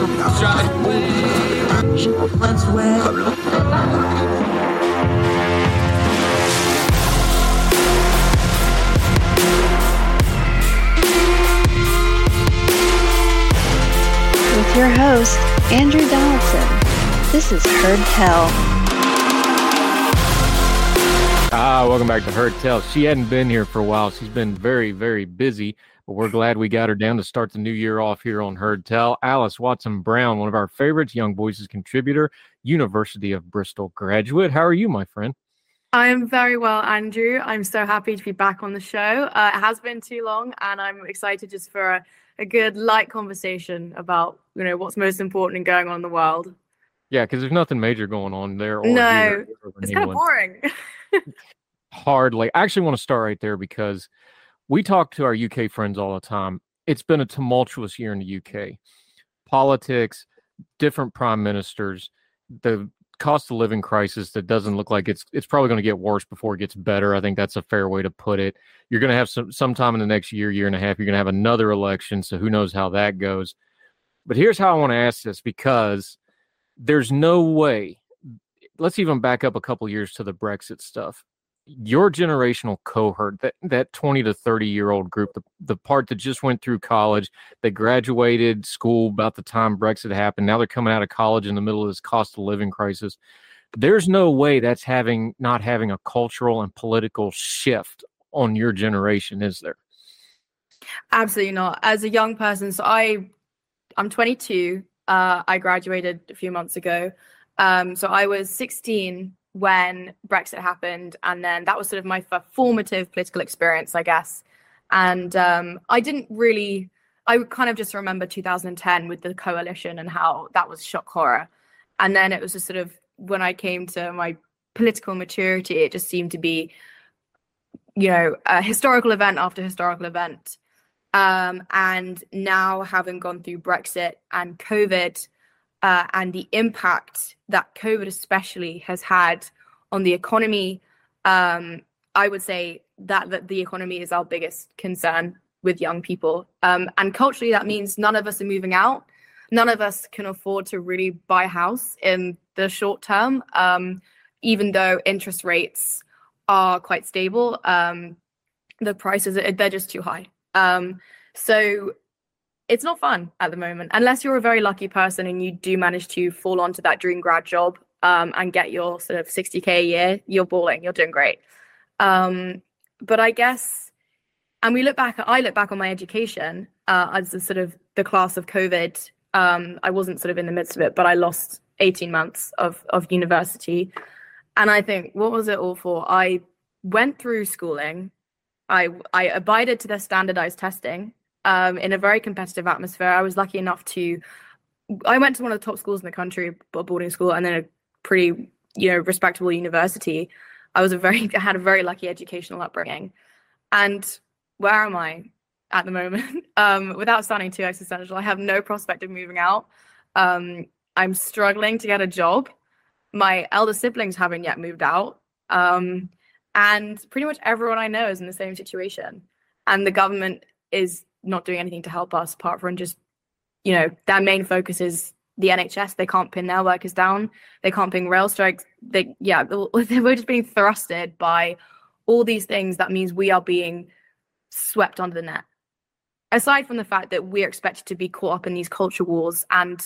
With your host, Andrew Donaldson. This is Heard Tell. Ah, welcome back to Heard Tell. She hadn't been here for a while. She's been very, very busy, but we're glad we got her down to start the new year off here on Heard Tell. Alys Watson Brown, one of our favorites, Young Voices contributor, University of Bristol graduate. How are you, my friend? I'm very well, Andrew. I'm so happy to be back on the show. Uh, it has been too long, and I'm excited just for a, a good light conversation about you know what's most important and going on in the world. Yeah, because there's nothing major going on there. Or No, It's kind of boring. Hardly. I actually want to start right there because we talk to our UK friends all the time. It's been a tumultuous year in the UK. Politics, different prime ministers, the cost of living crisis that doesn't look like it's it's probably going to get worse before it gets better. I think that's a fair way to put it. You're going to have some sometime in the next year, year and a half, you're going to have another election, so who knows how that goes. But here's how I want to ask this because there's no way let's even back up a couple years to the Brexit stuff. Your generational cohort, that that 20 to 30 year old group, the, the part that just went through college, that graduated school about the time Brexit happened, now they're coming out of college in the middle of this cost of living crisis. There's no way that's having not having a cultural and political shift on your generation, is there? Absolutely not. As a young person, so I, I'm 22. Uh, I graduated a few months ago. Um, so I was 16 when Brexit happened, and then that was sort of my formative political experience, I guess. And um, I didn't really, I kind of just remember 2010 with the coalition and how that was shock horror. And then it was just sort of when I came to my political maturity, it just seemed to be, you know, a historical event after historical event. Um, and now having gone through Brexit and COVID, uh, and the impact that COVID especially has had on the economy, um, I would say that, that the economy is our biggest concern with young people. Um, and culturally, that means none of us are moving out. None of us can afford to really buy a house in the short term, um, even though interest rates are quite stable. Um, the prices they're just too high. Um, so it's not fun at the moment unless you're a very lucky person and you do manage to fall onto that dream grad job um, and get your sort of 60k a year you're balling you're doing great. Um, but i guess and we look back i look back on my education uh, as the sort of the class of covid um, i wasn't sort of in the midst of it but i lost 18 months of, of university. And i think what was it all for? I went through schooling. I i abided to the standardized testing um, in a very competitive atmosphere. I was lucky enough to, I went to one of the top schools in the country, a boarding school, and then a pretty, you know, respectable university. I was a very, I had a very lucky educational upbringing. And where am I at the moment? Um, without sounding too existential, I have no prospect of moving out. Um, I'm struggling to get a job. My elder siblings haven't yet moved out. Um, and pretty much everyone I know is in the same situation. And the government is not doing anything to help us apart from just, you know, their main focus is the NHS. They can't pin their workers down. They can't pin rail strikes. They, yeah, we're just being thrusted by all these things that means we are being swept under the net. Aside from the fact that we're expected to be caught up in these culture wars and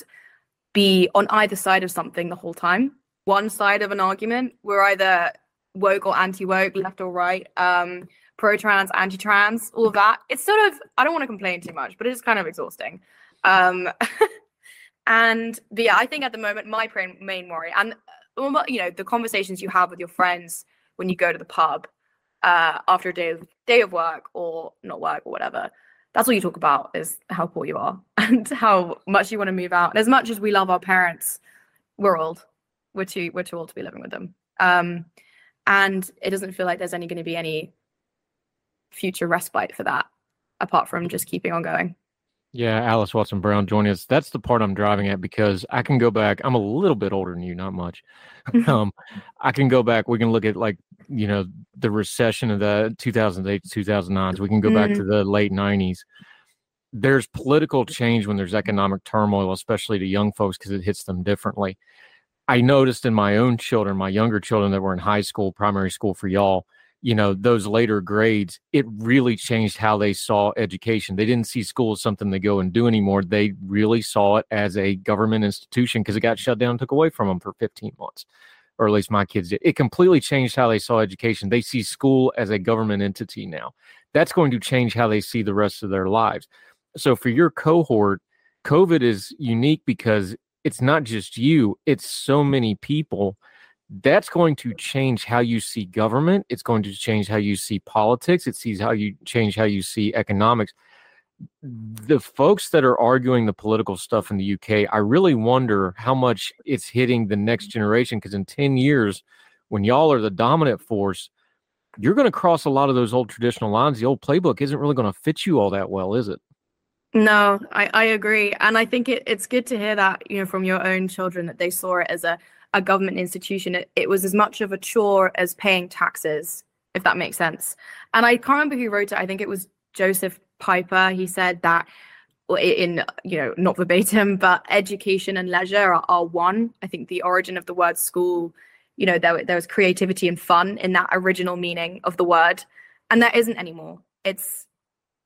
be on either side of something the whole time, one side of an argument, we're either woke or anti woke, left or right, um, pro trans, anti trans, all of that. It's sort of, I don't want to complain too much, but it is kind of exhausting. Um, and but yeah, I think at the moment, my main worry, and you know, the conversations you have with your friends when you go to the pub uh, after a day of day of work or not work or whatever. That's all you talk about is how poor you are and how much you want to move out. And as much as we love our parents, we're old. We're too we're too old to be living with them. Um, and it doesn't feel like there's any going to be any future respite for that apart from just keeping on going. Yeah, Alys Watson Brown joining us. That's the part I'm driving at because I can go back. I'm a little bit older than you, not much. um, I can go back. We can look at like you know the recession of the 2008 to 2009s. We can go mm-hmm. back to mm-hmm. the late 90s. There's political change when there's economic turmoil, especially to young folks because it hits them differently. I noticed in my own children, my younger children that were in high school, primary school for y'all, you know those later grades it really changed how they saw education. They didn't see school as something to go and do anymore. They really saw it as a government institution because it got shut down took away from them for 15 months or at least my kids did. It completely changed how they saw education. They see school as a government entity now. That's going to change how they see the rest of their lives. So for your cohort covid is unique because it's not just you it's so many people that's going to change how you see government. It's going to change how you see politics. It sees how you change how you see economics. The folks that are arguing the political stuff in the UK, I really wonder how much it's hitting the next generation. Because in 10 years, when y'all are the dominant force, you're going to cross a lot of those old traditional lines. The old playbook isn't really going to fit you all that well, is it? No, I, I agree. And I think it, it's good to hear that, you know, from your own children that they saw it as a a government institution, it, it was as much of a chore as paying taxes, if that makes sense. And I can't remember who wrote it. I think it was Josef Pieper. He said that in you know not verbatim but education and leisure are, are, one i think the origin of the word school you know there, there was creativity and fun in that original meaning of the word and there isn't anymore it's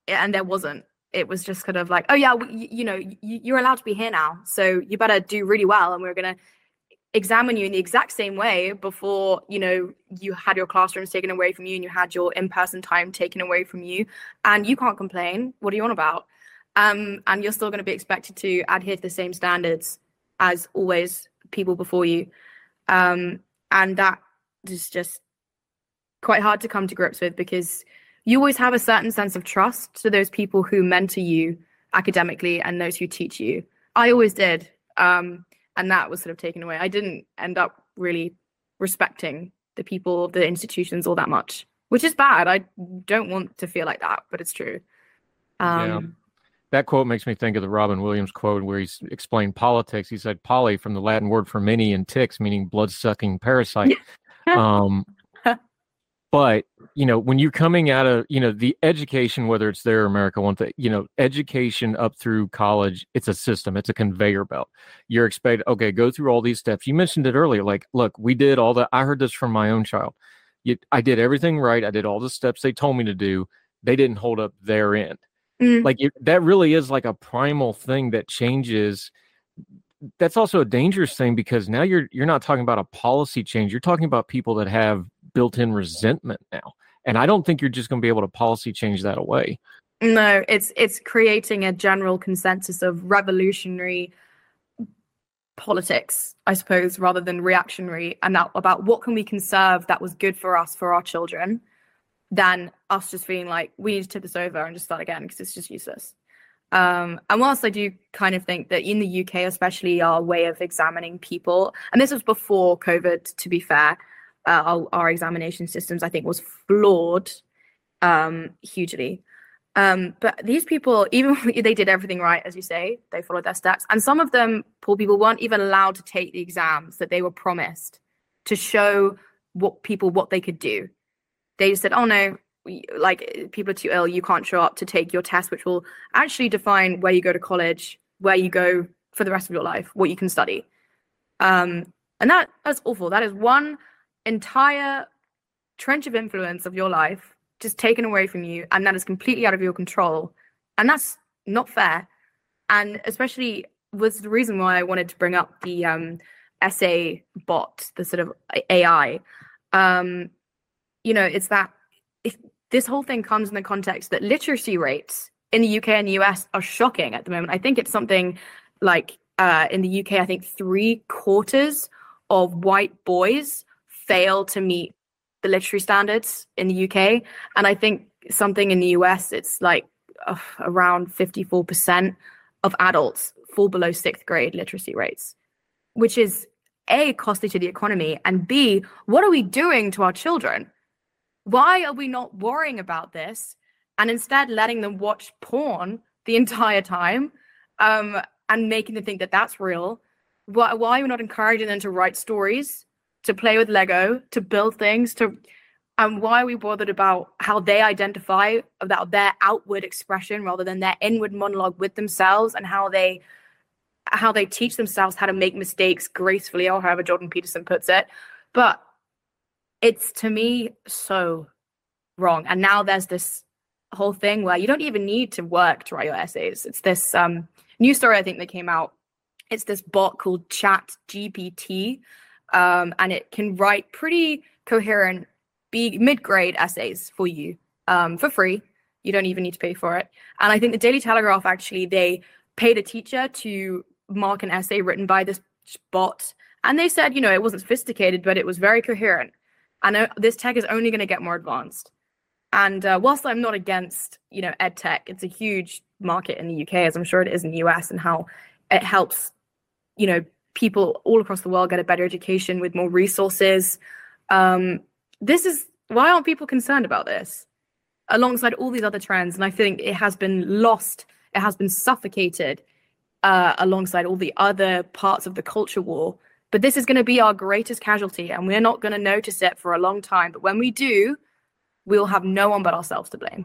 and there wasn't it was just kind of like oh yeah you, you know you're allowed to be here now so you better do really well and we're going to examine you in the exact same way before you know you had your classrooms taken away from you and you had your in-person time taken away from you and you can't complain. What are you on about? Um, and you're still going to be expected to adhere to the same standards as always people before you. Um, and that is just quite hard to come to grips with because you always have a certain sense of trust to those people who mentor you academically and those who teach you. I always did. Um, and that was sort of taken away. I didn't end up really respecting the people, the institutions all that much, which is bad. I don't want to feel like that, but it's true. Um, yeah. That quote makes me think of the Robin Williams quote where he's explained politics. He said, "Poly" from the Latin word for many and ticks, meaning blood-sucking parasite. um, but you know when you're coming out of you know the education whether it's there or america one thing you know education up through college it's a system it's a conveyor belt. You're expected okay go through all these steps. You mentioned it earlier like look we did all the i heard this from my own child. You, i did everything right i did all the steps they told me to do they didn't hold up their end. Mm. like it, that really is like a primal thing that changes. That's also a dangerous thing because now you're you're not talking about a policy change you're talking about people that have built-in resentment now and i don't think you're just going to be able to policy change that away. No it's it's creating a general consensus of revolutionary politics i suppose rather than reactionary and that about what can we conserve that was good for us for our children than us just feeling like we need to tip this over and just start again because it's just useless. Um, and whilst I do kind of think that in the UK, especially our way of examining people, and this was before COVID, to be fair, uh, our, our, examination systems, I think, was flawed um, hugely. Um, but these people, even they did everything right, as you say, they followed their steps. And some of them, poor people, weren't even allowed to take the exams that they were promised to show what people what they could do. They just said, "Oh no, like people are too ill, you can't show up to take your test, which will actually define where you go to college, where you go for the rest of your life, what you can study." Um, and that that's awful. That is one entire trench of influence of your life just taken away from you and that is completely out of your control. And that's not fair. And especially was the reason why i wanted to bring up the um, essay bot the sort of ai um, you know it's that if this whole thing comes in the context that literacy rates in the uk and the us are shocking at the moment. I think it's something like uh, in the uk i think three quarters of white boys fail to meet the literary standards in the UK. And I think something in the US, it's like uh, around 54% of adults fall below sixth grade literacy rates, which is A, costly to the economy, and B, what are we doing to our children? Why are we not worrying about this and instead letting them watch porn the entire time um, and making them think that that's real? Why, why are we not encouraging them to write stories to play with Lego, to build things, to and why are we bothered about how they identify about their outward expression rather than their inward monologue with themselves and how they how they teach themselves how to make mistakes gracefully or however Jordan Peterson puts it. But it's to me so wrong. And now there's this whole thing where you don't even need to work to write your essays. It's this um, new story I think that came out. It's this bot called Chat GPT um, and it can write pretty coherent big mid-grade essays for you um, for free. You don't even need to pay for it. And I think the Daily Telegraph actually they paid a teacher to mark an essay written by this bot, and they said, you know, it wasn't sophisticated, but it was very coherent. And uh, this tech is only going to get more advanced. And uh, whilst I'm not against, you know, ed tech, it's a huge market in the UK, as I'm sure it is in the US, and how it helps, you know, people all across the world get a better education with more resources. Um, this is why aren't people concerned about this alongside all these other trends? And I think it has been lost, it has been suffocated uh, alongside all the other parts of the culture war. But this is going to be our greatest casualty, and we're not going to notice it for a long time. But when we do, we'll have no one but ourselves to blame.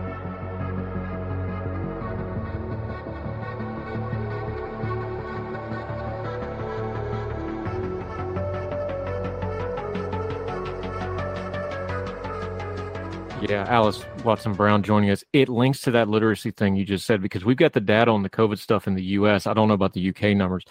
Yeah, Alys Watson Brown joining us. It links to that literacy thing you just said because we've got the data on the COVID stuff in the US. I don't know about the UK numbers.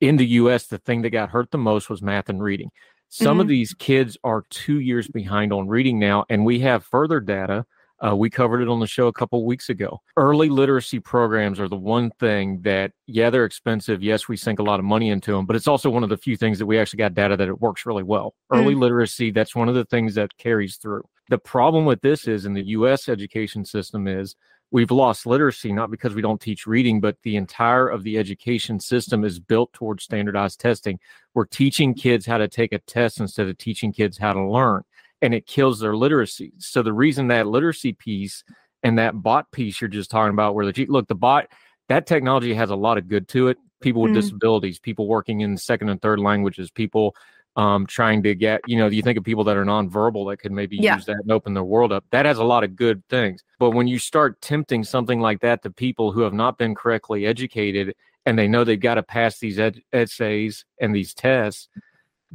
In the US, the thing that got hurt the most was math and reading. Some mm-hmm. of these kids are two years behind on reading now, and we have further data. Uh, we covered it on the show a couple weeks ago. Early literacy programs are the one thing that, yeah, they're expensive. Yes, we sink a lot of money into them, but it's also one of the few things that we actually got data that it works really well. Early mm-hmm. literacy, that's one of the things that carries through. The problem with this is in the US education system is we've lost literacy not because we don't teach reading but the entire of the education system is built towards standardized testing. We're teaching kids how to take a test instead of teaching kids how to learn and it kills their literacy. So the reason that literacy piece and that bot piece you're just talking about where the look the bot that technology has a lot of good to it. People with mm. disabilities people working in second and third languages people um, trying to get, you know, you think of people that are nonverbal that could maybe yeah. use that and open their world up. That has a lot of good things. But when you start tempting something like that to people who have not been correctly educated and they know they've got to pass these ed- essays and these tests,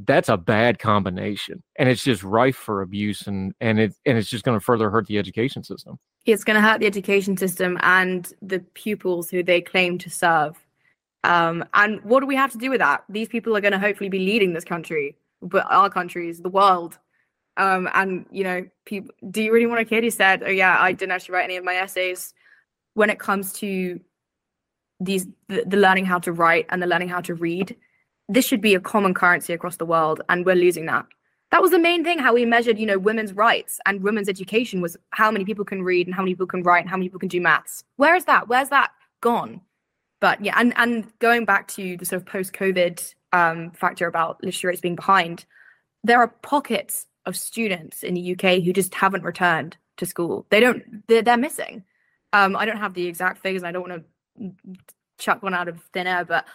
that's a bad combination. And it's just rife for abuse and, and it and it's just going to further hurt the education system. It's going to hurt the education system and the pupils who they claim to serve. Um, and what do we have to do with that? These people are going to hopefully be leading this country, but our countries, the world. Um, and you know, people, do you really want a kid who said, "Oh yeah, I didn't actually write any of my essays"? When it comes to these, the, the learning how to write and the learning how to read, this should be a common currency across the world, and we're losing that. That was the main thing. How we measured, you know, women's rights and women's education was how many people can read and how many people can write and how many people can do maths. Where is that? Where's that gone? But yeah, and and going back to the sort of post-COVID um, factor about literacy rates being behind, there are pockets of students in the UK who just haven't returned to school. They don't. They're, they're missing. Um, I don't have the exact figures. I don't want to chuck one out of thin air, but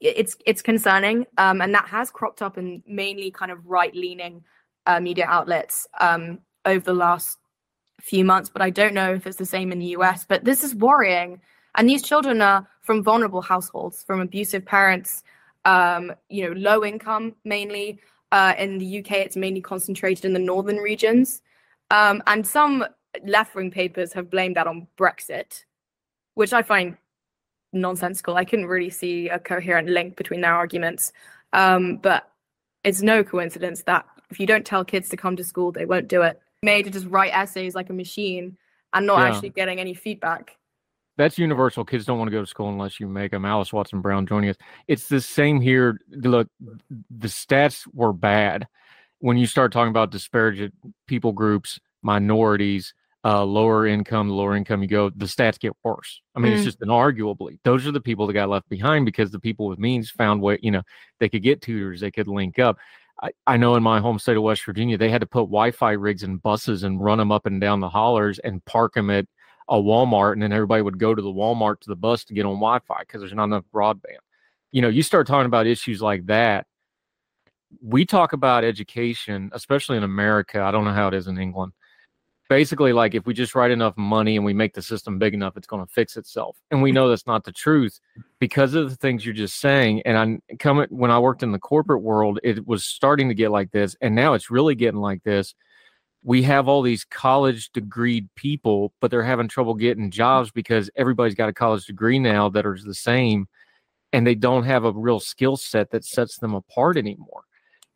it's it's concerning, um, and that has cropped up in mainly kind of right-leaning uh, media outlets um, over the last few months. But I don't know if it's the same in the US. But this is worrying and these children are from vulnerable households, from abusive parents, um, you know, low income mainly. Uh, in the UK, it's mainly concentrated in the northern regions. Um, and some left wing papers have blamed that on Brexit, which I find nonsensical. I couldn't really see a coherent link between their arguments. Um, but it's no coincidence that if you don't tell kids to come to school, they won't do it. Made to just write essays like a machine and not yeah. actually getting any feedback that's universal. Kids don't want to go to school unless you make them. Alys Watson Brown joining us. It's the same here. Look, the stats were bad when you start talking about disparaged people groups, minorities, uh, lower income, lower income. You go, the stats get worse. I mean, mm. it's just inarguably those are the people that got left behind because the people with means found what you know they could get tutors, they could link up. I, I know in my home state of West Virginia, they had to put Wi-Fi rigs in buses and run them up and down the hollers and park them at a Walmart, and then everybody would go to the Walmart to the bus to get on Wi-Fi because there's not enough broadband. You know, you start talking about issues like that. We talk about education, especially in America. I don't know how it is in England. Basically, like if we just write enough money and we make the system big enough, it's going to fix itself. And we know that's not the truth because of the things you're just saying. And I come when I worked in the corporate world, it was starting to get like this, and now it's really getting like this we have all these college degreed people, but they're having trouble getting jobs because everybody's got a college degree now that are the same and they don't have a real skill set that sets them apart anymore.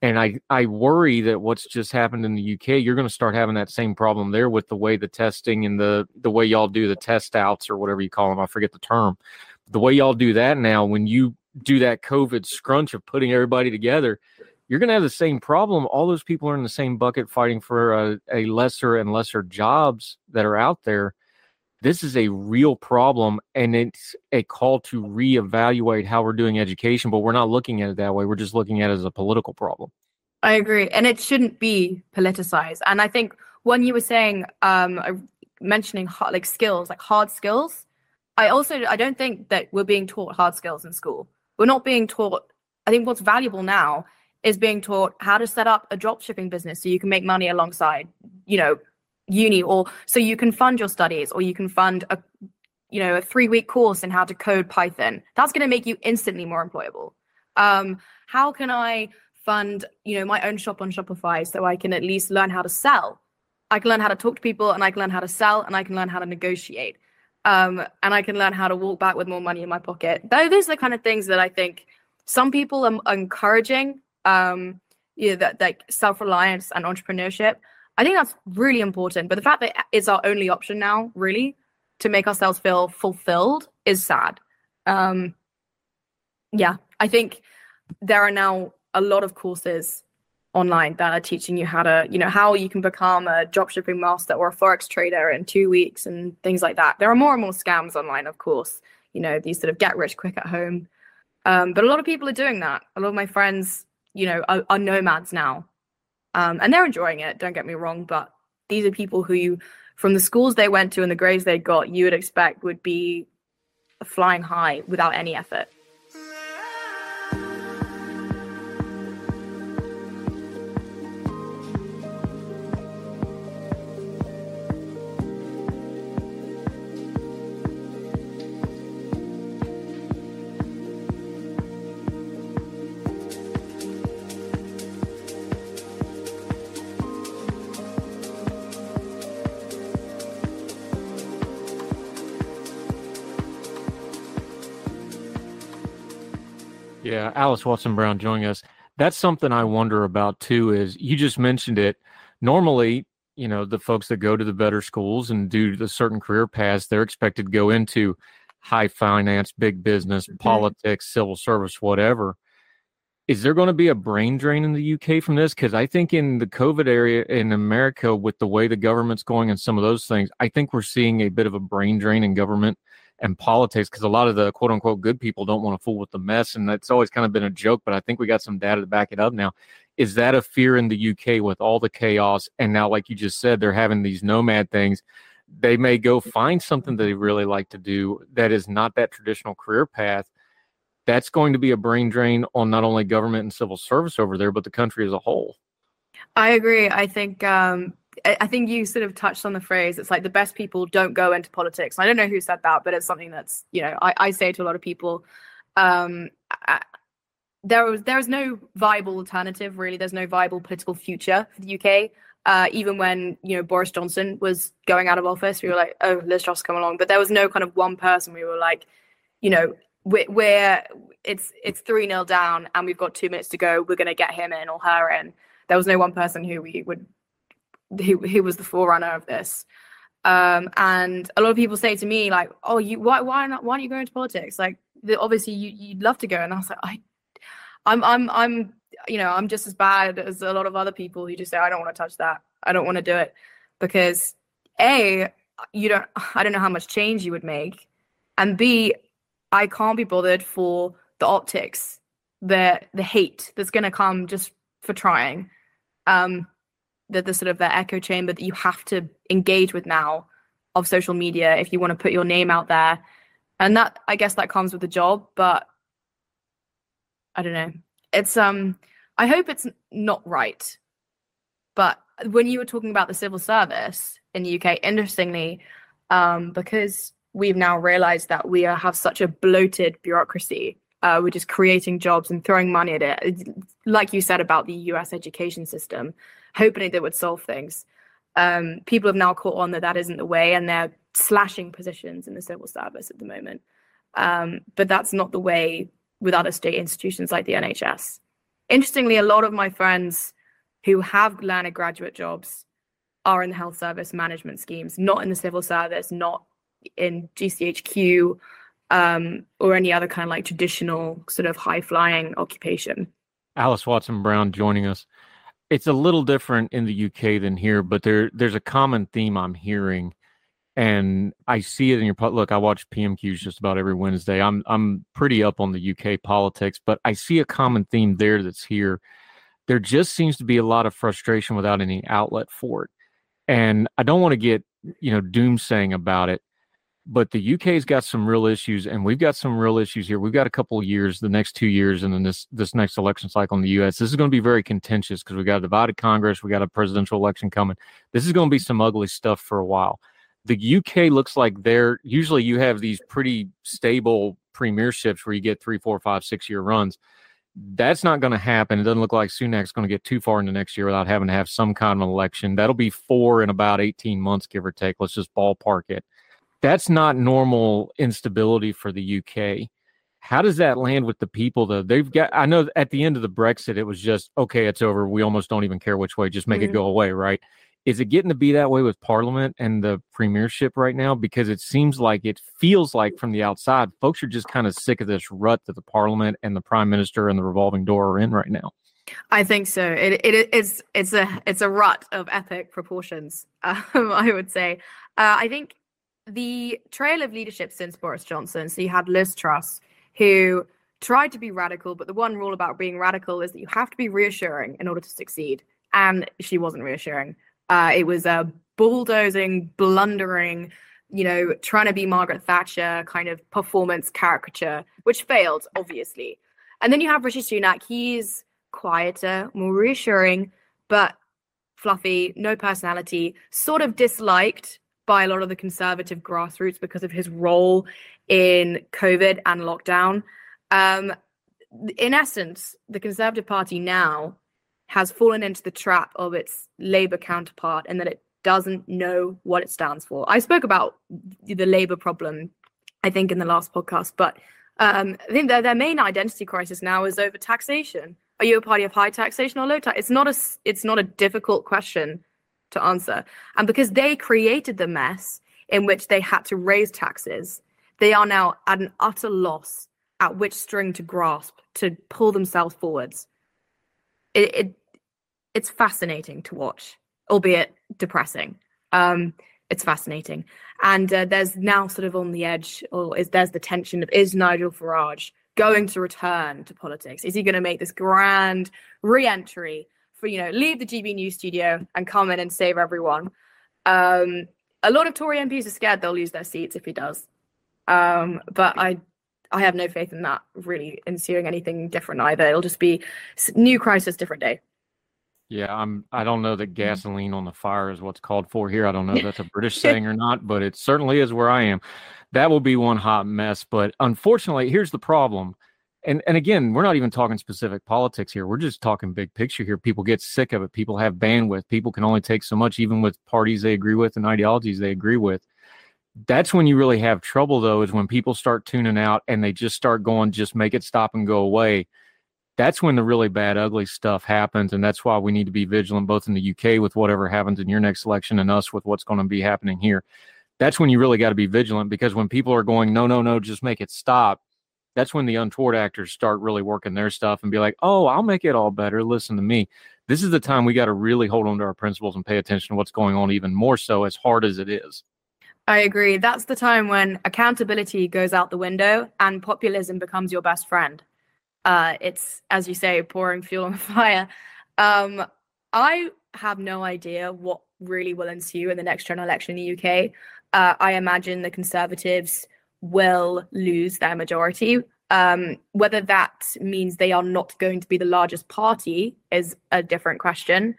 And I, I worry that what's just happened in the UK, you're going to start having that same problem there with the way the testing and the the way y'all do the test outs or whatever you call them. I forget the term. The way y'all do that now, when you do that COVID scrunch of putting everybody together, you're going to have the same problem. All those people are in the same bucket fighting for a, a, lesser and lesser jobs that are out there. This is a real problem, and it's a call to reevaluate how we're doing education, but we're not looking at it that way. We're just looking at it as a political problem. I agree. And it shouldn't be politicized. And I think when you were saying, um, mentioning hard, like skills, like hard skills, I also I don't think that we're being taught hard skills in school. We're not being taught. I think what's valuable now is being taught how to set up a drop shipping business so you can make money alongside, you know, uni or so you can fund your studies or you can fund a you know a three week course in how to code python. That's going to make you instantly more employable. Um, how can i fund you know my own shop on shopify so i can at least learn how to sell? I can learn how to talk to people and i can learn how to sell and i can learn how to negotiate. Um, and i can learn how to walk back with more money in my pocket. Those are the kind of things that i think some people are encouraging um, you know, that like self-reliance and entrepreneurship. I think that's really important. But the fact that it's our only option now, really, to make ourselves feel fulfilled is sad. Um, yeah, I think there are now a lot of courses online that are teaching you how to, you know, how you can become a dropshipping master or a forex trader in two weeks and things like that. There are more and more scams online, of course. You know, these sort of get rich quick at home. Um, but a lot of people are doing that. A lot of my friends, you know, are, are nomads now, um, and they're enjoying it. Don't get me wrong, but these are people who you, from the schools they went to and the grades they got, you would expect would be flying high without any effort. Yeah, Alys Watson Brown joining us. That's something I wonder about too. Is you just mentioned it. Normally, you know, the folks that go to the better schools and do the certain career paths, they're expected to go into high finance, big business, mm-hmm. politics, civil service, whatever. Is there going to be a brain drain in the UK from this? Because I think in the COVID area in America, with the way the government's going and some of those things, I think we're seeing a bit of a brain drain in government and politics because a lot of the quote unquote good people don't want to fool with the mess. And that's always kind of been a joke, but I think we got some data to back it up now. Is that a fear in the UK with all the chaos? And now, like you just said, they're having these nomad things. They may go find something that they really like to do that is not that traditional career path. That's going to be a brain drain on not only government and civil service over there, but the country as a whole. I agree. I think um, I think you sort of touched on the phrase. It's like the best people don't go into politics. I don't know who said that, but it's something that's you know I, I say to a lot of people. Um, I, there was there was no viable alternative really. There's no viable political future for the UK. Uh, even when you know Boris Johnson was going out of office, we were like, oh, Liz Truss come along. But there was no kind of one person. We were like, you know, we're, we're it's it's three 0 down, and we've got two minutes to go. We're going to get him in or her in. There was no one person who we would who who was the forerunner of this. Um, and a lot of people say to me like, "Oh, you why why not? Why don't you go into politics? Like, the, obviously you you'd love to go." And I was like, "I, I'm I'm I'm you know I'm just as bad as a lot of other people who just say I don't want to touch that. I don't want to do it because a you don't I don't know how much change you would make, and b I can't be bothered for the optics, the the hate that's going to come just for trying. Um, the, the sort of the echo chamber that you have to engage with now of social media if you want to put your name out there and that i guess that comes with the job but i don't know it's um i hope it's not right but when you were talking about the civil service in the uk interestingly um because we've now realized that we are, have such a bloated bureaucracy uh, we're just creating jobs and throwing money at it. Like you said about the US education system, hoping that would solve things. Um, people have now caught on that that isn't the way, and they're slashing positions in the civil service at the moment. Um, but that's not the way with other state institutions like the NHS. Interestingly, a lot of my friends who have landed graduate jobs are in the health service management schemes, not in the civil service, not in GCHQ um, or any other kind of like traditional sort of high flying occupation. Alys Watson Brown joining us. It's a little different in the UK than here, but there there's a common theme I'm hearing, and I see it in your look. I watch PMQs just about every Wednesday. I'm I'm pretty up on the UK politics, but I see a common theme there that's here. There just seems to be a lot of frustration without any outlet for it, and I don't want to get you know doomsaying about it but the UK's got some real issues, and we've got some real issues here. We've got a couple of years, the next two years, and then this this next election cycle in the US. This is going to be very contentious because we got a divided Congress, we got a presidential election coming. This is going to be some ugly stuff for a while. The UK looks like they're usually you have these pretty stable premierships where you get three, four, five, six year runs. That's not going to happen. It doesn't look like Sunak's going to get too far into next year without having to have some kind of election. That'll be four in about 18 months, give or take. Let's just ballpark it that's not normal instability for the UK. How does that land with the people though? They've got I know at the end of the Brexit it was just okay, it's over. We almost don't even care which way, just make mm-hmm. it go away, right? Is it getting to be that way with Parliament and the premiership right now? Because it seems like it feels like from the outside, folks are just kind of sick of this rut that the Parliament and the Prime Minister and the revolving door are in right now. I think so. It it is it's a it's a rut of epic proportions. Um, I would say. Uh, I think the trail of leadership since Boris Johnson. So you had Liz Truss, who tried to be radical, but the one rule about being radical is that you have to be reassuring in order to succeed. And she wasn't reassuring. Uh, it was a bulldozing, blundering, you know, trying to be Margaret Thatcher kind of performance caricature, which failed, obviously. And then you have Rishi Sunak. He's quieter, more reassuring, but fluffy, no personality, sort of disliked by a lot of the conservative grassroots because of his role in COVID and lockdown. Um, in essence, the Conservative Party now has fallen into the trap of its Labour counterpart and that it doesn't know what it stands for. I spoke about the Labour problem, I think, in the last podcast, but um, I think their, their main identity crisis now is over taxation. Are you a party of high taxation or low tax? It's not a it's not a difficult question to answer, and because they created the mess in which they had to raise taxes, they are now at an utter loss at which string to grasp to pull themselves forwards. It, it it's fascinating to watch, albeit depressing. Um, it's fascinating, and uh, there's now sort of on the edge, or is there's the tension of is Nigel Farage going to return to politics? Is he going to make this grand re-entry for you know leave the GB News studio and come in and save everyone? Um, a lot of Tory MPs are scared they'll lose their seats if he does, um, but I I have no faith in that really ensuing anything different either. It'll just be new crisis, different day. Yeah, I'm. I don't know that gasoline on the fire is what's called for here. I don't know if that's a British saying or not, but it certainly is where I am. That will be one hot mess. But unfortunately, here's the problem. And and again, we're not even talking specific politics here. We're just talking big picture here. People get sick of it. People have bandwidth. People can only take so much, even with parties they agree with and ideologies they agree with. That's when you really have trouble, though, is when people start tuning out and they just start going, just make it stop and go away that's when the really bad, ugly stuff happens. And that's why we need to be vigilant, both in the UK with whatever happens in your next election and us with what's going to be happening here. That's when you really got to be vigilant because when people are going, no, no, no, just make it stop. That's when the untoward actors start really working their stuff and be like, oh, I'll make it all better. Listen to me. This is the time we got to really hold on to our principles and pay attention to what's going on, even more so, as hard as it is. I agree. That's the time when accountability goes out the window and populism becomes your best friend uh, it's as you say, pouring fuel on the fire. Um, I have no idea what really will ensue in the next general election in the UK. Uh, I imagine the Conservatives will lose their majority. Um, whether that means they are not going to be the largest party is a different question.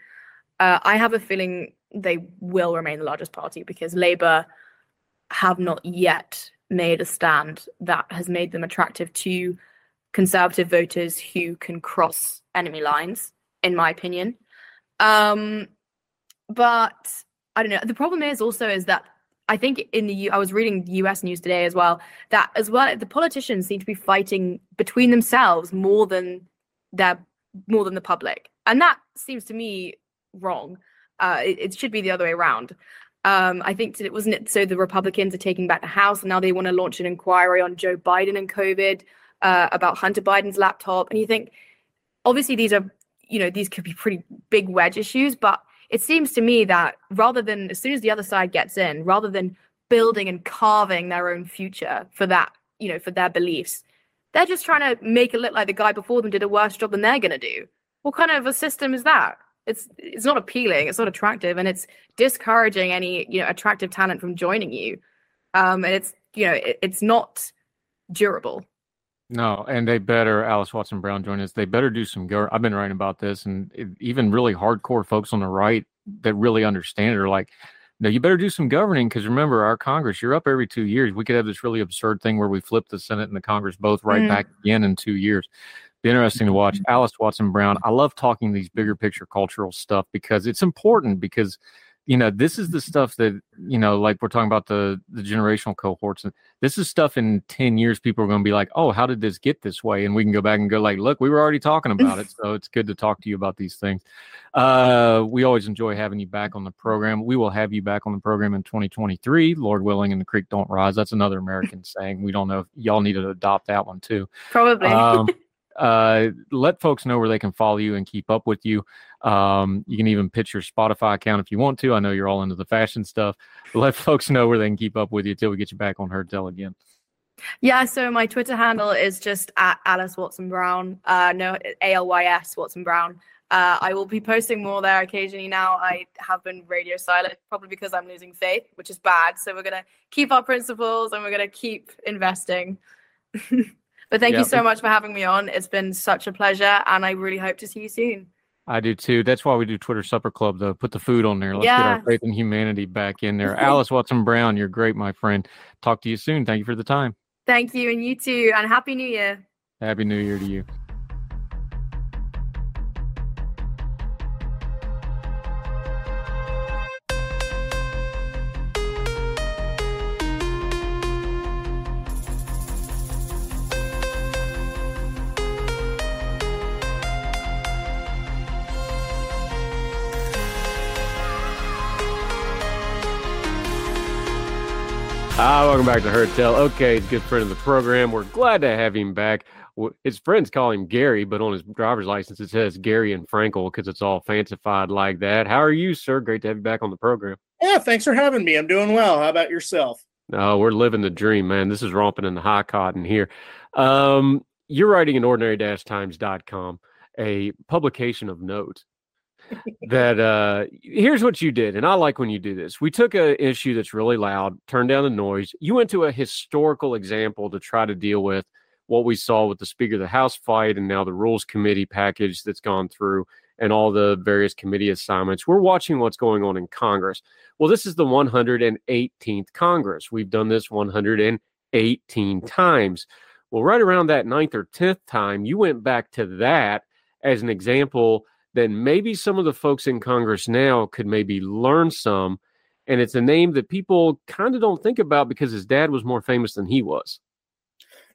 Uh, I have a feeling they will remain the largest party because Labour have not yet made a stand that has made them attractive to conservative voters who can cross enemy lines, in my opinion. Um, but I don't know. The problem is also is that I think in the U- I was reading U.S. news today as well that as well the politicians seem to be fighting between themselves more than their more than the public, and that seems to me wrong. Uh, it, it should be the other way around. Um, I think it wasn't it so the Republicans are taking back the House and now they want to launch an inquiry on Joe Biden and COVID uh, about Hunter Biden's laptop, and you think, obviously, these are, you know, these could be pretty big wedge issues, but it seems to me that rather than, as soon as the other side gets in, rather than building and carving their own future for that, you know, for their beliefs, they're just trying to make it look like the guy before them did a worse job than they're going to do. What kind of a system is that? It's it's not appealing. It's not attractive, and it's discouraging any you know attractive talent from joining you. Um, and it's you know it, it's not durable. No, and they better Alys Watson Brown join us. They better do some. Go- I've been writing about this, and it, even really hardcore folks on the right that really understand it are like, no, you better do some governing because remember, our Congress, you're up every two years. We could have this really absurd thing where we flip the Senate and the Congress both right mm. back again in two years. Be interesting to watch. Mm-hmm. Alys Watson Brown. I love talking these bigger picture cultural stuff because it's important because you know this is the stuff that you know like we're talking about the the generational cohorts and this is stuff in 10 years people are going to be like oh how did this get this way? And we can go back and go like look we were already talking about it so it's good to talk to you about these things. Uh we always enjoy having you back on the program. We will have you back on the program in 2023 lord willing and the creek don't rise. That's another american saying. We don't know if y'all need to adopt that one too. Probably. Um, Uh, let folks know where they can follow you and keep up with you. Um, you can even pitch your Spotify account if you want to. I know you're all into the fashion stuff. Let folks know where they can keep up with you until we get you back on Heard Tell again. Yeah, so my Twitter handle is just at Alys Watson Brown. Uh, no, A L Y S Watson Brown. Uh, I will be posting more there occasionally now. I have been radio silent, probably because I'm losing faith, which is bad. So we're going to keep our principles and we're going to keep investing. but thank you so much for having me on. It's been such a pleasure. And I really hope to see you soon. I do too. That's why we do Twitter Supper Club, though. Put the food on there. Let's yeah. get our faith and humanity back in there. Alys Watson Brown, you're great, my friend. Talk to you soon. Thank you for the time. Thank you. And you too. And Happy New Year. Happy New Year to you. Ah, welcome back to Heard Tell. Okay, good friend of the program. We're glad to have him back. His friends call him Gary, but on his driver's license it says Garion Frankel because it's all fancified like that. How are you, sir? Great to have you back on the program. Yeah, thanks for having me. I'm doing well. How about yourself? Oh, we're living the dream, man. This is romping in the high cotton here. Um, you're writing at ordinary-times.com, a publication of note that uh here's what you did and i like when you do this. We took a issue that's really loud turned down the noise. You went to a historical example to try to deal with what we saw with the speaker of the house fight and now the rules committee package that's gone through and all the various committee assignments. We're watching what's going on in congress. Well this is the 118th congress. We've done this 118 times. Well right around that ninth or 10th time you went back to that as an example then maybe some of the folks in Congress now could maybe learn some. And it's a name that people kind of don't think about because his dad was more famous than he was.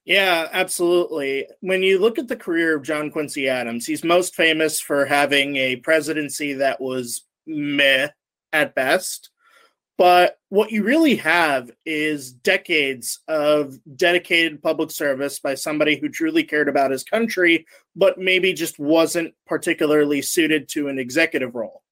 Yeah, absolutely. When you look at the career of John Quincy Adams, he's most famous for having a presidency that was meh at best. But what you really have is decades of dedicated public service by somebody who truly cared about his country, but maybe just wasn't particularly suited to an executive role.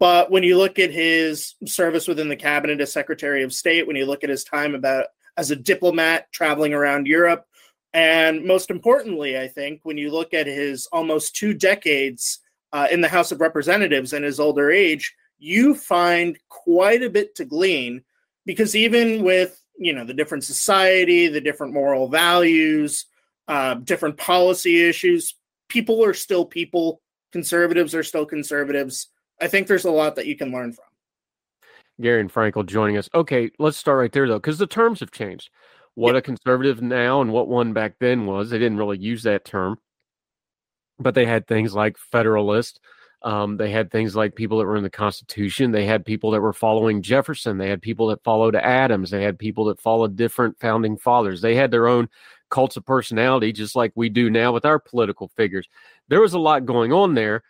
But when you look at his service within the cabinet as Secretary of State, when you look at his time about as a diplomat traveling around Europe, and most importantly, I think when you look at his almost two decades uh, in the House of Representatives and his older age, you find quite a bit to glean because even with you know the different society the different moral values uh, different policy issues people are still people. Conservatives are still conservatives. I think there's a lot that you can learn from. Garion frankel joining us. Okay let's start right there though because the terms have changed. What a conservative now and what one back then was they didn't really use that term but they had things like federalist um, they had things like people that were in the Constitution. They had people that were following Jefferson. They had people that followed Adams. They had people that followed different founding fathers. They had their own cults of personality, just like we do now with our political figures. There was a lot going on there.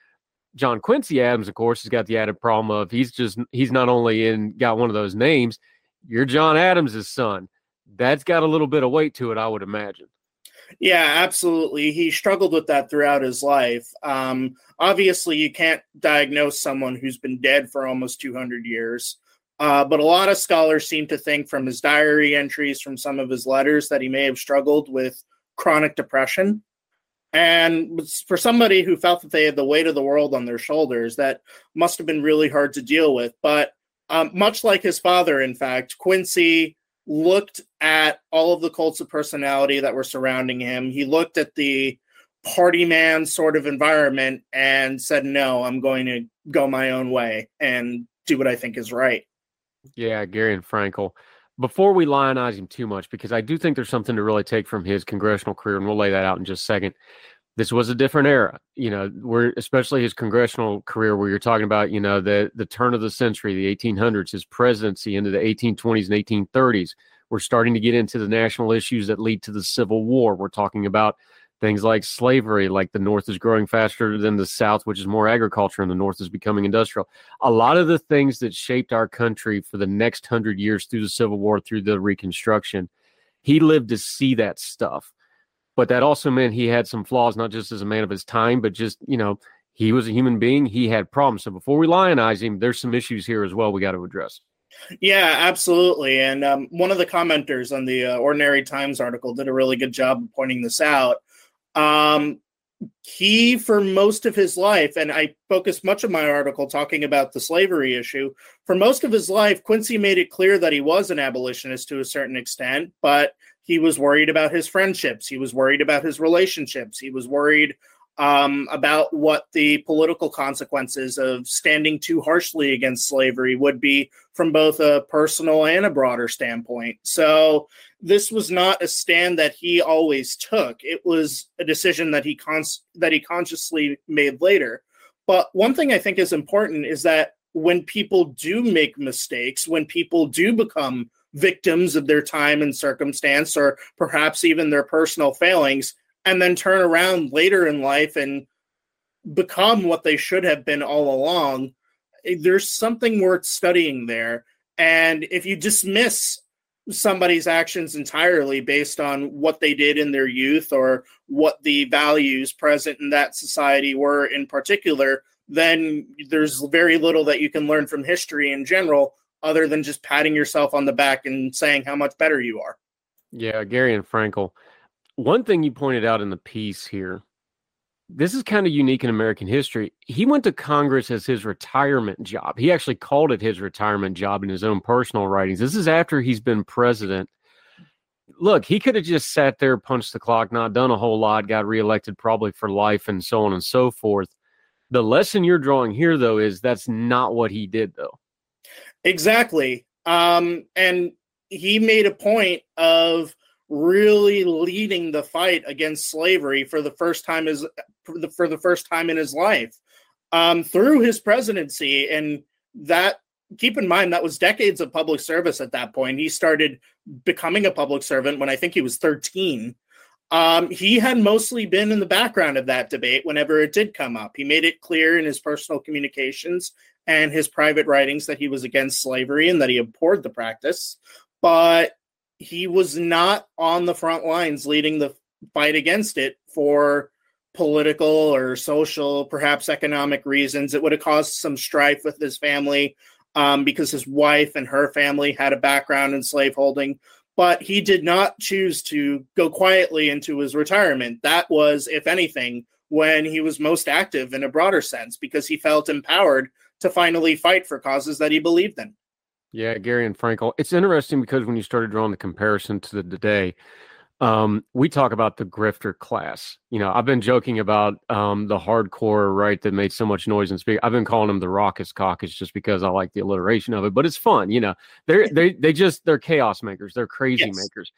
John Quincy Adams, of course, has got the added problem of he's just he's not only in got one of those names. You're John Adams's son. That's got a little bit of weight to it, I would imagine. Yeah, absolutely. He struggled with that throughout his life. Um, obviously, you can't diagnose someone who's been dead for almost 200 years. Uh, but a lot of scholars seem to think from his diary entries, from some of his letters, that he may have struggled with chronic depression. And for somebody who felt that they had the weight of the world on their shoulders, that must have been really hard to deal with. But um, much like his father, in fact, Quincy looked at all of the cults of personality that were surrounding him. He looked at the party man sort of environment and said, No, I'm going to go my own way and do what I think is right. Yeah, Garion Frankel. Before we lionize him too much, because I do think there's something to really take from his congressional career, and we'll lay that out in just a second. This was a different era, you know. We're especially his congressional career, where you're talking about, you know, the the turn of the century, the 1800s, his presidency into the 1820s and 1830s. We're starting to get into the national issues that lead to the Civil War. We're talking about things like slavery, like the North is growing faster than the South, which is more agriculture, and the North is becoming industrial. A lot of the things that shaped our country for the next hundred years through the Civil War, through the Reconstruction, he lived to see that stuff. But that also meant he had some flaws, not just as a man of his time, but just, you know, he was a human being. He had problems. So before we lionize him, there's some issues here as well we got to address. Yeah, absolutely. And um, one of the commenters on the uh, Ordinary Times article did a really good job of pointing this out. Um, he, for most of his life, and I focused much of my article talking about the slavery issue. For most of his life, Quincy made it clear that he was an abolitionist to a certain extent, but he was worried about his friendships. He was worried about his relationships. He was worried um, about what the political consequences of standing too harshly against slavery would be from both a personal and a broader standpoint. So this was not a stand that he always took. It was a decision that he cons- that he consciously made later. But one thing I think is important is that when people do make mistakes, when people do become victims of their time and circumstance, or perhaps even their personal failings, and then turn around later in life and become what they should have been all along, eh, there's something worth studying there. And if you dismiss somebody's actions entirely based on what they did in their youth or what the values present in that society were in particular, then there's very little that you can learn from history in general other than just patting yourself on the back and saying how much better you are. Yeah, Garion Frankel one thing you pointed out in the piece here this is kind of unique in American history. He went to Congress as his retirement job. He actually called it his retirement job in his own personal writings. This is after he's been president. Look, he could have just sat there, punched the clock, not done a whole lot, got reelected probably for life, and so on and so forth. The lesson you're drawing here, though, is that's not what he did, though. Exactly. Um, and he made a point of really leading the fight against slavery for the first time as for the, first time in his life um, through his presidency. And that keep in mind that was decades of public service at that point. He started becoming a public servant when i think he was 13 um, he had mostly been in the background of that debate whenever it did come up. He made it clear in his personal communications and his private writings that he was against slavery and that he abhorred the practice but he was not on the front lines leading the fight against it for political or social, perhaps economic reasons. It would have caused some strife with his family um, because his wife and her family had a background in slaveholding. But he did not choose to go quietly into his retirement. That was, if anything, when he was most active in a broader sense because he felt empowered to finally fight for causes that he believed in. Yeah, Garion Frankel. It's interesting because when you started drawing the comparison to the today, um, we talk about the grifter class. You know, I've been joking about um, the hardcore right that made so much noise and speak. I've been calling them the raucous caucus just because I like the alliteration of it. But it's fun. You know, they're they they just they're chaos makers. They're crazy yes. makers.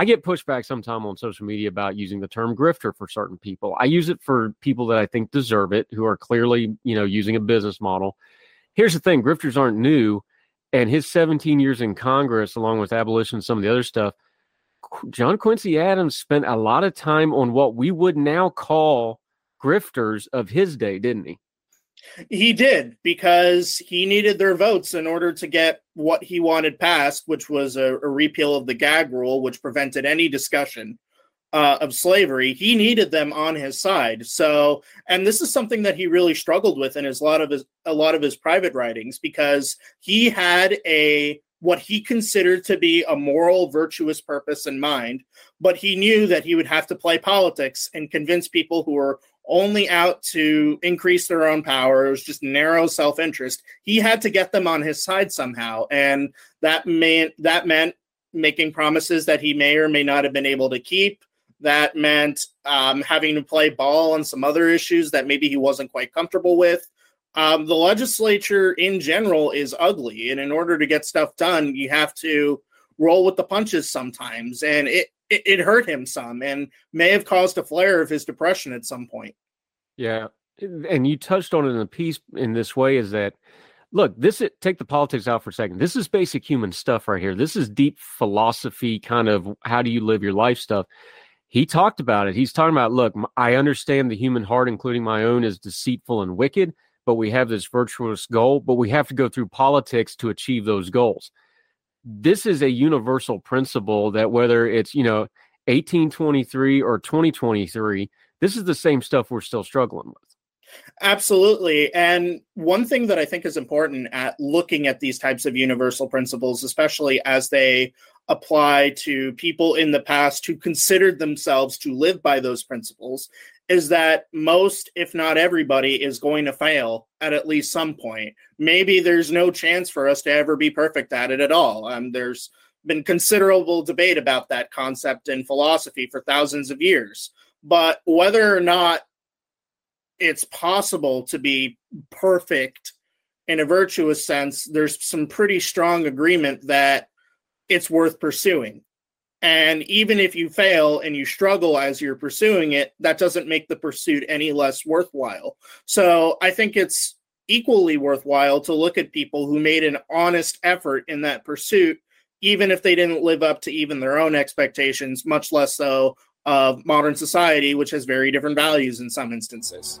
I get pushback sometime on social media about using the term grifter for certain people. I use it for people that I think deserve it, who are clearly you know using a business model. Here's the thing: grifters aren't new and his 17 years in Congress, along with abolition and some of the other stuff, John Quincy Adams spent a lot of time on what we would now call grifters of his day, didn't he? He did because he needed their votes in order to get what he wanted passed, which was a, a repeal of the gag rule, which prevented any discussion uh, of slavery, he needed them on his side. So, and this is something that he really struggled with in his lot of his a lot of his private writings because he had a what he considered to be a moral, virtuous purpose in mind, but he knew that he would have to play politics and convince people who were only out to increase their own power. It was just narrow self-interest. He had to get them on his side somehow, and that meant that meant making promises that he may or may not have been able to keep that meant um, having to play ball on some other issues that maybe he wasn't quite comfortable with. Um, the legislature in general is ugly, and in order to get stuff done, you have to roll with the punches sometimes, and it, it, it hurt him some, and may have caused a flare of his depression at some point. Yeah, and you touched on it in the piece in this way: is that look, this is, take the politics out for a second. This is basic human stuff right here. This is deep philosophy, kind of how do you live your life stuff he talked about it. He's talking about, look, I understand the human heart, including my own, is deceitful and wicked, but we have this virtuous goal, but we have to go through politics to achieve those goals. This is a universal principle that whether it's, you know, 1823 or 2023, this is the same stuff we're still struggling with. Absolutely. And one thing that I think is important at looking at these types of universal principles, especially as they apply to people in the past who considered themselves to live by those principles, is that most, if not everybody, is going to fail at at least some point. Maybe there's no chance for us to ever be perfect at it at all. Um, there's been considerable debate about that concept in philosophy for thousands of years. But whether or not it's possible to be perfect in a virtuous sense, there's some pretty strong agreement that it's worth pursuing. And even if you fail and you struggle as you're pursuing it, that doesn't make the pursuit any less worthwhile. So I think it's equally worthwhile to look at people who made an honest effort in that pursuit, even if they didn't live up to even their own expectations, much less so of modern society, which has very different values in some instances.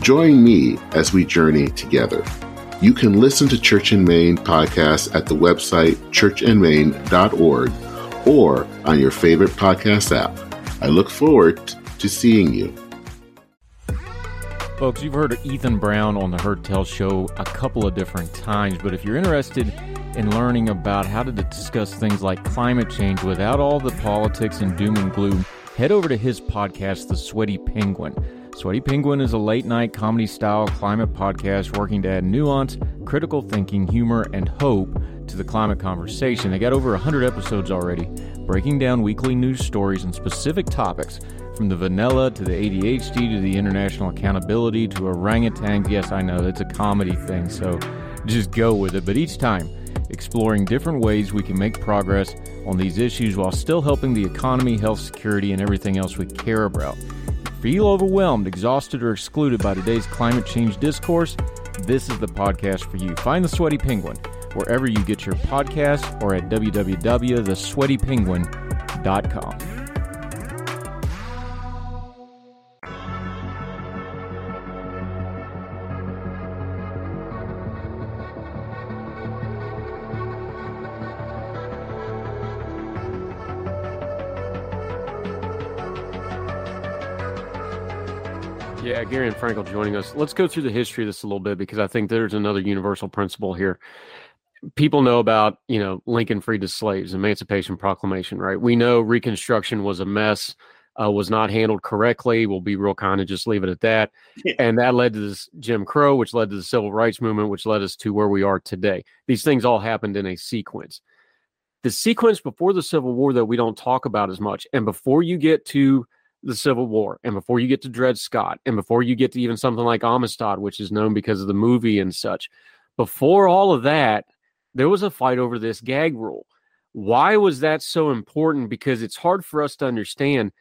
Join me as we journey together. You can listen to Church in Main podcast at the website churchandmain.org or on your favorite podcast app. I look forward to seeing you. Folks, you've heard Ethan Brown on the Heard Tell show a couple of different times, but if you're interested in learning about how to discuss things like climate change without all the politics and doom and gloom, head over to his podcast, The Sweaty Penguin. Sweaty Penguin is a late night comedy style climate podcast working to add nuance, critical thinking, humor, and hope to the climate conversation. They got over 100 episodes already, breaking down weekly news stories and specific topics from the vanilla to the ADHD to the international accountability to orangutans. Yes, I know it's a comedy thing, so just go with it. But each time, exploring different ways we can make progress on these issues while still helping the economy, health, security, and everything else we care about. Feel overwhelmed, exhausted, or excluded by today's climate change discourse? This is the podcast for you. Find the Sweaty Penguin wherever you get your podcasts or at www.thesweatypenguin.com. Yeah, Garion Frankel joining us. Let's go through the history of this a little bit because I think there's another universal principle here. People know about, you know, Lincoln freed the slaves, Emancipation Proclamation, right? We know Reconstruction was a mess, uh, was not handled correctly. We'll be real kind of just leave it at that. Yeah. And that led to this Jim Crow, which led to the Civil Rights Movement, which led us to where we are today. These things all happened in a sequence. The sequence before the Civil War that we don't talk about as much, and before you get to the Civil War, and before you get to Dred Scott, and before you get to even something like Amistad, which is known because of the movie and such, before all of that, there was a fight over this gag rule. Why was that so important? Because it's hard for us to understand.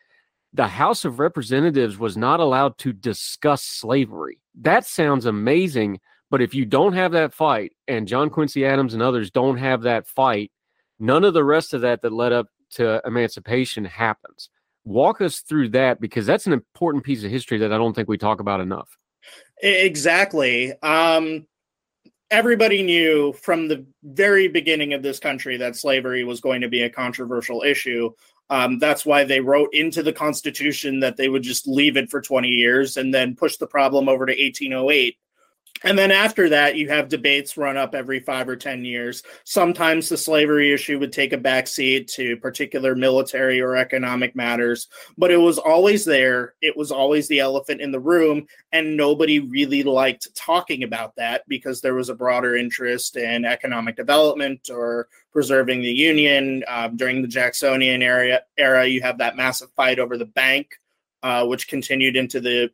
The House of Representatives was not allowed to discuss slavery. That sounds amazing, but if you don't have that fight, and John Quincy Adams and others don't have that fight, none of the rest of that that led up to emancipation happens walk us through that because that's an important piece of history that I don't think we talk about enough. Exactly. Um, everybody knew from the very beginning of this country that slavery was going to be a controversial issue Um, that's why they wrote into the Constitution that they would just leave it for 20 years and then push the problem over to 1808 and then after that, you have debates run up every five or 10 years. Sometimes the slavery issue would take a backseat to particular military or economic matters, but it was always there. It was always the elephant in the room. And nobody really liked talking about that because there was a broader interest in economic development or preserving the Union. Um, during the Jacksonian era, era, you have that massive fight over the bank. Uh, which continued into the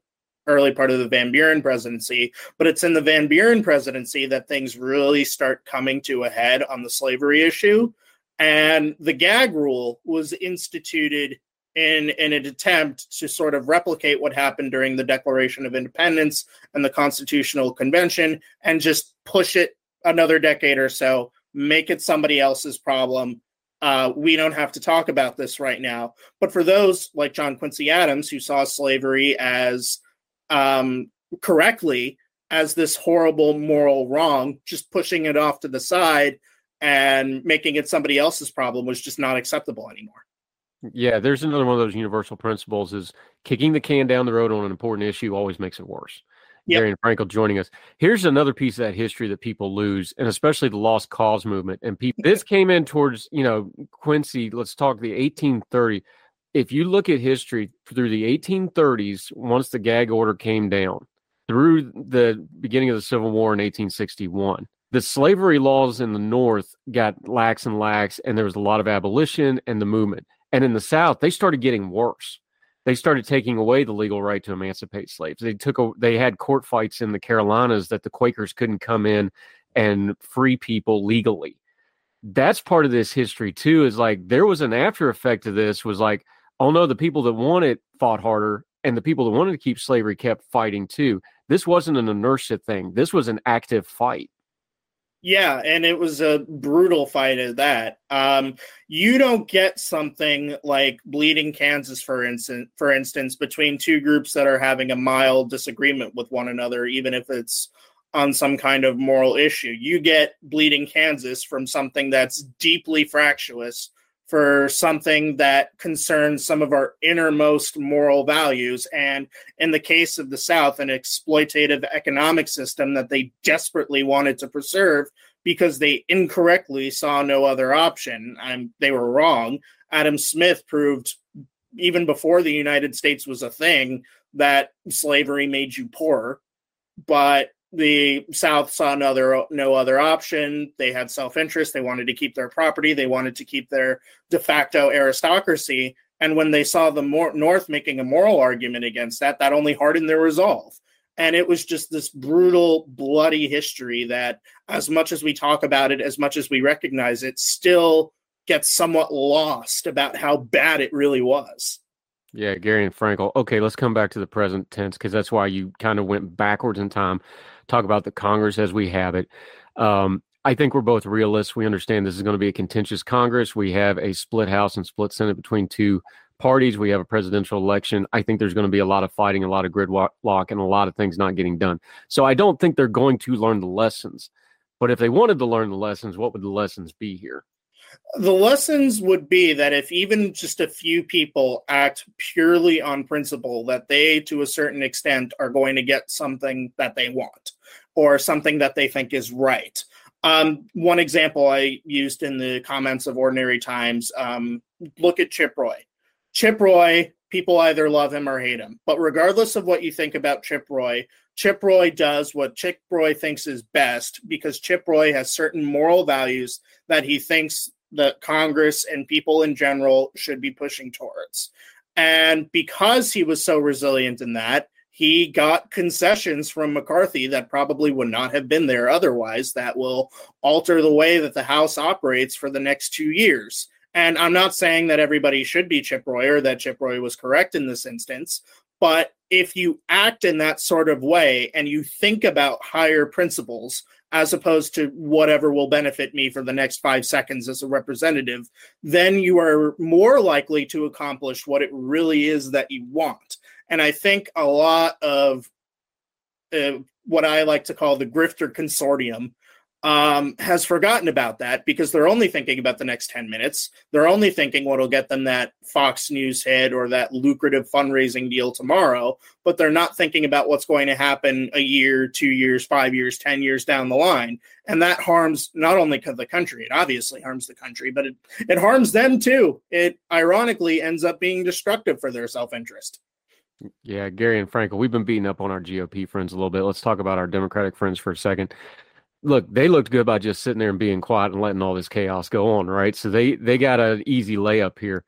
early part of the Van Buren presidency, but it's in the Van Buren presidency that things really start coming to a head on the slavery issue. And the gag rule was instituted in, in an attempt to sort of replicate what happened during the Declaration of Independence and the Constitutional Convention and just push it another decade or so, make it somebody else's problem. Uh, we don't have to talk about this right now. But for those like John Quincy Adams who saw slavery as um, correctly as this horrible moral wrong, just pushing it off to the side and making it somebody else's problem was just not acceptable anymore. Yeah, there's another one of those universal principles is kicking the can down the road on an important issue always makes it worse. Yep. Garion Frankel joining us. Here's another piece of that history that people lose, and especially the lost cause movement. And people, this came in towards, you know, Quincy. Let's talk the 1830 if you look at history through the 1830s, once the gag order came down, through the beginning of the Civil War in 1861, the slavery laws in the North got lax and lax, and there was a lot of abolition and the movement. And in the South, they started getting worse. They started taking away the legal right to emancipate slaves. They took a, they had court fights in the Carolinas that the Quakers couldn't come in and free people legally. That's part of this history too. Is like there was an after effect of this. Was like although the people that wanted fought harder and the people that wanted to keep slavery kept fighting too. This wasn't an inertia thing. This was an active fight. Yeah, and it was a brutal fight at that. Um, you don't get something like Bleeding Kansas, for instance, for instance, between two groups that are having a mild disagreement with one another, even if it's on some kind of moral issue. You get Bleeding Kansas from something that's deeply fractious for something that concerns some of our innermost moral values. And in the case of the South, an exploitative economic system that they desperately wanted to preserve because they incorrectly saw no other option. and they were wrong. Adam Smith proved, even before the United States was a thing, that slavery made you poor. But the South saw no other, no other option. They had self interest. They wanted to keep their property. They wanted to keep their de facto aristocracy. And when they saw the North making a moral argument against that, that only hardened their resolve. And it was just this brutal, bloody history that, as much as we talk about it, as much as we recognize it, still gets somewhat lost about how bad it really was. Yeah, Garion Frankel. Okay, let's come back to the present tense because that's why you kind of went backwards in time talk about the Congress as we have it. Um, I think we're both realists. We understand this is going to be a contentious Congress. We have a split House and split Senate between two parties. We have a presidential election. I think there's going to be a lot of fighting, a lot of gridlock, and a lot of things not getting done. So I don't think they're going to learn the lessons. But if they wanted to learn the lessons, what would the lessons be here? The lessons would be that if even just a few people act purely on principle, that they, to a certain extent, are going to get something that they want or something that they think is right. Um, one example I used in the comments of Ordinary Times um, look at Chip Roy. Chip Roy, people either love him or hate him. But regardless of what you think about Chip Roy, Chip Roy does what Chip Roy thinks is best because Chip Roy has certain moral values that he thinks that Congress and people in general should be pushing towards. And because he was so resilient in that, he got concessions from McCarthy that probably would not have been there otherwise, that will alter the way that the House operates for the next two years. And I'm not saying that everybody should be Chip Roy or that Chip Roy was correct in this instance, but if you act in that sort of way and you think about higher principles, as opposed to whatever will benefit me for the next five seconds as a representative, then you are more likely to accomplish what it really is that you want. And I think a lot of uh, what I like to call the grifter consortium um, has forgotten about that because they're only thinking about the next 10 minutes. They're only thinking what'll get them that Fox News hit or that lucrative fundraising deal tomorrow, but they're not thinking about what's going to happen a year, two years, five years, 10 years down the line. And that harms not only the country, it obviously harms the country, but it, it harms them too. It ironically ends up being destructive for their self interest. Yeah, Garion Frankel, we've been beating up on our GOP friends a little bit. Let's talk about our Democratic friends for a second look, they looked good by just sitting there and being quiet and letting all this chaos go on, right? So they they got an easy layup here.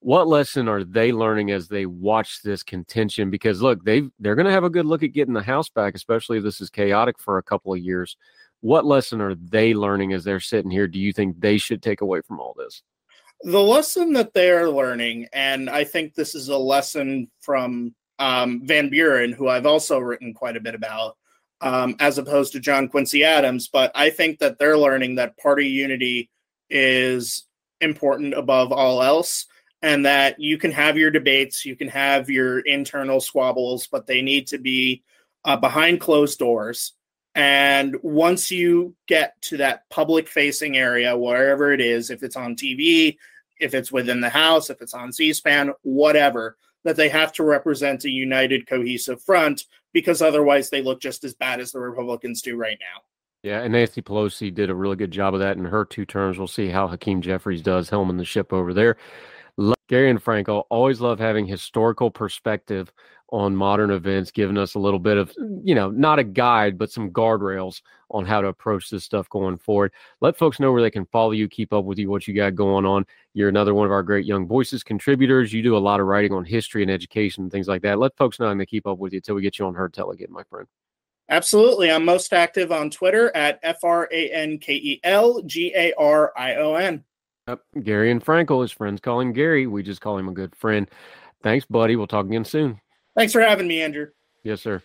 What lesson are they learning as they watch this contention? Because look, they they're going to have a good look at getting the house back, especially if this is chaotic for a couple of years. What lesson are they learning as they're sitting here? Do you think they should take away from all this? The lesson that they're learning, and I think this is a lesson from um, Van Buren, who I've also written quite a bit about, um, as opposed to John Quincy Adams. But I think that they're learning that party unity is important above all else, and that you can have your debates, you can have your internal squabbles, but they need to be uh, behind closed doors. And once you get to that public facing area, wherever it is, if it's on TV, if it's within the House, if it's on C SPAN, whatever, that they have to represent a united, cohesive front because otherwise they look just as bad as the Republicans do right now. Yeah, and Nancy Pelosi did a really good job of that in her two terms. We'll see how Hakeem Jeffries does helming the ship over there. Garion Frankel always love having historical perspective on modern events, giving us a little bit of, mm, you know, not a guide, but some guardrails on how to approach this stuff going forward. Let folks know where they can follow you, keep up with you, what you got going on. You're another one of our great Young Voices contributors. You do a lot of writing on history and education and things like that. Let folks know and they keep up with you until we get you on Heard Tell again, my friend. Absolutely. I'm most active on Twitter at F R A N K E L G A R I O N. Yep. Garion Frankel, his friends call him Gary. We just call him a good friend. Thanks, buddy. We'll talk again soon. Thanks for having me, Andrew. Yes, sir.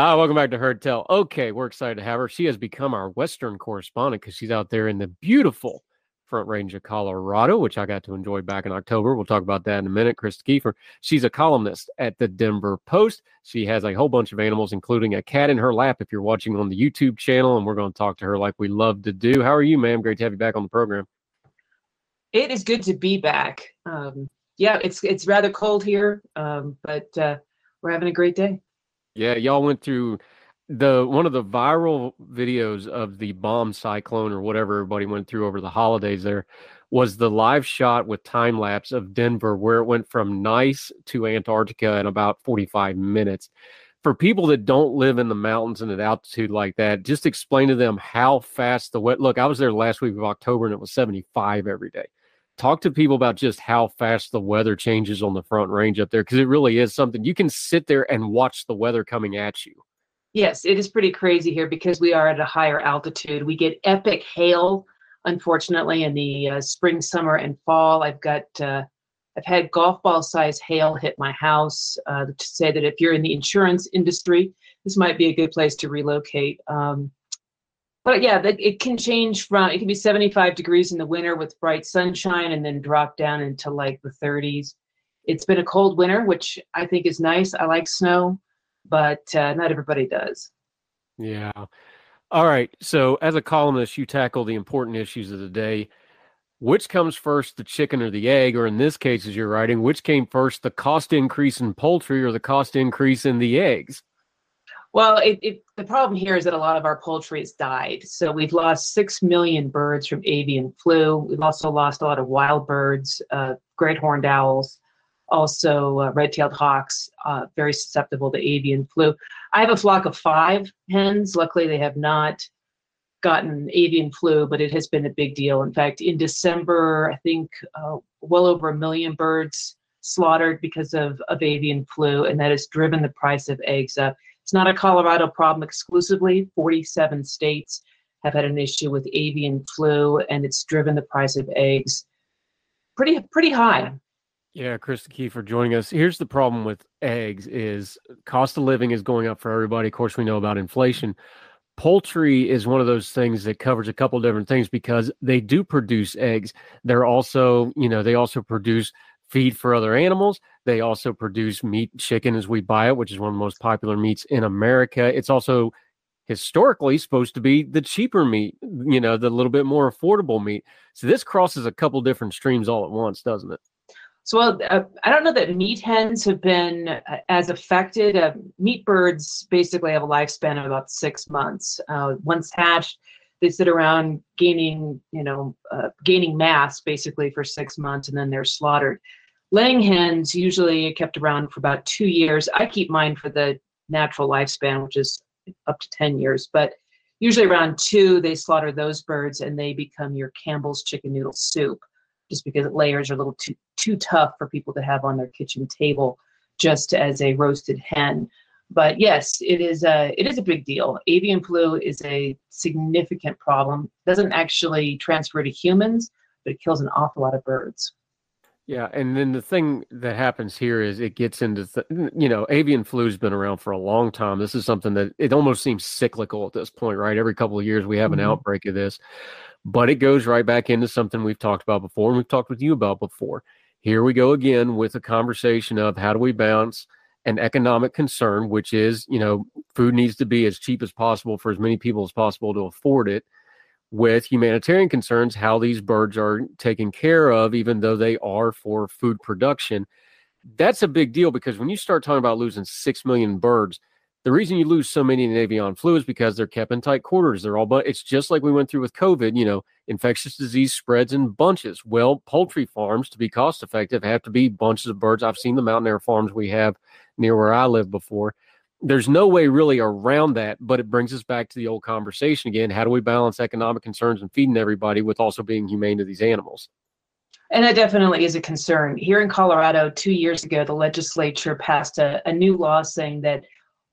Ah, welcome back to Heard Tell. Okay, we're excited to have her. She has become our Western correspondent because she's out there in the beautiful Front Range of Colorado, which I got to enjoy back in October. We'll talk about that in a minute. Krista Kafer, she's a columnist at the Denver Post. She has a whole bunch of animals, including a cat in her lap. If you're watching on the YouTube channel, and we're going to talk to her like we love to do. How are you, ma'am? Great to have you back on the program. It is good to be back. Um, yeah, it's it's rather cold here, um, but uh, we're having a great day. Yeah, y'all went through the one of the viral videos of the bomb cyclone or whatever everybody went through over the holidays there was the live shot with time lapse of Denver where it went from nice to Antarctica in about 45 minutes. For people that don't live in the mountains and at altitude like that, just explain to them how fast the wet look. I was there last week of October and it was 75 every day talk to people about just how fast the weather changes on the front range up there because it really is something you can sit there and watch the weather coming at you. Yes it is pretty crazy here because we are at a higher altitude. We get epic hail unfortunately in the uh, spring summer and fall. I've got uh, i've had golf ball size hail hit my house uh, to say that if you're in the insurance industry this might be a good place to relocate. Um, but yeah, it can change from it can be 75 degrees in the winter with bright sunshine and then drop down into like the 30s. It's been a cold winter, which I think is nice. I like snow, but uh, not everybody does. Yeah. All right. So, as a columnist, you tackle the important issues of the day. Which comes first, the chicken or the egg? Or in this case, as you're writing, which came first, the cost increase in poultry or the cost increase in the eggs? Well, it, it, the problem here is that a lot of our poultry has died. So we've lost 6 million birds from avian flu. We've also lost a lot of wild birds, uh, great horned owls, also uh, red tailed hawks, uh, very susceptible to avian flu. I have a flock of five hens. Luckily, they have not gotten avian flu, but it has been a big deal. In fact, in December, I think uh, well over a million birds slaughtered because of, of avian flu, and that has driven the price of eggs up. It's not a Colorado problem exclusively. 47 states have had an issue with avian flu, and it's driven the price of eggs pretty pretty high. Yeah, Krista Kafer joining us. Here's the problem with eggs is cost of living is going up for everybody. Of course, we know about inflation. Poultry is one of those things that covers a couple different things because they do produce eggs. They're also, you know, they also produce feed for other animals. They also produce meat, chicken as we buy it, which is one of the most popular meats in America. It's also historically supposed to be the cheaper meat, you know, the little bit more affordable meat. So this crosses a couple different streams all at once, doesn't it? So well, uh, I don't know that meat hens have been uh, as affected. Uh, meat birds basically have a lifespan of about six months. Uh, once hatched, they sit around gaining, you know, uh, gaining mass basically for six months, and then they're slaughtered. Laying hens usually kept around for about two years. I keep mine for the natural lifespan, which is up to 10 years, but usually around two, they slaughter those birds and they become your Campbell's chicken noodle soup just because layers are a little too too tough for people to have on their kitchen table just as a roasted hen. But yes, it is a it is a big deal. Avian flu is a significant problem. It doesn't actually transfer to humans, but it kills an awful lot of birds. Yeah, and then the thing that happens here is it gets into th- you know avian flu's been around for a long time. This is something that it almost seems cyclical at this point, right? Every couple of years we have an mm-hmm. outbreak of this, but it goes right back into something we've talked about before and we've talked with you about before. Here we go again with a conversation of how do we balance an economic concern, which is, you know, food needs to be as cheap as possible for as many people as possible to afford it, with humanitarian concerns, how these birds are taken care of, even though they are for food production. That's a big deal because when you start talking about losing 6 million birds, the reason you lose so many in avian flu is because they're kept in tight quarters. They're all, but it's just like we went through with COVID. You know, infectious disease spreads in bunches. Well, poultry farms, to be cost effective, have to be bunches of birds. I've seen the mountain air farms we have near where I live before. There's no way really around that, but it brings us back to the old conversation again. How do we balance economic concerns and feeding everybody with also being humane to these animals? And that definitely is a concern. Here in Colorado, two years ago, the legislature passed a, a new law saying that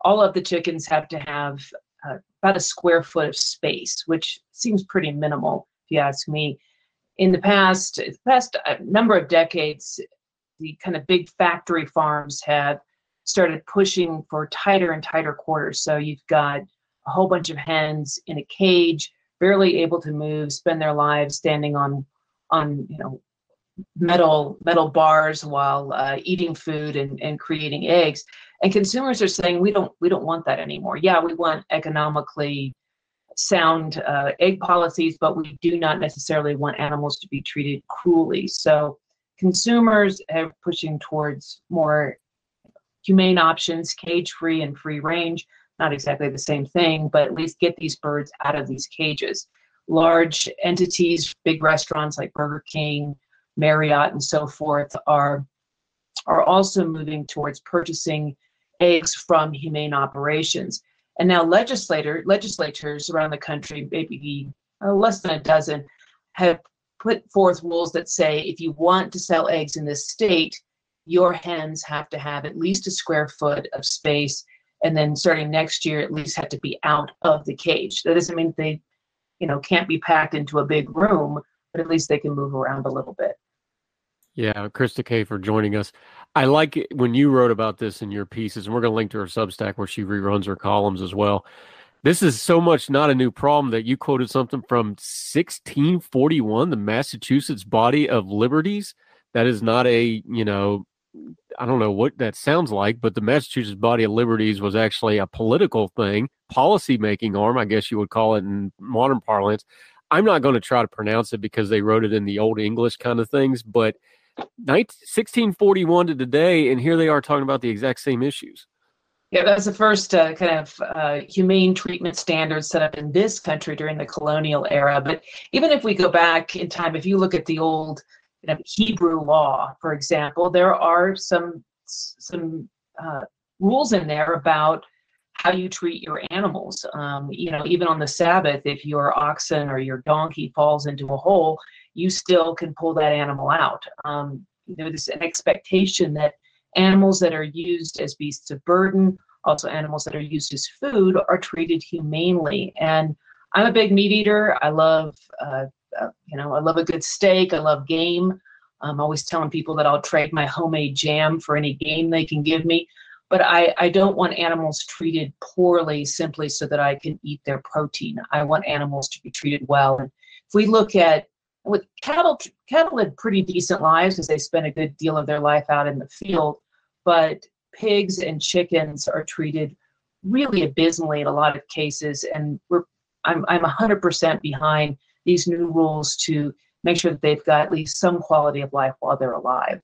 all of the chickens have to have uh, about a square foot of space, which seems pretty minimal, if you ask me. In the past, past uh, number of decades, the kind of big factory farms have started pushing for tighter and tighter quarters. So you've got a whole bunch of hens in a cage, barely able to move, spend their lives standing on on you know metal metal bars while uh, eating food and, and creating eggs. And consumers are saying we don't we don't want that anymore. Yeah we want economically sound uh, egg policies but we do not necessarily want animals to be treated cruelly. So consumers are pushing towards more humane options cage free and free range not exactly the same thing but at least get these birds out of these cages large entities big restaurants like burger king marriott and so forth are are also moving towards purchasing eggs from humane operations. And now legislator, legislatures around the country, maybe uh, less than a dozen, have put forth rules that say if you want to sell eggs in this state, your hens have to have at least a square foot of space. And then starting next year, at least have to be out of the cage. That doesn't mean they, you know, can't be packed into a big room, but at least they can move around a little bit. Yeah, Krista Kafer joining us. I like it when you wrote about this in your pieces, and we're going to link to her Substack where she reruns her columns as well. This is so much not a new problem that you quoted something from 1641, the Massachusetts Body of Liberties. That is not a, you know, I don't know what that sounds like, but the Massachusetts Body of Liberties was actually a political thing, policy making arm, I guess you would call it in modern parlance. I'm not going to try to pronounce it because they wrote it in the old English kind of things, but 1641 to today, and here they are talking about the exact same issues. Yeah, that's the first uh, kind of uh, humane treatment standards set up in this country during the colonial era. But even if we go back in time, if you look at the old you know, Hebrew law, for example, there are some some uh, rules in there about how you treat your animals. Um, you know, even on the Sabbath, if your oxen or your donkey falls into a hole, you still can pull that animal out. Um, there's an expectation that animals that are used as beasts of burden, also animals that are used as food, are treated humanely. And I'm a big meat eater. I love, uh, uh, you know, I love a good steak. I love game. I'm always telling people that I'll trade my homemade jam for any game they can give me. But I, I don't want animals treated poorly simply so that I can eat their protein. I want animals to be treated well. And if we look at with cattle, cattle live pretty decent lives because they spend a good deal of their life out in the field. But pigs and chickens are treated really abysmally in a lot of cases, and we're I'm I'm 100% behind these new rules to make sure that they've got at least some quality of life while they're alive.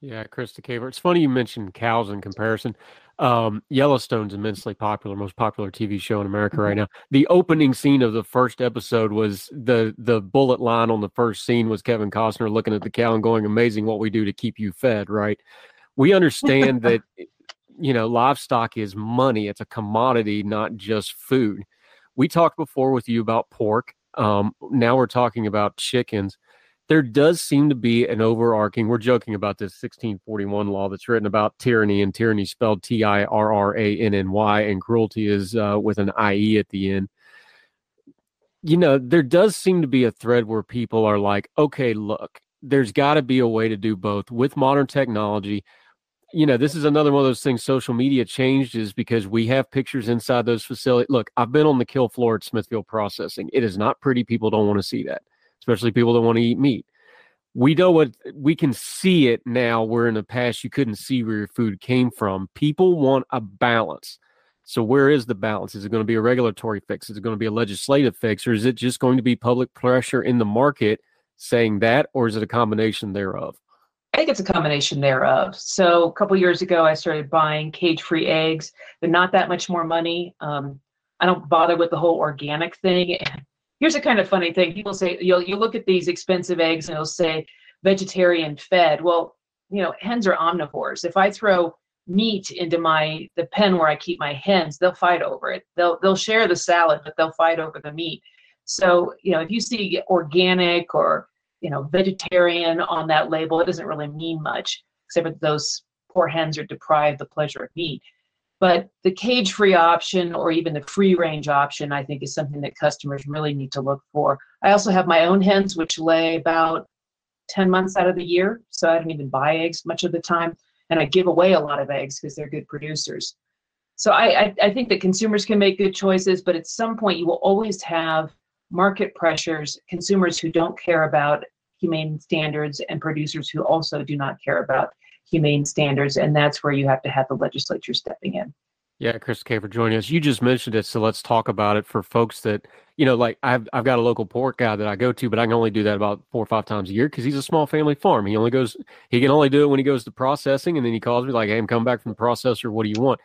Yeah, Krista Kafer. It's funny you mentioned cows in comparison. Um, Yellowstone's immensely popular, most popular TV show in America right mm-hmm. now. The opening scene of the first episode was the the bullet line on the first scene was Kevin Costner looking at the cow and going, "Amazing what we do to keep you fed." Right? We understand that you know livestock is money; it's a commodity, not just food. We talked before with you about pork. Um, now we're talking about chickens. There does seem to be an overarching we're joking about this 1641 law that's written about tyranny and tyranny spelled t-i-r-r-a-n-n-y and cruelty is uh, with an i-e at the end. You know there does seem to be a thread where people are like okay look there's got to be a way to do both. With modern technology you know this is another one of those things social media changed is because we have pictures inside those facilities look i've been on the kill floor at smithfield processing it is not pretty people don't want to see that especially people that want to eat meat. We know what we can see it now, where in the past you couldn't see where your food came from. People want a balance. So, where is the balance? Is it going to be a regulatory fix? Is it going to be a legislative fix? Or is it just going to be public pressure in the market saying that? Or is it a combination thereof? I think it's a combination thereof. So, a couple years ago, I started buying cage free eggs. They're not that much more money. Um, I don't bother with the whole organic thing. And here's a kind of funny thing. People say you'll you look at these expensive eggs and it'll say vegetarian fed. Well, you know, hens are omnivores. If I throw meat into my the pen where I keep my hens, they'll fight over it. They'll they'll share the salad, but they'll fight over the meat. So, you know, if you see organic or, you know, vegetarian on that label, it doesn't really mean much, except that those poor hens are deprived the pleasure of meat. But the cage free option or even the free range option, I think, is something that customers really need to look for. I also have my own hens, which lay about 10 months out of the year. So I don't even buy eggs much of the time. And I give away a lot of eggs because they're good producers. So I, I, I think that consumers can make good choices, but at some point you will always have market pressures, consumers who don't care about humane standards, and producers who also do not care about humane standards, and that's where you have to have the legislature stepping in. Yeah, Krista Kafer joining us. You just mentioned it, so let's talk about it for folks that you know. Like I've I've got a local pork guy that I go to, but I can only do that about four or five times a year because he's a small family farm. He only goes he can only do it when he goes to processing, and then he calls me like, "Hey, I'm coming back from the processor. What do you want?"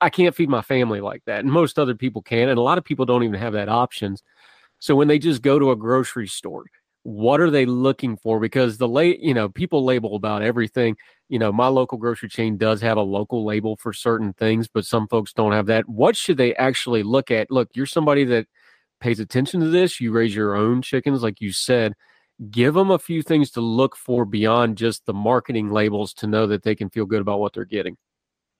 I can't feed my family like that, and most other people can, and a lot of people don't even have that options. So when they just go to a grocery store, what are they looking for? Because the late you know people label about everything. You know my local grocery chain does have a local label for certain things but some folks don't have that. What should they actually look at? Look you're somebody that pays attention to this. You raise your own chickens like you said. Give them a few things to look for beyond just the marketing labels to know that they can feel good about what they're getting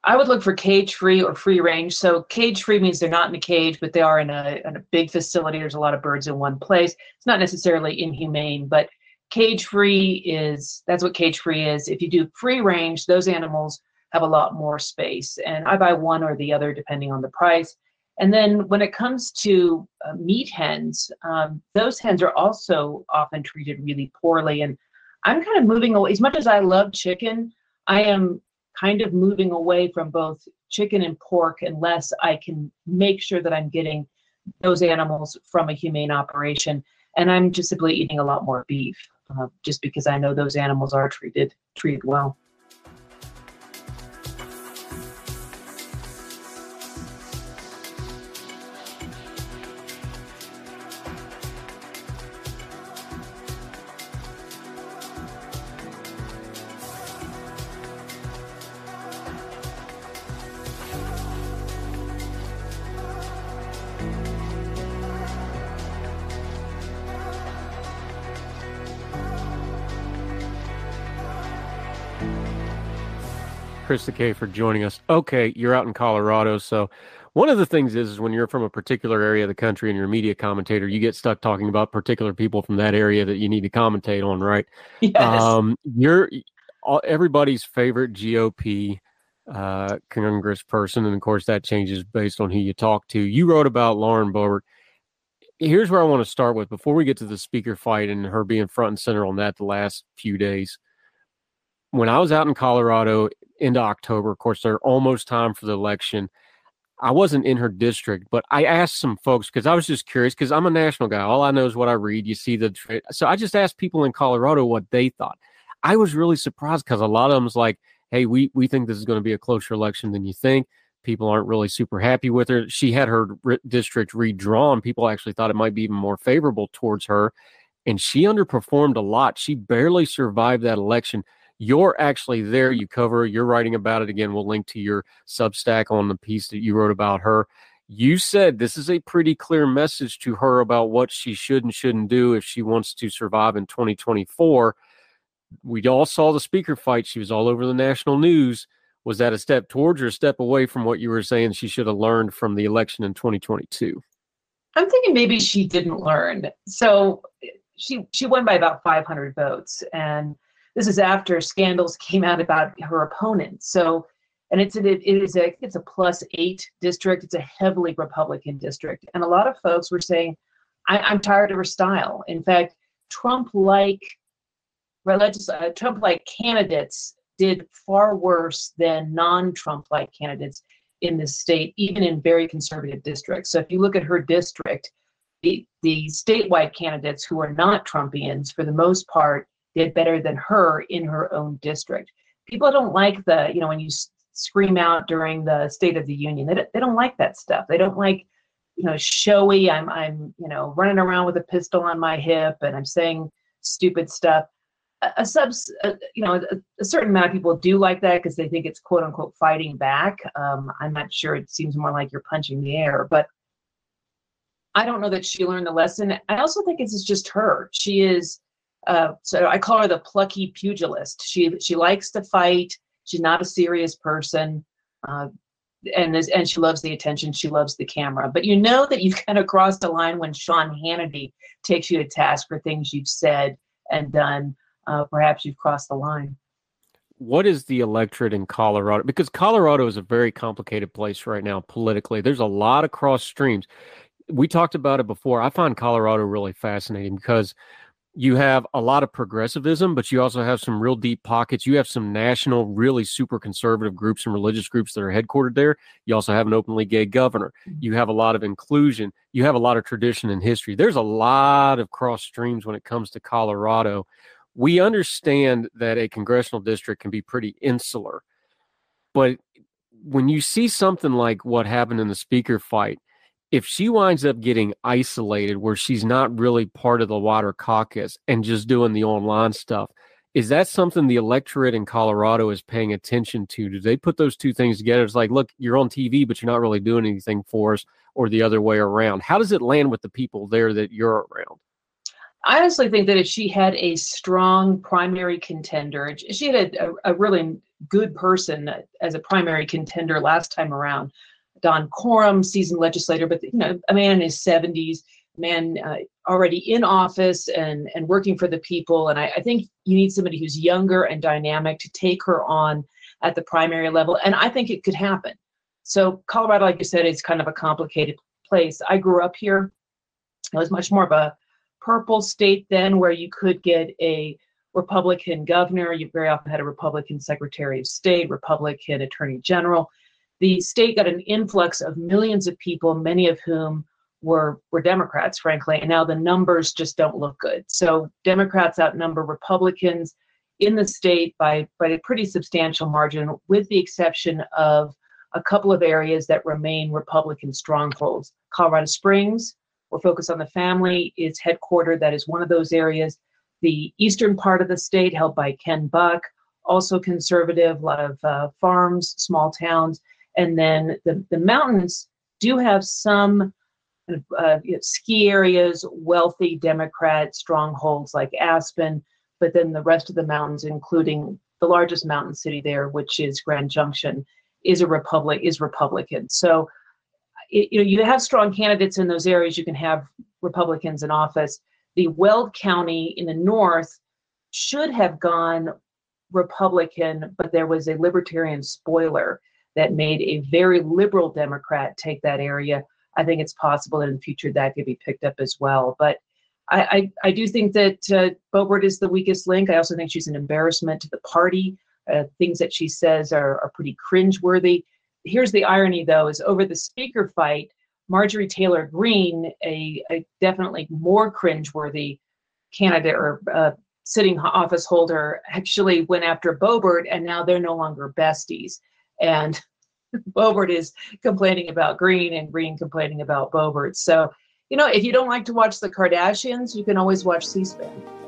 I would look for cage free or free range. So cage free means they're not in a cage, but they are in a, in a big facility. There's a lot of birds in one place. It's not necessarily inhumane, but cage free is that's what cage free is. If you do free range, those animals have a lot more space. And I buy one or the other depending on the price. And then when it comes to uh, meat hens, um, those hens are also often treated really poorly. And I'm kind of moving away. As much as I love chicken, I am kind of moving away from both chicken and pork unless I can make sure that I'm getting those animals from a humane operation. And I'm just simply eating a lot more beef, uh, just because I know those animals are treated treated well. Krista Kafer joining us. Okay, you're out in Colorado, so One of the things is, is when you're from a particular area of the country and you're a media commentator, you get stuck talking about particular people from that area that you need to commentate on, right? Yes. Um, you're everybody's favorite GOP uh, congressperson, and of course that changes based on who you talk to. You wrote about Lauren Boebert. Here's where I want to start with before we get to the speaker fight and her being front and center on that the last few days. When I was out in Colorado into October, of course, they're almost time for the election. I wasn't in her district, but I asked some folks because I was just curious because I'm a national guy. All I know is what I read. You see the so I just asked people in Colorado what they thought. I was really surprised because a lot of them's like, "Hey, we we think this is going to be a closer election than you think." People aren't really super happy with her. She had her re- district redrawn. People actually thought it might be even more favorable towards her, and she underperformed a lot. She barely survived that election. You're actually there. You cover. You're writing about it again. We'll link to your Substack on the piece that you wrote about her. You said this is a pretty clear message to her about what she should and shouldn't do if she wants to survive in 2024 we all saw the speaker fight. She was all over the national news. Was that a step towards or a step away from what you were saying she should have learned from the election in 2022? I'm thinking maybe she didn't learn. So she she won by about 500 votes, and this is after scandals came out about her opponent. So, and it's a, it is a it's a plus eight district. It's a heavily Republican district, and a lot of folks were saying, I, "I'm tired of her style." In fact, Trump-like uh, Trump-like candidates did far worse than non-Trump-like candidates in this state, even in very conservative districts. So if you look at her district, the, the statewide candidates who are not Trumpians, for the most part, did better than her in her own district. People don't like the, you know, when you scream out during the State of the Union, they, they don't like that stuff. They don't like, you know, showy. I'm, I'm, you know, running around with a pistol on my hip and I'm saying stupid stuff a subs, a, you know, a, a, certain amount of people do like that because they think it's quote unquote fighting back. Um, I'm not sure. It seems more like you're punching the air, but I don't know that she learned the lesson. I also think it's just her. She is, uh, so I call her the plucky pugilist. She she likes to fight. She's not a serious person. Uh, and this, and she loves the attention. She loves the camera. But you know that you've kind of crossed the line when Sean Hannity takes you to task for things you've said and done uh, perhaps you've crossed the line. What is the electorate in Colorado? Because Colorado is a very complicated place right now politically. There's a lot of cross streams. We talked about it before. I find Colorado really fascinating because you have a lot of progressivism, but you also have some real deep pockets. You have some national, really super conservative groups and religious groups that are headquartered there. You also have an openly gay governor. Mm-hmm. You have a lot of inclusion. You have a lot of tradition and history. There's a lot of cross streams when it comes to Colorado we understand that a congressional district can be pretty insular, but when you see something like what happened in the speaker fight, if she winds up getting isolated where she's not really part of the water caucus and just doing the online stuff, is that something the electorate in Colorado is paying attention to? Do they put those two things together? It's like, look, you're on TV, but you're not really doing anything for us, or the other way around. How does it land with the people there that you're around? I honestly think that if she had a strong primary contender, she had a, a, really good person as a primary contender last time around. Don Coram, seasoned legislator, but you know, a man in his 70s, man uh, already in office and and working for the people. And I, I think you need somebody who's younger and dynamic to take her on at the primary level. And I think it could happen. So Colorado, like you said, is kind of a complicated place. I grew up here. It was much more of a purple state then where you could get a Republican governor. You very often had a Republican Secretary of State, Republican Attorney General. The state got an influx of millions of people, many of whom were were Democrats, frankly, and now the numbers just don't look good. So Democrats outnumber Republicans in the state by by a pretty substantial margin, with the exception of a couple of areas that remain Republican strongholds. Colorado Springs, or Focus on the Family is headquartered. That is one of those areas. The eastern part of the state, held by Ken Buck, also conservative, a lot of uh, farms, small towns. And then the, the mountains do have some uh, you know, ski areas, wealthy Democrat strongholds like Aspen, but then the rest of the mountains, including the largest mountain city there, which is Grand Junction, is a republic is Republican. So it, you know, you have strong candidates in those areas. You can have Republicans in office. The Weld County in the north should have gone Republican, but there was a libertarian spoiler that made a very liberal Democrat take that area. I think it's possible that in the future that could be picked up as well. But I, I, I do think that uh, Boebert is the weakest link. I also think she's an embarrassment to the party. Uh, things that she says are, are pretty cringeworthy. Here's the irony, though, is over the speaker fight, Marjorie Taylor Greene, a, a definitely more cringeworthy candidate or uh, sitting office holder, actually went after Boebert, and now they're no longer besties. And Boebert is complaining about Greene and Greene complaining about Boebert. So, you know, if you don't like to watch the Kardashians, you can always watch C-SPAN. Yeah,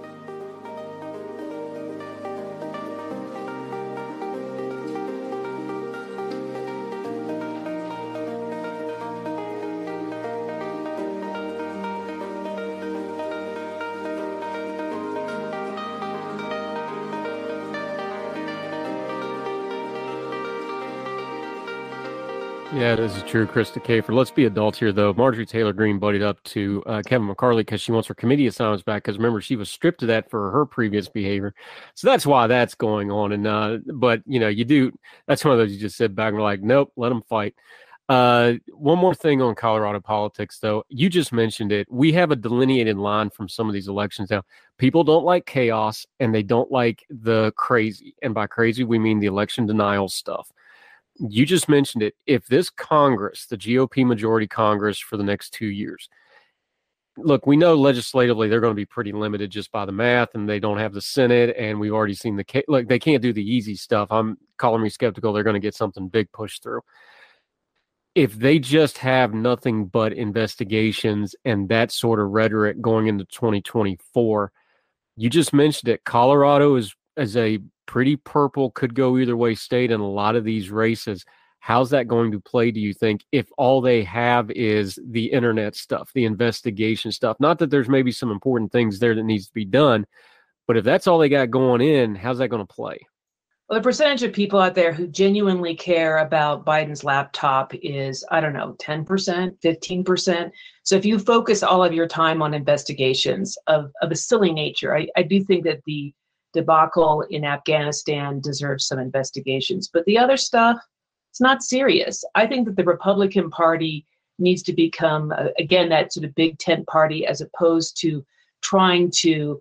this is true, Krista Kafer. Let's be adults here, though. Marjorie Taylor Greene buddied up to uh, Kevin McCarthy because she wants her committee assignments back. Because remember, she was stripped of that for her previous behavior, so that's why that's going on. And uh, but you know, you do. That's one of those you just sit back and we're like, nope, let them fight. Uh, one more thing on Colorado politics, though. You just mentioned it. We have a delineated line from some of these elections now. People don't like chaos and they don't like the crazy. And by crazy, we mean the election denial stuff you just mentioned it. If this Congress, the GOP majority Congress for the next two years, look, we know legislatively they're going to be pretty limited just by the math, and they don't have the Senate, and we've already seen the case. look. They can't do the easy stuff. I'm calling me skeptical. They're going to get something big pushed through. If they just have nothing but investigations and that sort of rhetoric going into 2024, you just mentioned it. Colorado is as a pretty purple, could go either way state in a lot of these races. How's that going to play, do you think, if all they have is the internet stuff, the investigation stuff? Not that there's maybe some important things there that needs to be done, but if that's all they got going in, how's that going to play? Well, the percentage of people out there who genuinely care about Biden's laptop is, I don't know, 10%, 15%. So if you focus all of your time on investigations of, of a silly nature, I, I do think that the debacle in Afghanistan deserves some investigations. But the other stuff, it's not serious. I think that the Republican Party needs to become, uh, again, that sort of big tent party as opposed to trying to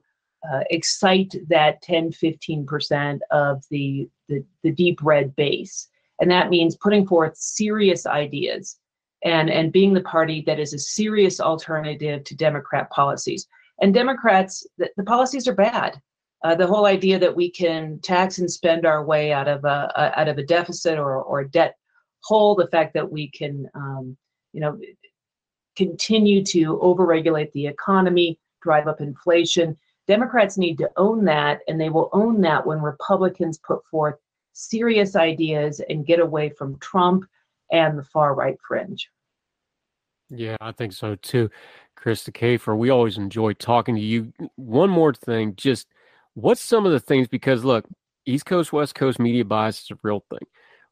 uh, excite that 10, 15% of the, the, the deep red base. And that means putting forth serious ideas and, and being the party that is a serious alternative to Democrat policies. And Democrats, the, the policies are bad. Uh, the whole idea that we can tax and spend our way out of a, a out of a deficit or or debt hole, the fact that we can um, you know continue to overregulate the economy, drive up inflation. Democrats need to own that, and they will own that when Republicans put forth serious ideas and get away from Trump and the far right fringe. Yeah, I think so too. Krista Kafer, we always enjoy talking to you. One more thing, just What's some of the things? Because look, East Coast, West Coast media bias is a real thing.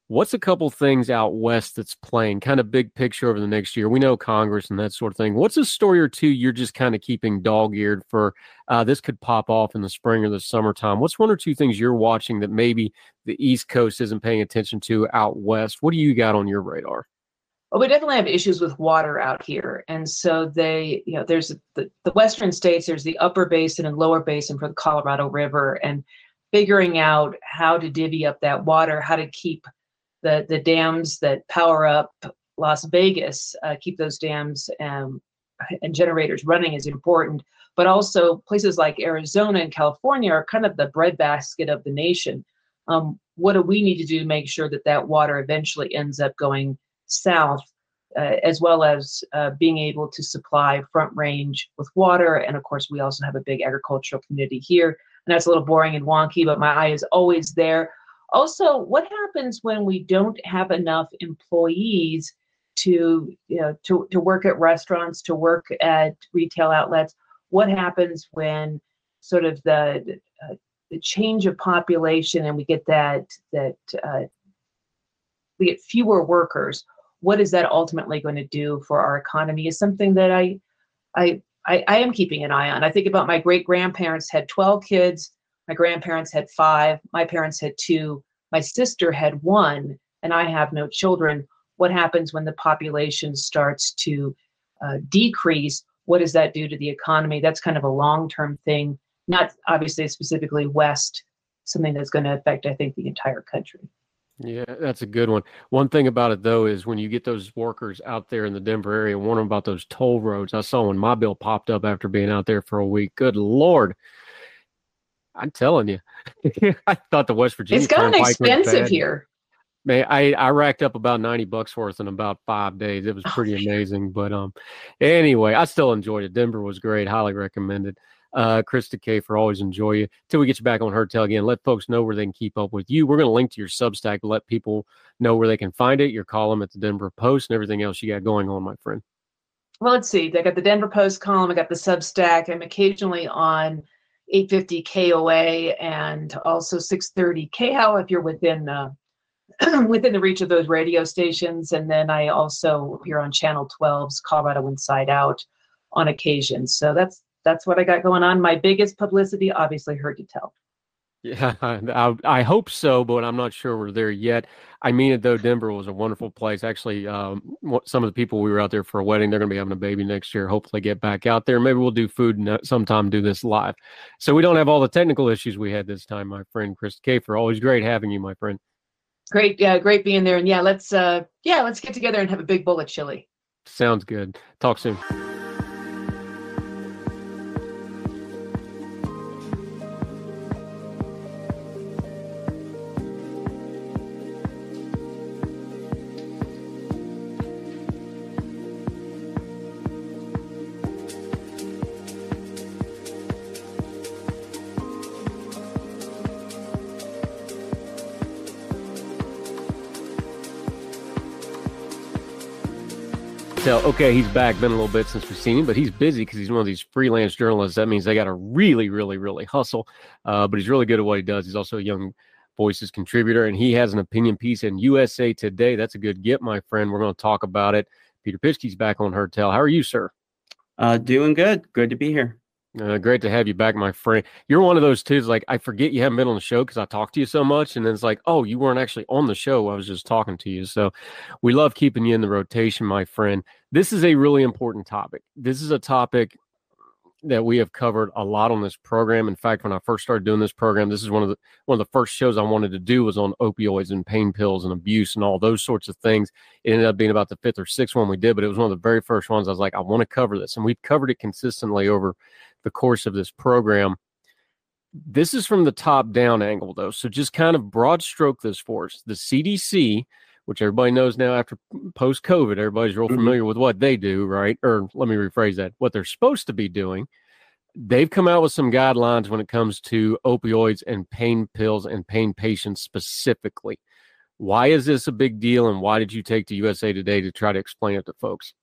What's a couple things out west that's playing kind of big picture over the next year? We know Congress and that sort of thing. What's a story or two you're just kind of keeping dog eared for? Uh, this could pop off in the spring or the summertime. What's one or two things you're watching that maybe the East Coast isn't paying attention to out west? What do you got on your radar? Well, we definitely have issues with water out here. And so they, you know, there's the, the western states, there's the upper basin and lower basin for the Colorado River, and figuring out how to divvy up that water, how to keep the, the dams that power up Las Vegas, uh, keep those dams um, and generators running is important. But also places like Arizona and California are kind of the breadbasket of the nation. Um, what do we need to do to make sure that that water eventually ends up going south, uh, as well as uh, being able to supply Front Range with water. And of course, we also have a big agricultural community here. And that's a little boring and wonky, but my eye is always there. Also, what happens when we don't have enough employees to, you know, to, to work at restaurants, to work at retail outlets? What happens when sort of the, uh, the change of population and we get that that uh, we get fewer workers what is that ultimately going to do for our economy is something that I, I, I, I am keeping an eye on. I think about my great grandparents had 12 kids. My grandparents had five. My parents had two. My sister had one, and I have no children. What happens when the population starts to uh, decrease? What does that do to the economy? That's kind of a long term thing, not obviously specifically West, something that's going to affect, I think, the entire country. Yeah, that's a good one. One thing about it though is when you get those workers out there in the Denver area, wondering about those toll roads. I saw when my bill popped up after being out there for a week. Good lord. I'm telling you. I thought the West Virginia It's gotten expensive here. Man, I, I racked up about 90 bucks worth in about five days. It was Oh, pretty amazing. But um anyway, I still enjoyed it. Denver was great. Highly recommended. Uh Krista K always enjoy you. Till we get you back on Heard Tell again. Let folks know where they can keep up with you. We're gonna link to your Substack, let people know where they can find it, your column at the Denver Post and everything else you got going on, my friend. Well, let's see. I got the Denver Post column. I got the Substack. I'm occasionally on 850 KOA and also 630 KHOW if you're within uh, within the reach of those radio stations. And then I also appear on Channel 12's Colorado Inside Out on occasion. So that's that's what I got going on. My biggest publicity, obviously, heard to tell. Yeah, I, I hope so, but I'm not sure we're there yet. I mean it though. Denver was a wonderful place. Actually, um, some of the people we were out there for a wedding, they're going to be having a baby next year. Hopefully, get back out there. Maybe we'll do food and sometime do this live, so we don't have all the technical issues we had this time. My friend Krista Kafer, always great having you, my friend. Great, yeah, great being there. And yeah, let's uh yeah, let's get together and have a big bowl of chili. Sounds good. Talk soon. So, okay, he's back. Been a little bit since we've seen him, but he's busy because he's one of these freelance journalists. That means they got to really, really, really hustle. Uh, but he's really good at what he does. He's also a young voices contributor, and he has an opinion piece in USA Today. That's a good get, my friend. We're going to talk about it. Peter Pischke's back on Heard Tell. How are you, sir? Uh, doing good. Good to be here. Uh, great to have you back, my friend. You're one of those too. Like I forget you haven't been on the show because I talk to you so much, and then it's like, oh, you weren't actually on the show. I was just talking to you. So we love keeping you in the rotation, my friend. This is a really important topic. This is a topic that we have covered a lot on this program. In fact, when I first started doing this program, this is one of the one of the first shows I wanted to do was on opioids and pain pills and abuse and all those sorts of things. It ended up being about the fifth or sixth one we did, but it was one of the very first ones. I was like, I want to cover this, and we've covered it consistently over the course of this program. This is from the top down angle, though. So just kind of broad stroke this for us. The CDC, which everybody knows now after post COVID, everybody's real familiar with what they do, right? Or let me rephrase that what they're supposed to be doing. They've come out with some guidelines when it comes to opioids and pain pills and pain patients specifically. Why is this a big deal? And why did you take to USA Today to try to explain it to folks?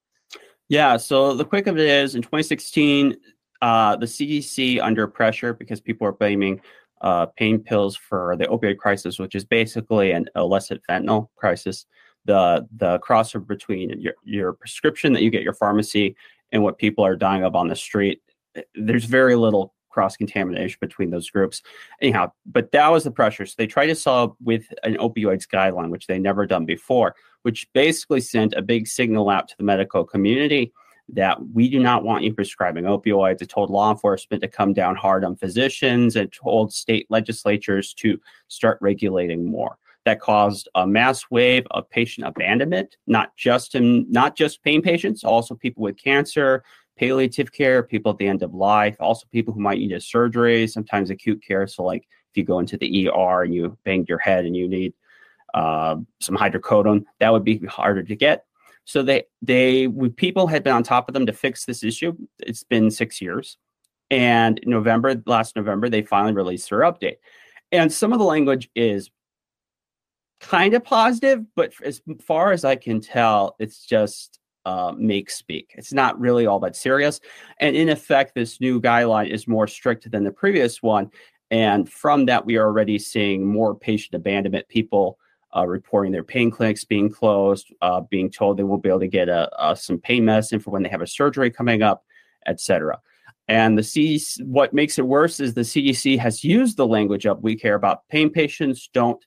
Yeah. So the quick of it is in 2016, uh, the CDC under pressure because people are blaming uh, pain pills for the opioid crisis, which is basically an illicit fentanyl crisis. The the crossover between your, your prescription that you get your pharmacy and what people are dying of on the street, eh, there's very little cross contamination between those groups. Anyhow, but that was the pressure. So they tried to solve with an opioids guideline, which they never done before, which basically sent a big signal out to the medical community that we do not want you prescribing opioids. It told law enforcement to come down hard on physicians and told state legislatures to start regulating more. That caused a mass wave of patient abandonment, not just in not just pain patients, also people with cancer, palliative care, people at the end of life, also people who might need a surgery, sometimes acute care. So, like if you go into the ER and you banged your head and you need uh, some hydrocodone, that would be harder to get. So they they we, people had been on top of them to fix this issue. It's been six years, and November last November they finally released their update, and some of the language is kind of positive, but as far as I can tell, it's just uh, make speak. It's not really all that serious, and in effect, this new guideline is more strict than the previous one, and from that we are already seeing more patient abandonment. People uh, reporting their pain clinics being closed, uh, being told they won't be able to get a, a, some pain medicine for when they have a surgery coming up, etc. And the CDC, what makes it worse is the CDC has used the language of we care about pain patients, don't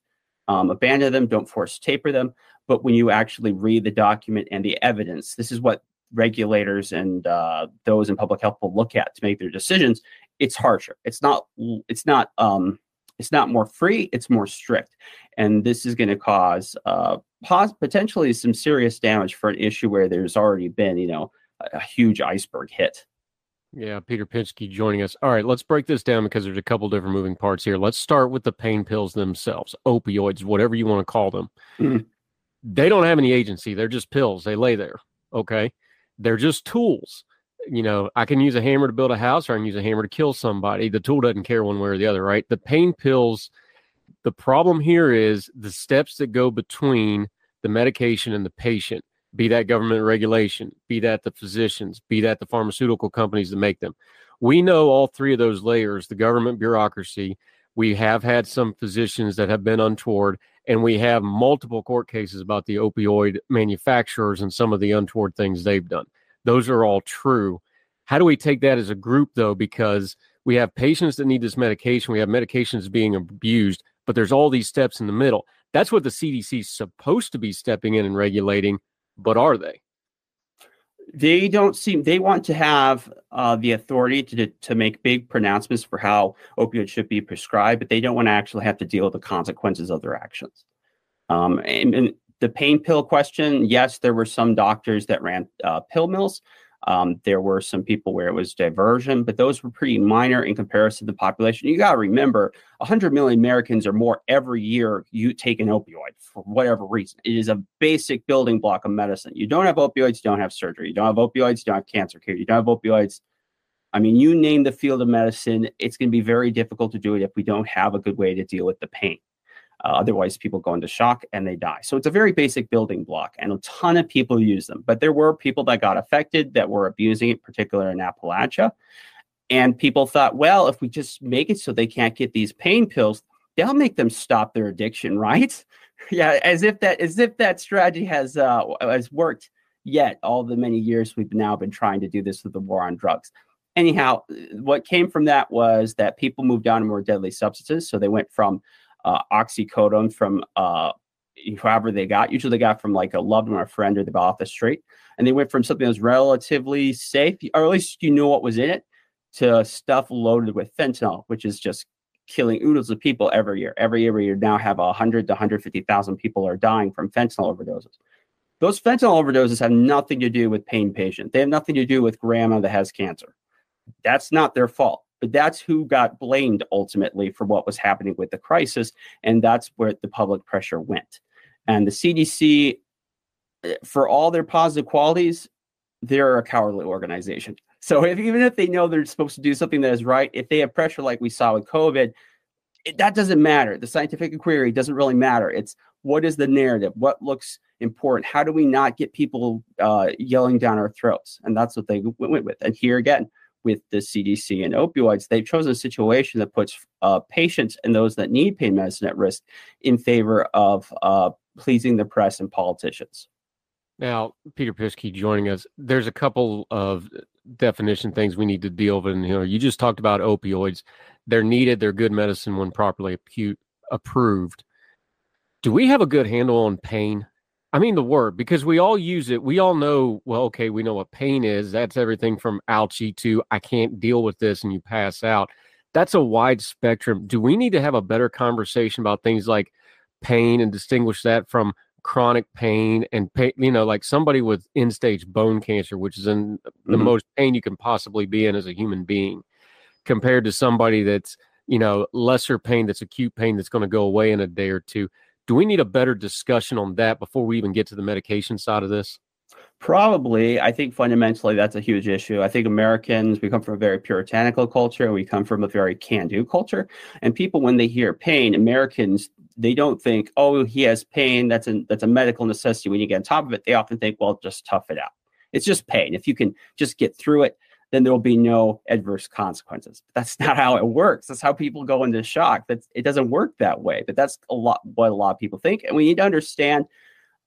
um, abandon them, don't force taper them. But when you actually read the document and the evidence, this is what regulators and uh, those in public health will look at to make their decisions. It's harsher. It's not. It's not. Um, it's not more free. It's more strict, and this is going to cause uh, pos- potentially some serious damage for an issue where there's already been, you know, a, a huge iceberg hit. Yeah, Peter Pischke joining us. All right, let's break this down because there's a couple different moving parts here. Let's start with the pain pills themselves, opioids, whatever you want to call them. Mm-hmm. They don't have any agency. They're just pills. They lay there. Okay. They're just tools. You know, I can use a hammer to build a house or I can use a hammer to kill somebody. The tool doesn't care one way or the other, right? The pain pills, the problem here is the steps that go between the medication and the patient be that government regulation, be that the physicians, be that the pharmaceutical companies that make them. We know all three of those layers the government bureaucracy. We have had some physicians that have been untoward, and we have multiple court cases about the opioid manufacturers and some of the untoward things they've done. Those are all true. How do we take that as a group, though? Because we have patients that need this medication, we have medications being abused, but there's all these steps in the middle. That's what the CDC is supposed to be stepping in and regulating but are they? They don't seem. They want to have uh, the authority to to make big pronouncements for how opioids should be prescribed, but they don't want to actually have to deal with the consequences of their actions. Um, and, and the pain pill question, yes, there were some doctors that ran uh, pill mills, um, there were some people where it was diversion, but those were pretty minor in comparison to the population. You got to remember, 100 million Americans or more every year you take an opioid for whatever reason. It is a basic building block of medicine. You don't have opioids, you don't have surgery. You don't have opioids, you don't have cancer care. You don't have opioids. I mean, you name the field of medicine, it's going to be very difficult to do it if we don't have a good way to deal with the pain. Uh, otherwise, people go into shock and they die. So it's a very basic building block, and a ton of people use them. But there were people that got affected that were abusing it, particularly in Appalachia. And people thought, well, if we just make it so they can't get these pain pills, they'll make them stop their addiction, right? yeah, as if that as if that strategy has uh, has worked yet. All the many years we've now been trying to do this with the war on drugs. Anyhow, what came from that was that people moved on to more deadly substances. So they went from uh, oxycodone from uh, whoever they got. Usually they got from like a loved one or a friend or they bought off the street. And they went from something that was relatively safe, or at least you knew what was in it, to stuff loaded with fentanyl, which is just killing oodles of people every year. Every year you now have 100 to 150,000 people are dying from fentanyl overdoses. Those fentanyl overdoses have nothing to do with pain patient. They have nothing to do with grandma that has cancer. That's not their fault. But that's who got blamed ultimately for what was happening with the crisis. And that's where the public pressure went. And the CDC, eh, for all their positive qualities, they're a cowardly organization. So if, even if they know they're supposed to do something that is right, if they have pressure like we saw with COVID, it, that doesn't matter. The scientific inquiry doesn't really matter. It's what is the narrative? What looks important? How do we not get people uh, yelling down our throats? And that's what they went with. And here again, with the CDC and opioids, they've chosen a situation that puts uh, patients and those that need pain medicine at risk in favor of uh, pleasing the press and politicians. Now, Peter Pischke joining us. There's a couple of definition things we need to deal with. And, you know, you just talked about opioids. They're needed. They're good medicine when properly approved. Do we have a good handle on pain? I mean the word because we all use it. We all know, well, okay, we know what pain is. That's everything from ouchie to I can't deal with this and you pass out. That's a wide spectrum. Do we need to have a better conversation about things like pain and distinguish that from chronic pain and pain, you know, like somebody with end stage bone cancer, which is in the mm-hmm. most pain you can possibly be in as a human being, compared to somebody that's, you know, lesser pain, that's acute pain that's going to go away in a day or two do we need a better discussion on that before we even get to the medication side of this? Probably. I think fundamentally that's a huge issue. I think Americans, we come from a very puritanical culture. We come from a very can do culture. And people, when they hear pain, Americans, they don't think, oh, he has pain. That's a, that's a medical necessity. When you get on top of it, they often think, well, just tough it out. It's just pain. If you can just get through it, then there will be no adverse consequences. But that's not how it works. That's how people go into shock. That it doesn't work that way. But that's a lot what a lot of people think. And we need to understand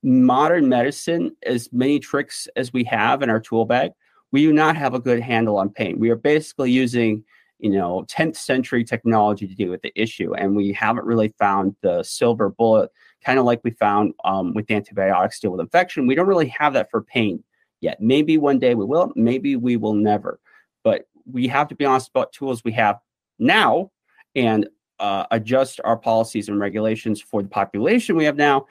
modern medicine, as many tricks as we have in our tool bag, we do not have a good handle on pain. We are basically using you know 10th century technology to deal with the issue and we haven't really found the silver bullet kind of like we found um, with antibiotics to deal with infection we don't really have that for pain yet. Maybe one day we will maybe we will never. But we have to be honest about tools we have now and uh, adjust our policies and regulations for the population we have now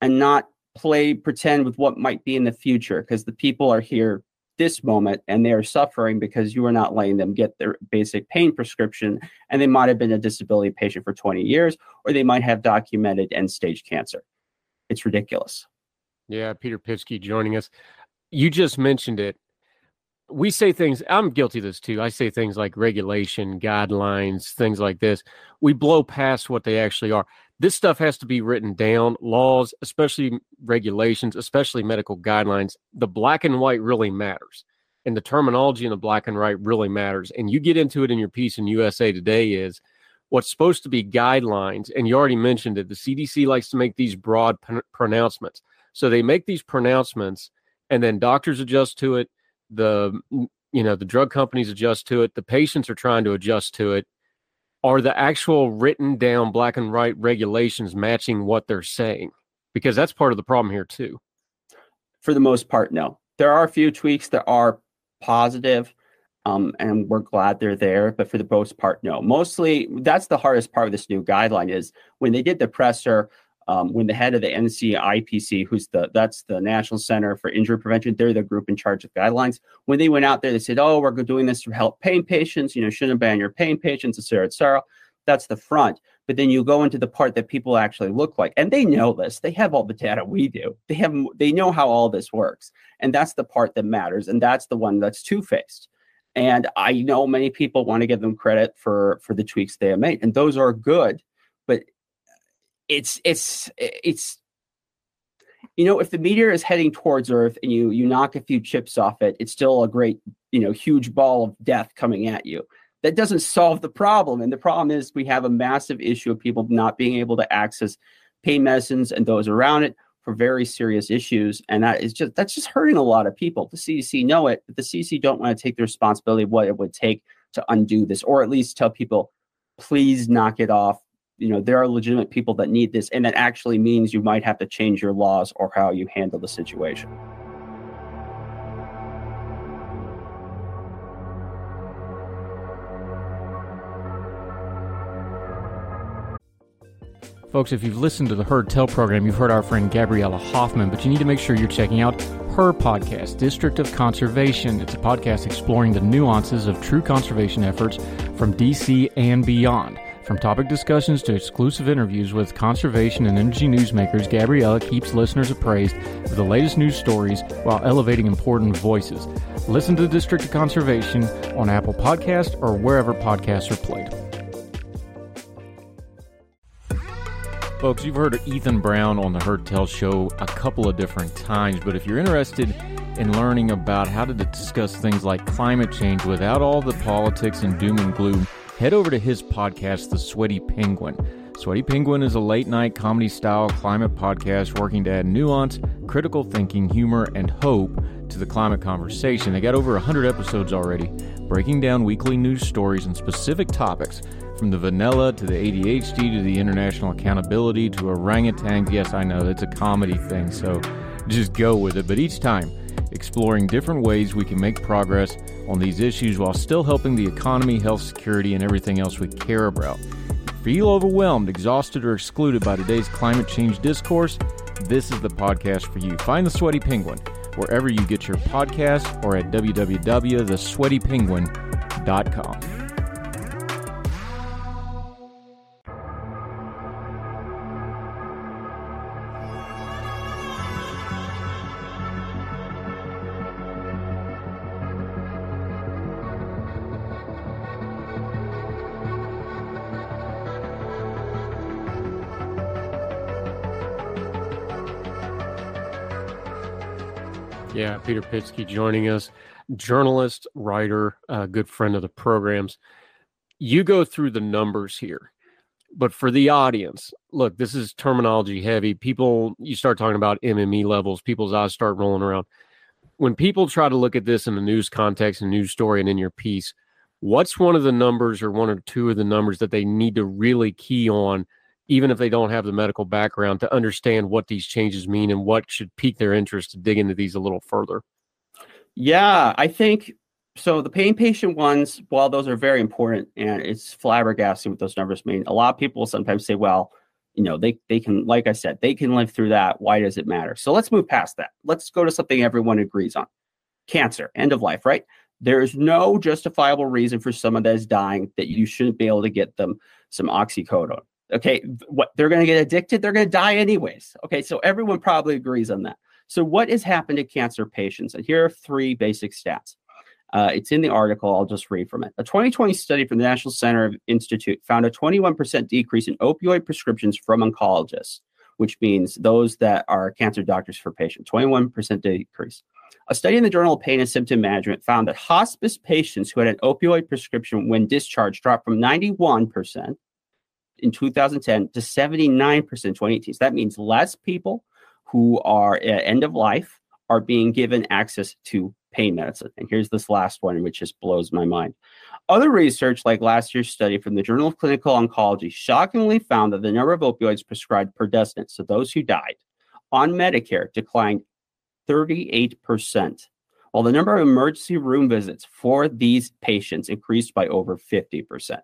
and not play pretend with what might be in the future because the people are here this moment and they are suffering because you are not letting them get their basic pain prescription and they might have been a disability patient for 20 years or they might have documented end stage cancer. It's ridiculous. Yeah peter Pischke joining us you just mentioned it. We say things i'm guilty of this too i say things like regulation guidelines things like this. We blow past what they actually are. This stuff has to be written down laws especially regulations especially medical guidelines. The black and white really matters and the terminology in the black and white really matters and you get into it in your piece in usa today is what's supposed to be guidelines and you already mentioned it the cdc likes to make these broad pronouncements. So they make these pronouncements and then doctors adjust to it the you know the drug companies adjust to it the patients are trying to adjust to it are the actual written down black and white regulations matching what they're saying? Because that's part of the problem here too. For the most part, no. There are a few tweaks that are positive, um, and we're glad they're there. But for the most part, no. Mostly, that's the hardest part of this new guideline is when they did the presser um, when the head of the NCIPC, who's the that's the National Center for Injury Prevention, they're the group in charge of guidelines. When they went out there, they said, "Oh, we're doing this to help pain patients. You know, shouldn't ban your pain patients, etc., etc." That's the front. But then you go into the part that people actually look like, and they know this. They have all the data we do. They have they know how all this works, and that's the part that matters, and that's the one that's two faced. And I know many people want to give them credit for for the tweaks they have made, and those are good. But it's it's it's you know if the meteor is heading towards earth and you you knock a few chips off it it's still a great you know huge ball of death coming at you. That doesn't solve the problem and the problem is we have a massive issue of people not being able to access pain medicines and those around it for very serious issues and that is just that's just hurting a lot of people. The cdc know it but the cdc don't want to take the responsibility of what it would take to undo this or at least tell people please knock it off you know there are legitimate people that need this and that actually means you might have to change your laws or how you handle the situation Folks, if you've listened to the Heard Tell program, you've heard our friend Gabriella Hoffman, but you need to make sure you're checking out her podcast, District of Conservation. It's a podcast exploring the nuances of true conservation efforts from DC and beyond. From topic discussions to exclusive interviews with conservation and energy newsmakers, Gabriella keeps listeners appraised of the latest news stories while elevating important voices. Listen to the District of Conservation on Apple Podcast or wherever podcasts are played. Folks, you've heard Ethan Brown on the Heard Tell show a couple of different times, but if you're interested in learning about how to discuss things like climate change without all the politics and doom and gloom, head over to his podcast, The Sweaty Penguin. Sweaty Penguin is a late night comedy style climate podcast working to add nuance, critical thinking, humor, and hope to the climate conversation. They got over 100 episodes already, breaking down weekly news stories and specific topics from the vanilla to the ADHD to the international accountability to orangutan. Yes, I know it's a comedy thing, so just go with it. But each time, exploring different ways we can make progress on these issues while still helping the economy, health, security, and everything else we care about. Feel overwhelmed, exhausted, or excluded by today's climate change discourse? This is the podcast for you. Find the Sweaty Penguin wherever you get your podcast or at www.thesweatypenguin.com. Yeah, Peter Pischke joining us. journalist, writer, good friend of the programs. You go through the numbers here, but for the audience, look, this is terminology heavy. People, you start talking about MME levels, people's eyes start rolling around. When people try to look at this in a news context, a news story, and in your piece, what's one of the numbers or one or two of the numbers that they need to really key on even if they don't have the medical background to understand what these changes mean and what should pique their interest to dig into these a little further. Yeah i think so the pain patient ones while those are very important and it's flabbergasting what those numbers mean a lot of people sometimes say well you know they they can like i said they can live through that. Why does it matter? So let's move past that. Let's go to something everyone agrees on. Cancer end of life right? There is no justifiable reason for someone that is dying that you shouldn't be able to get them some oxycodone. Okay, what they're going to get addicted, they're going to die anyways. Okay, so everyone probably agrees on that. So, what has happened to cancer patients? And here are three basic stats. Uh, it's in the article. I'll just read from it. A 2020 study from the National Cancer Institute found a 21% decrease in opioid prescriptions from oncologists, which means those that are cancer doctors for patients. 21% decrease. A study in the Journal of Pain and Symptom Management found that hospice patients who had an opioid prescription when discharged dropped from 91% in 2010 to 79% in 2018. So that means less people who are at end of life are being given access to pain medicine. And here's this last one, which just blows my mind. Other research, like last year's study from the Journal of Clinical Oncology, shockingly found that the number of opioids prescribed per decedent, so those who died, on Medicare declined 38%, while the number of emergency room visits for these patients increased by over 50%.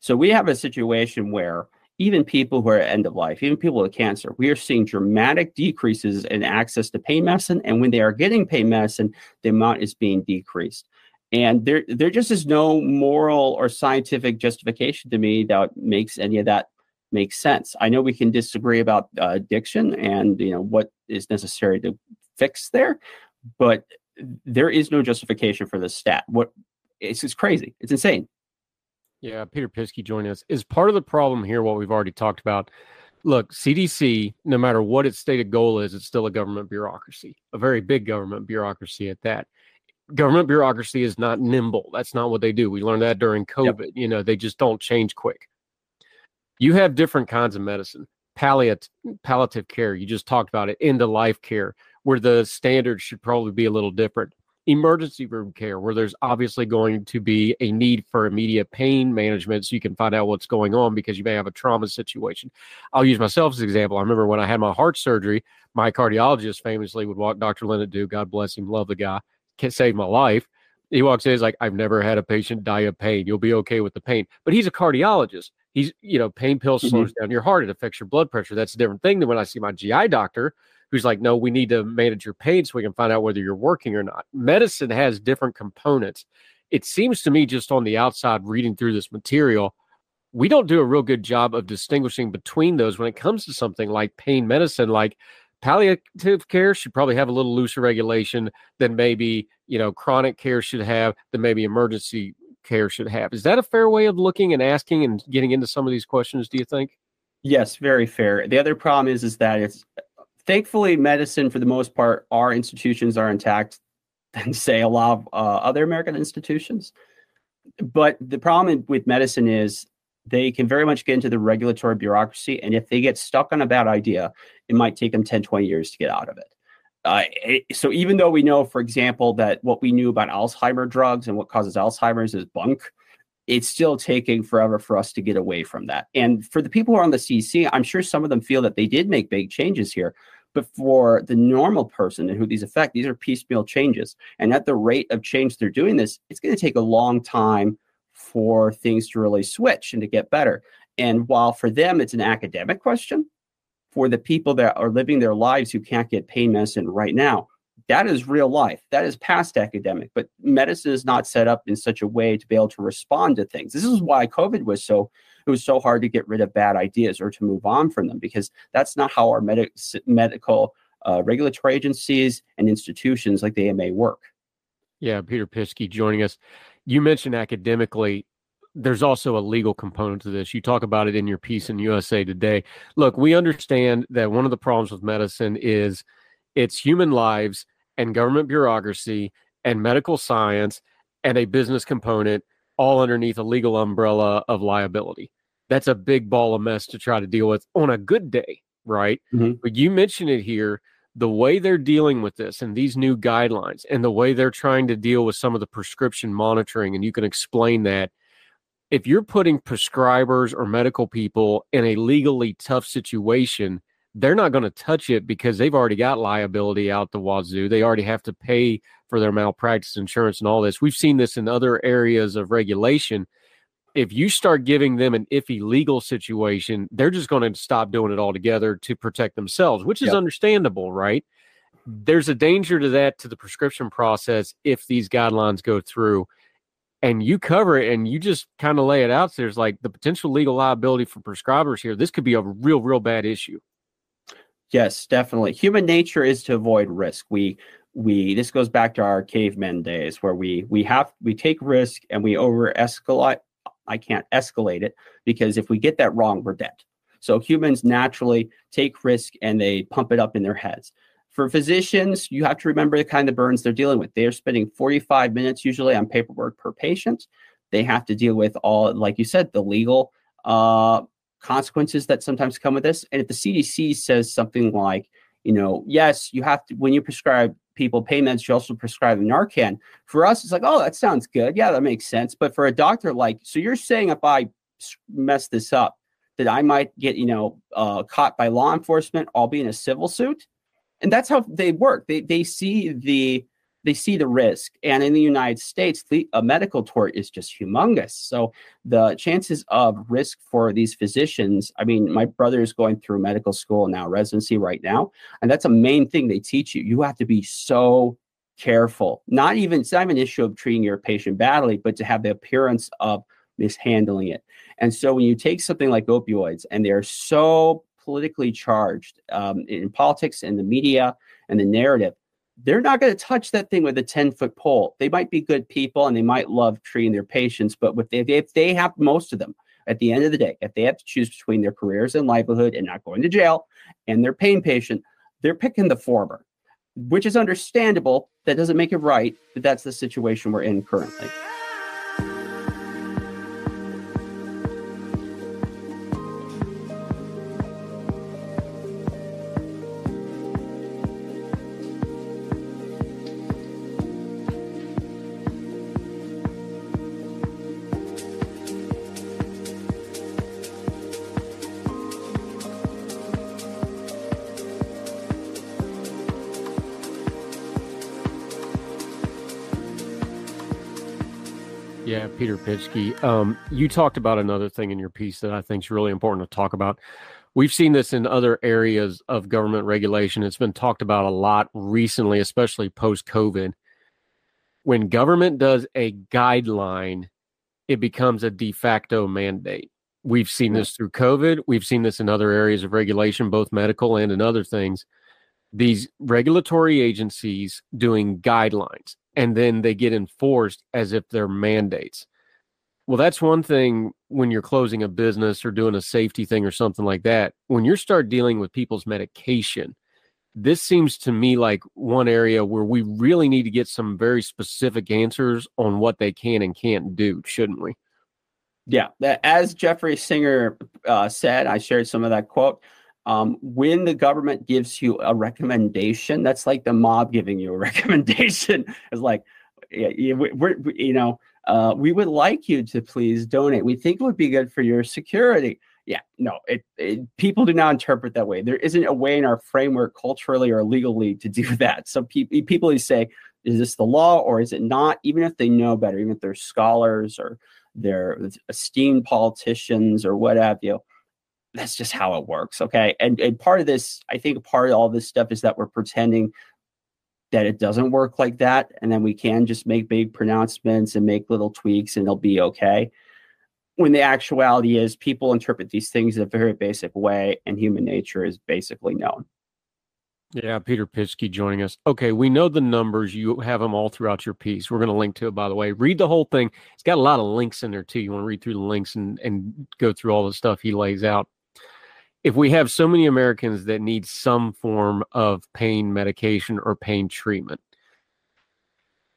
So we have a situation where even people who are at end of life, even people with cancer, we are seeing dramatic decreases in access to pain medicine. And when they are getting pain medicine, the amount is being decreased. And there, there just is no moral or scientific justification to me that makes any of that make sense. I know we can disagree about uh, addiction and you know what is necessary to fix there, but there is no justification for this stat. What it's just crazy. It's insane. Yeah, Peter Pischke joining us. Is part of the problem here what we've already talked about? Look, CDC, no matter what its stated goal is, it's still a government bureaucracy, a very big government bureaucracy at that. Government bureaucracy is not nimble. That's not what they do. We learned that during COVID. Yep. You know, they just don't change quick. You have different kinds of medicine. Palliative, palliative care, you just talked about it, end of life care, where the standards should probably be a little different. Emergency room care, where there's obviously going to be a need for immediate pain management so you can find out what's going on because you may have a trauma situation. I'll use myself as an example. I remember when I had my heart surgery, my cardiologist famously would walk Dr. Leonard Do, God bless him, love the guy, saved my life. He walks in, he's like, I've never had a patient die of pain. You'll be okay with the pain. But he's a cardiologist. He's, you know, pain pills mm-hmm. slows down your heart. It affects your blood pressure. That's a different thing than when I see my GI doctor who's like, no, we need to manage your pain so we can find out whether you're working or not. Medicine has different components. It seems to me, just on the outside, reading through this material, we don't do a real good job of distinguishing between those when it comes to something like pain medicine. Like palliative care should probably have a little looser regulation than maybe, you know, chronic care should have, than maybe emergency care should have. Is that a fair way of looking and asking and getting into some of these questions, do you think? Yes, very fair. The other problem is is that it's thankfully, medicine for the most part, our institutions are intact than say a lot of uh, other American institutions. But the problem with medicine is they can very much get into the regulatory bureaucracy. And if they get stuck on a bad idea, it might take them 10, 20 years to get out of it. Uh, it, so even though we know, for example, that what we knew about Alzheimer drugs and what causes Alzheimer's is bunk, it's still taking forever for us to get away from that. And for the people who are on the CC, I'm sure some of them feel that they did make big changes here. But for the normal person and who these affect, these are piecemeal changes. And at the rate of change they're doing this, it's going to take a long time for things to really switch and to get better. And while for them it's an academic question, for the people that are living their lives who can't get pain medicine right now, that is real life. That is past academic, but medicine is not set up in such a way to be able to respond to things. This is why COVID was so it was so hard to get rid of bad ideas or to move on from them because that's not how our med- medical uh, regulatory agencies and institutions like the AMA work. Yeah, Peter Pischke joining us. You mentioned academically, there's also a legal component to this. You talk about it in your piece in USA Today. Look, we understand that one of the problems with medicine is it's human lives and government bureaucracy and medical science and a business component all underneath a legal umbrella of liability. That's a big ball of mess to try to deal with on a good day, right? Mm-hmm. But you mentioned it here the way they're dealing with this and these new guidelines and the way they're trying to deal with some of the prescription monitoring, and you can explain that. If you're putting prescribers or medical people in a legally tough situation, they're not going to touch it because they've already got liability out the wazoo. They already have to pay for their malpractice insurance and all this. We've seen this in other areas of regulation. If you start giving them an iffy legal situation, they're just going to stop doing it altogether to protect themselves, which is Yep. understandable, right? There's a danger to that to the prescription process if these guidelines go through and you cover it and you just kind of lay it out. So there's like the potential legal liability for prescribers here. This could be a real, real bad issue. Yes, definitely. Human nature is to avoid risk. We we this goes back to our caveman days where we we have we take risk and we over escalate I can't escalate it because if we get that wrong, we're dead. So humans naturally take risk and they pump it up in their heads. For physicians, you have to remember the kind of burns they're dealing with. They are spending 45 minutes usually on paperwork per patient. They have to deal with all, like you said, the legal uh, consequences that sometimes come with this. And if the CDC says something like, you know, yes, you have to, when you prescribe people pain meds, you also prescribe Narcan. For us, it's like, oh, that sounds good. Yeah, that makes sense. But for a doctor, like, so you're saying if I mess this up, that I might get, you know, uh, caught by law enforcement, I'll be in a civil suit. And that's how they work. They, they see the, they see the risk. And in the United States, the, a medical tort is just humongous. So the chances of risk for these physicians, I mean, my brother is going through medical school now, residency right now. And that's a main thing they teach you. You have to be so careful. Not even, it's not even an issue of treating your patient badly, but to have the appearance of mishandling it. And so when you take something like opioids and they're so politically charged um, in politics and the media and the narrative, they're not going to touch that thing with a 10 foot pole. They might be good people and they might love treating their patients, but if they, if they have most of them at the end of the day, if they have to choose between their careers and livelihood and not going to jail and their pain patient, they're picking the former, which is understandable. That doesn't make it right, but that's the situation we're in currently. Peter Pischke. Um, you talked about another thing in your piece that I think is really important to talk about. We've seen this in other areas of government regulation. It's been talked about a lot recently, especially post COVID. When government does a guideline, it becomes a de facto mandate. We've seen this through COVID. We've seen this in other areas of regulation, both medical and in other things. These regulatory agencies doing guidelines and then they get enforced as if they're mandates. Well, that's one thing when you're closing a business or doing a safety thing or something like that. When you start dealing with people's medication, this seems to me like one area where we really need to get some very specific answers on what they can and can't do, shouldn't we? Yeah, as Jeffrey Singer uh, said, I shared some of that quote. Um, when the government gives you a recommendation, that's like the mob giving you a recommendation. It's like, yeah, yeah, we- we're, you know, uh, we would like you to please donate. We think it would be good for your security. Yeah, no, it, it people do not interpret that way. There isn't a way in our framework, culturally or legally, to do that. So people people who say, "Is this the law or is it not?" Even if they know better, even if they're scholars or they're esteemed politicians or what have you, that's just how it works. Okay. And, and part of this, I think part of all this stuff is that we're pretending that it doesn't work like that. And then we can just make big pronouncements and make little tweaks and it'll be okay. When the actuality is people interpret these things in a very basic way and human nature is basically known. Yeah, Peter Pischke joining us. Okay, we know the numbers. You have them all throughout your piece. We're going to link to it, by the way. Read the whole thing. It's got a lot of links in there, too. You want to read through the links and, and go through all the stuff he lays out. If we have so many Americans that need some form of pain medication or pain treatment,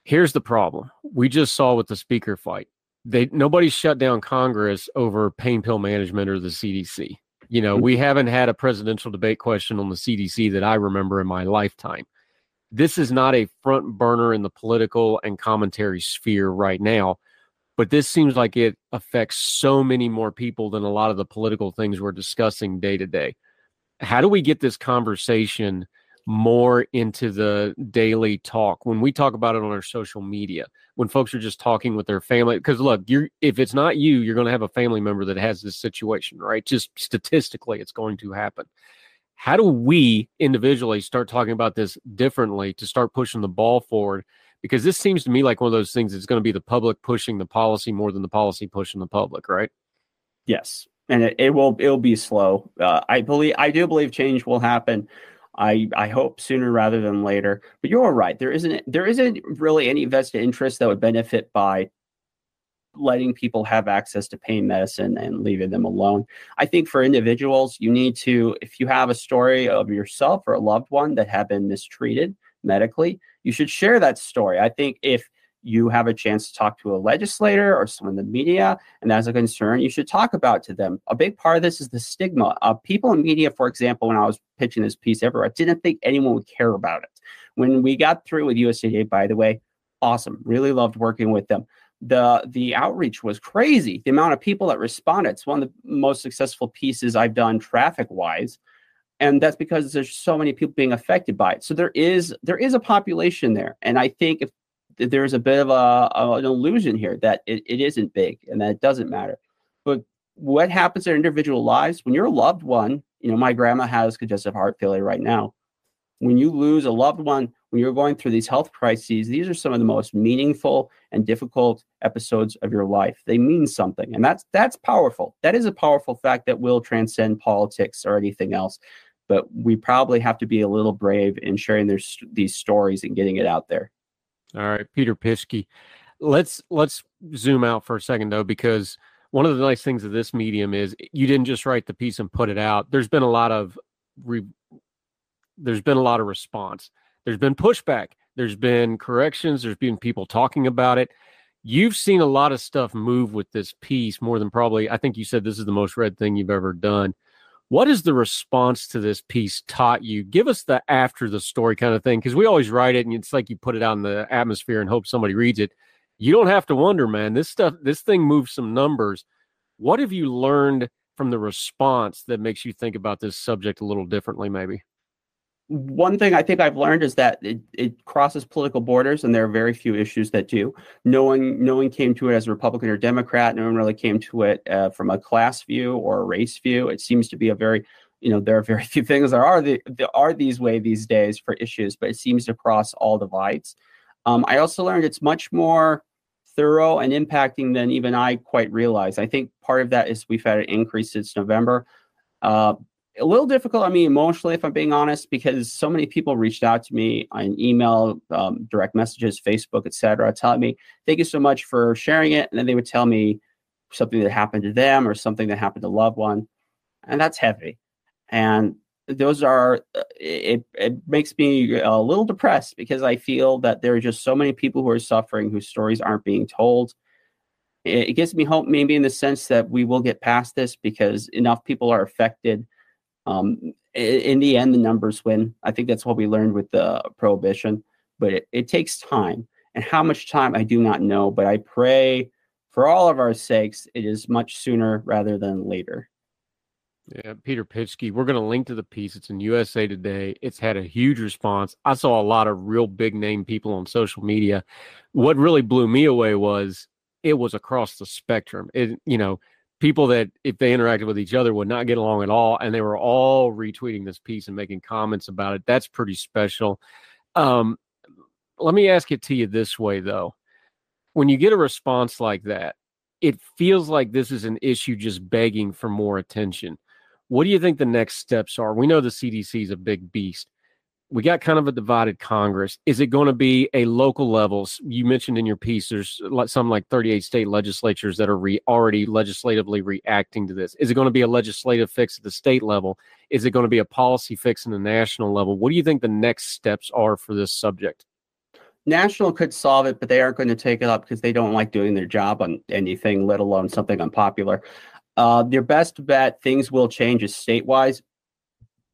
Here's the problem. We just saw with the speaker fight. They nobody shut down Congress over pain pill management or the CDC. You know, mm-hmm. we haven't had a presidential debate question on the CDC that I remember in my lifetime. This is not a front burner in the political and commentary sphere right now, but this seems like it affects so many more people than a lot of the political things we're discussing day to day. How do we get this conversation more into the daily talk? When we talk about it on our social media when folks are just talking with their family because look you're if it's not you you're going to have a family member that has this situation right? Just statistically it's going to happen. How do we individually start talking about this differently to start pushing the ball forward because this seems to me like one of those things that's going to be the public pushing the policy more than the policy pushing the public right yes and it, it will it'll be slow uh, i believe i do believe change will happen I, I hope sooner rather than later. But you're right. There isn't there isn't really any vested interest that would benefit by letting people have access to pain medicine and leaving them alone. I think for individuals, you need to, if you have a story of yourself or a loved one that have been mistreated medically, you should share that story. I think if you have a chance to talk to a legislator or someone in the media, and that's a concern, you should talk about to them. A big part of this is the stigma. Uh, people in media, for example, when I was pitching this piece everywhere, I didn't think anyone would care about it. When we got through with USA by the way, awesome. Really loved working with them. The the outreach was crazy. The amount of people that responded. It's one of the most successful pieces I've done traffic wise and that's because there's so many people being affected by it so there is there is a population there and i think if there's a bit of a, a, an illusion here that it, it isn't big and that it doesn't matter. But what happens in individual lives when your loved one, you know, my grandma has congestive heart failure right now. When you lose a loved one, when you're going through these health crises, these are some of the most meaningful and difficult episodes of your life. They mean something, and that's that's powerful. That is a powerful fact that will transcend politics or anything else. But we probably have to be a little brave in sharing their, these stories and getting it out there. All right, Peter Pischke. Let's let's zoom out for a second though, because one of the nice things of this medium is you didn't just write the piece and put it out. There's been a lot of re, there's been a lot of response. There's been pushback. There's been corrections. There's been people talking about it. You've seen a lot of stuff move with this piece more than probably. I think you said this is the most read thing you've ever done. What is the response to this piece taught you? Give us the after the story kind of thing because we always write it and it's like you put it out in the atmosphere and hope somebody reads it. You don't have to wonder, man. This stuff, this thing moves some numbers. What have you learned from the response that makes you think about this subject a little differently, maybe? One thing I think I've learned is that it, it crosses political borders, and there are very few issues that do. No one, no one came to it as a Republican or Democrat. No one really came to it uh, from a class view or a race view. It seems to be a very, you know, there are very few things there are the, there are these way these days for issues, but it seems to cross all divides. Um, I also learned it's much more thorough and impacting than even I quite realized. I think part of that is we've had an increase since November. Uh, a little difficult on me emotionally, if I'm being honest, because so many people reached out to me on email, um, direct messages, Facebook, etc., telling me, "Thank you so much for sharing it," and then they would tell me something that happened to them or something that happened to a loved one, and that's heavy. And those are uh, it. It makes me a little depressed because I feel that there are just so many people who are suffering whose stories aren't being told. It gives me hope, maybe in the sense that we will get past this because enough people are affected um, in the end, the numbers win. I think that's what we learned with the prohibition, but it, it takes time. And how much time, I do not know, but I pray for all of our sakes, it is much sooner rather than later. Yeah, Peter Pischke. We're going to link to the piece. It's in USA Today. It's had a huge response. I saw a lot of real big name people on social media. What really blew me away was it was across the spectrum. It, you know, people that if they interacted with each other would not get along at all and they were all retweeting this piece and making comments about it. That's pretty special. Um, let me ask it to you this way though. When you get a response like that it feels like this is an issue just begging for more attention. What do you think the next steps are? We know the cdc is a big beast we got kind of a divided Congress. Is it going to be a local levels? You mentioned in your piece there's some like 38 state legislatures that are re- already legislatively reacting to this. Is it going to be a legislative fix at the state level? Is it going to be a policy fix in the national level? What do you think the next steps are for this subject? national could solve it, but they aren't going to take it up because they don't like doing their job on anything, let alone something unpopular. Uh, your best bet, things will change, is statewide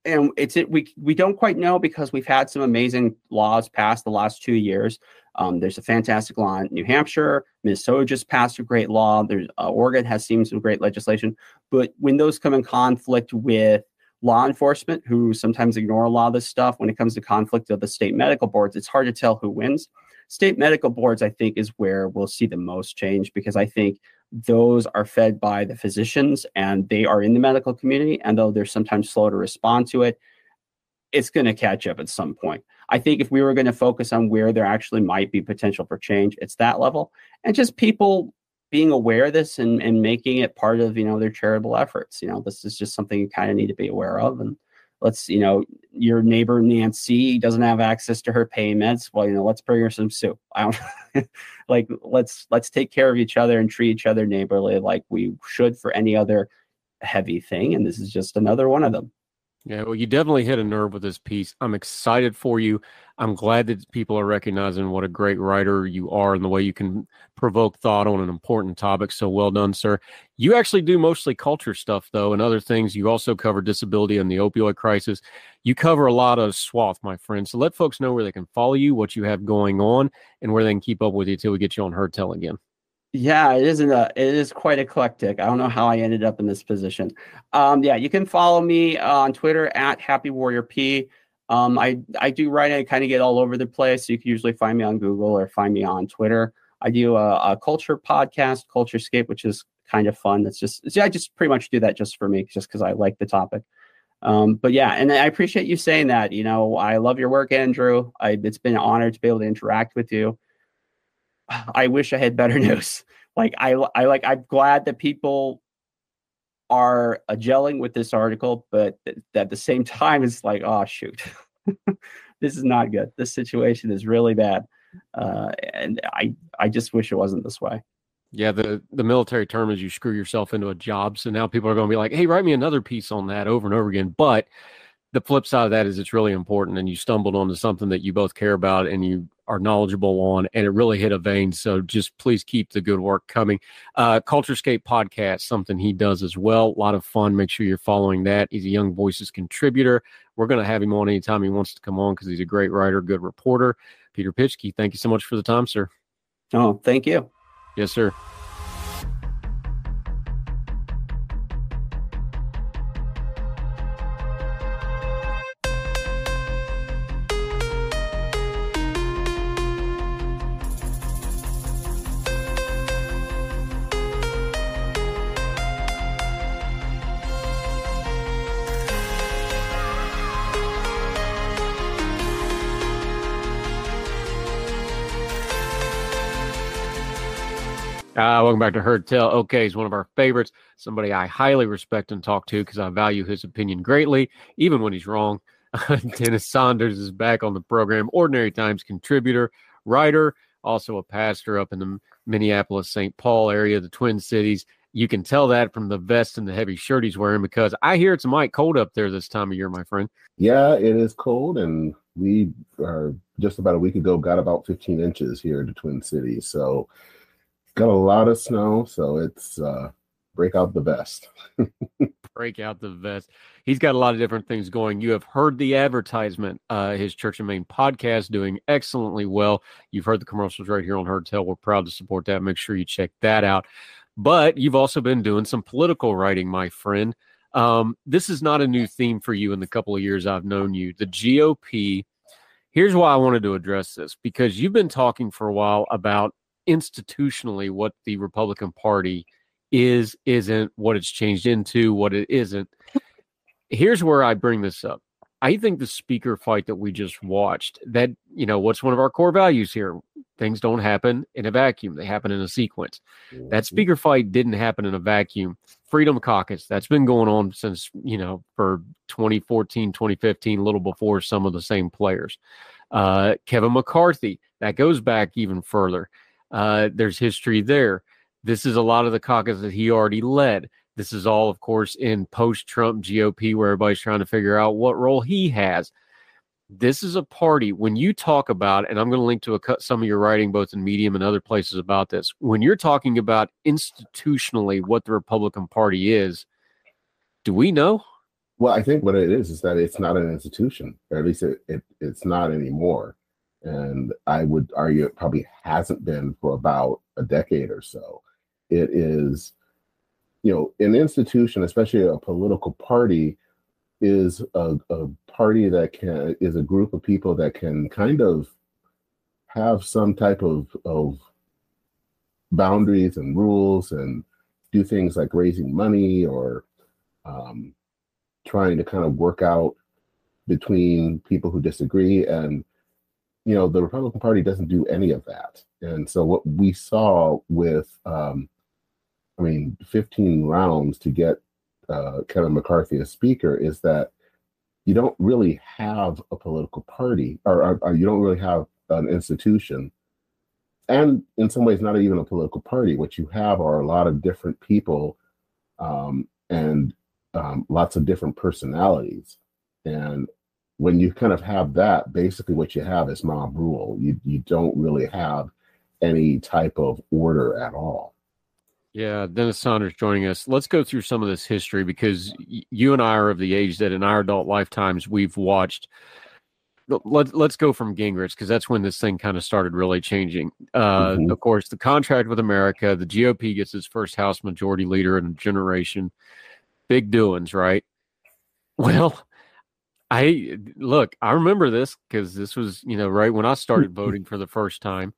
and it's it we we don't quite know because we've had some amazing laws passed the last two years. Um, there's a fantastic law in New Hampshire. Minnesota just passed a great law. There's uh, Oregon has seen some great legislation, but when those come in conflict with law enforcement, who sometimes ignore a lot of this stuff, when it comes to conflict of the state medical boards, it's hard to tell who wins. State medical boards, I think, is where we'll see the most change because I think those are fed by the physicians and they are in the medical community. And though they're sometimes slow to respond to it, it's going to catch up at some point. I think if we were going to focus on where there actually might be potential for change, it's that level. And just people being aware of this and, and making it part of, you know, their charitable efforts. You know, this is just something you kind of need to be aware of. And let's, you know, your neighbor Nancy doesn't have access to her payments. Well, you know, let's bring her some soup. I don't like let's let's take care of each other and treat each other neighborly like we should for any other heavy thing. And this is just another one of them. Yeah, well, you definitely hit a nerve with this piece. I'm excited for you. I'm glad that people are recognizing what a great writer you are and the way you can provoke thought on an important topic. So well done, sir. You actually do mostly culture stuff, though, and other things. You also cover disability and the opioid crisis. You cover a lot of swath, my friend. So let folks know where they can follow you, what you have going on, and where they can keep up with you until we get you on Heard Tell again. Yeah, it isn't a. It is quite eclectic. I don't know how I ended up in this position. Um, yeah, you can follow me on Twitter at Happy Warrior P. Um, I I do write. I kind of get all over the place. So you can usually find me on Google or find me on Twitter. I do a, a culture podcast, Culturescape, which is kind of fun. That's just I just pretty much do that just for me, just because I like the topic. Um, but yeah, and I appreciate you saying that. You know, I love your work, Andrew. I, it's been an honor to be able to interact with you. I wish I had better news. Like I, I like. I'm glad that people are uh, gelling with this article, but th- at the same time, it's like, oh shoot, this is not good. This situation is really bad, uh, and I, I just wish it wasn't this way. Yeah, the the military term is you screw yourself into a job. So now people are going to be like, "Hey, write me another piece on that over and over again." But the flip side of that is it's really important, and you stumbled onto something that you both care about, and you are knowledgeable on, and it really hit a vein. So just please keep the good work coming. Uh, Culturescape podcast, something he does as well. A lot of fun. Make sure you're following that. He's a Young Voices contributor. We're going to have him on anytime he wants to come on because he's a great writer, good reporter. Peter Pischke, thank you so much for the time, sir. Oh, thank you. Yes, sir. Welcome back to Heard Tell. Okay, he's one of our favorites. Somebody I highly respect and talk to because I value his opinion greatly, even when he's wrong. Dennis Sanders is back on the program. Ordinary Times contributor, writer, also a pastor up in the Minneapolis, St. Paul area, the Twin Cities. You can tell that from the vest and the heavy shirt he's wearing because I hear it's might cold up there this time of year, my friend. Yeah, it is cold, and we are just about a week ago got about 15 inches here in the Twin Cities. So got a lot of snow, so it's uh, break out the vest. break out the vest. He's got a lot of different things going. You have heard the advertisement. Uh, his Church and Main podcast doing excellently well. You've heard the commercials right here on Heard Tell. We're proud to support that. Make sure you check that out. But you've also been doing some political writing, my friend. Um, this is not a new theme for you in the couple of years I've known you. The GOP. Here's why I wanted to address this because you've been talking for a while about institutionally what the Republican Party is, isn't, what it's changed into, what it isn't. Here's where I bring this up. I think the speaker fight that we just watched, that, you know, what's one of our core values here? Things don't happen in a vacuum, they happen in a sequence. That mm-hmm. speaker fight didn't happen in a vacuum. Freedom Caucus, that's been going on since, you know, for 2014, 2015, a little before some of the same players. Uh, Kevin McCarthy, that goes back even further. Uh, there's history there. This is a lot of the caucus that he already led. This is all, of course, in post Trump GOP, where everybody's trying to figure out what role he has. this is a party when you talk about and i'm going to link to a some of your writing both in medium and other places about this when you're talking about institutionally what the republican party is do we know well i think what it is is that it's not an institution or at least it, it it's not anymore and i would argue it probably hasn't been for about a decade or so. It is you know an institution especially a political party is a, a party that can is a group of people that can kind of have some type of of boundaries and rules and do things like raising money or um, trying to kind of work out between people who disagree and you know the republican party doesn't do any of that and so what we saw with um, i mean 15 rounds to get uh, Kevin McCarthy as Speaker is that you don't really have a political party, or, or, or, you don't really have an institution, and in some ways, not even a political party. What you have are a lot of different people um, and um, lots of different personalities. And when you kind of have that, basically what you have is mob rule. You you don't really have any type of order at all. Yeah, Dennis Sanders joining us. Let's go through some of this history because you and I are of the age that in our adult lifetimes we've watched. Let's let's go from Gingrich because that's when this thing kind of started really changing. Uh, mm-hmm. Of course, the contract with America, the GOP gets its first House Majority Leader in a generation. Big doings, right? Well, I look. I remember this because this was you know right when I started voting for the first time.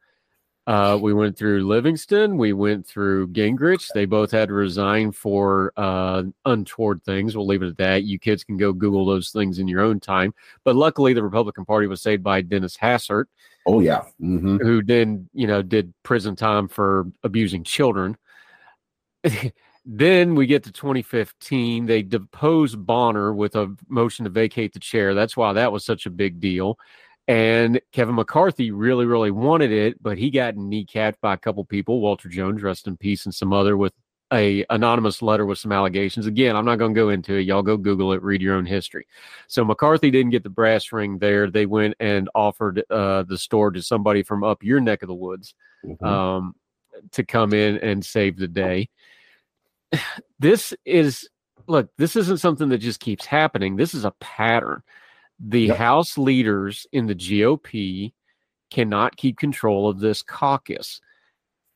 Uh, we went through Livingston. We went through Gingrich. They both had to resign for uh, untoward things. We'll leave it at that. You kids can go Google those things in your own time. But luckily, the Republican Party was saved by Dennis Hastert. Oh yeah, mm-hmm. who then you know did prison time for abusing children. then we get to 2015. They depose Boehner with a motion to vacate the chair. That's why that was such a big deal. And Kevin McCarthy really, really wanted it, but he got kneecapped by a couple people, Walter Jones, rest in peace, and some other with a anonymous letter with some allegations. Again, I'm not going to go into it. Y'all go Google it, read your own history. So McCarthy didn't get the brass ring there. They went and offered uh, the store to somebody from up your neck of the woods mm-hmm. um, to come in and save the day. This is look. This isn't something that just keeps happening. This is a pattern the yep. House leaders in the GOP cannot keep control of this caucus.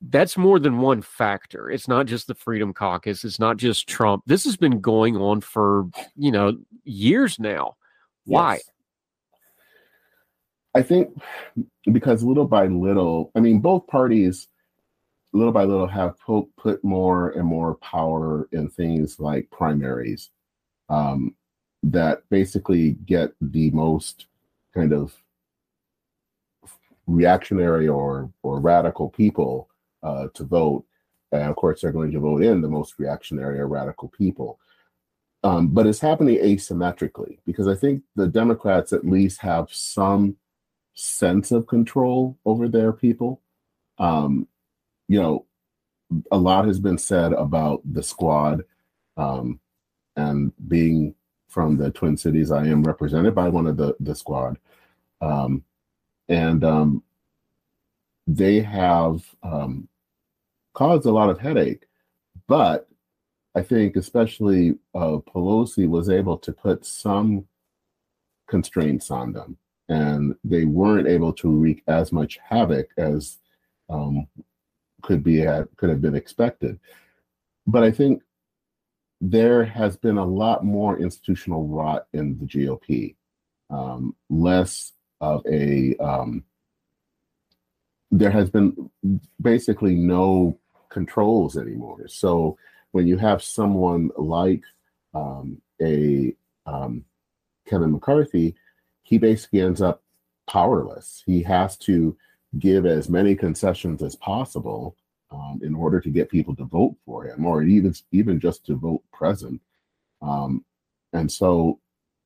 That's more than one factor. It's not just the Freedom Caucus. It's not just Trump. This has been going on for, you know, years now. Why? Yes. I think because little by little, I mean, both parties, little by little, have put, put more and more power in things like primaries. Um, that basically get the most kind of reactionary or or radical people uh, to vote, and of course they're going to vote in the most reactionary or radical people. Um, but it's happening asymmetrically because I think the Democrats at least have some sense of control over their people. Um, you know, a lot has been said about the squad um, and being from the Twin Cities. I am represented by one of the the squad, um, and um, they have um, caused a lot of headache. But I think, especially uh, Pelosi was able to put some constraints on them, and they weren't able to wreak as much havoc as um, could be could have been expected. But I think there has been a lot more institutional rot in the GOP, um, less of a. Um, there has been basically no controls anymore. So when you have someone like um, a um, Kevin McCarthy, he basically ends up powerless. He has to give as many concessions as possible um, in order to get people to vote for him, or even even just to vote present. Um, and so,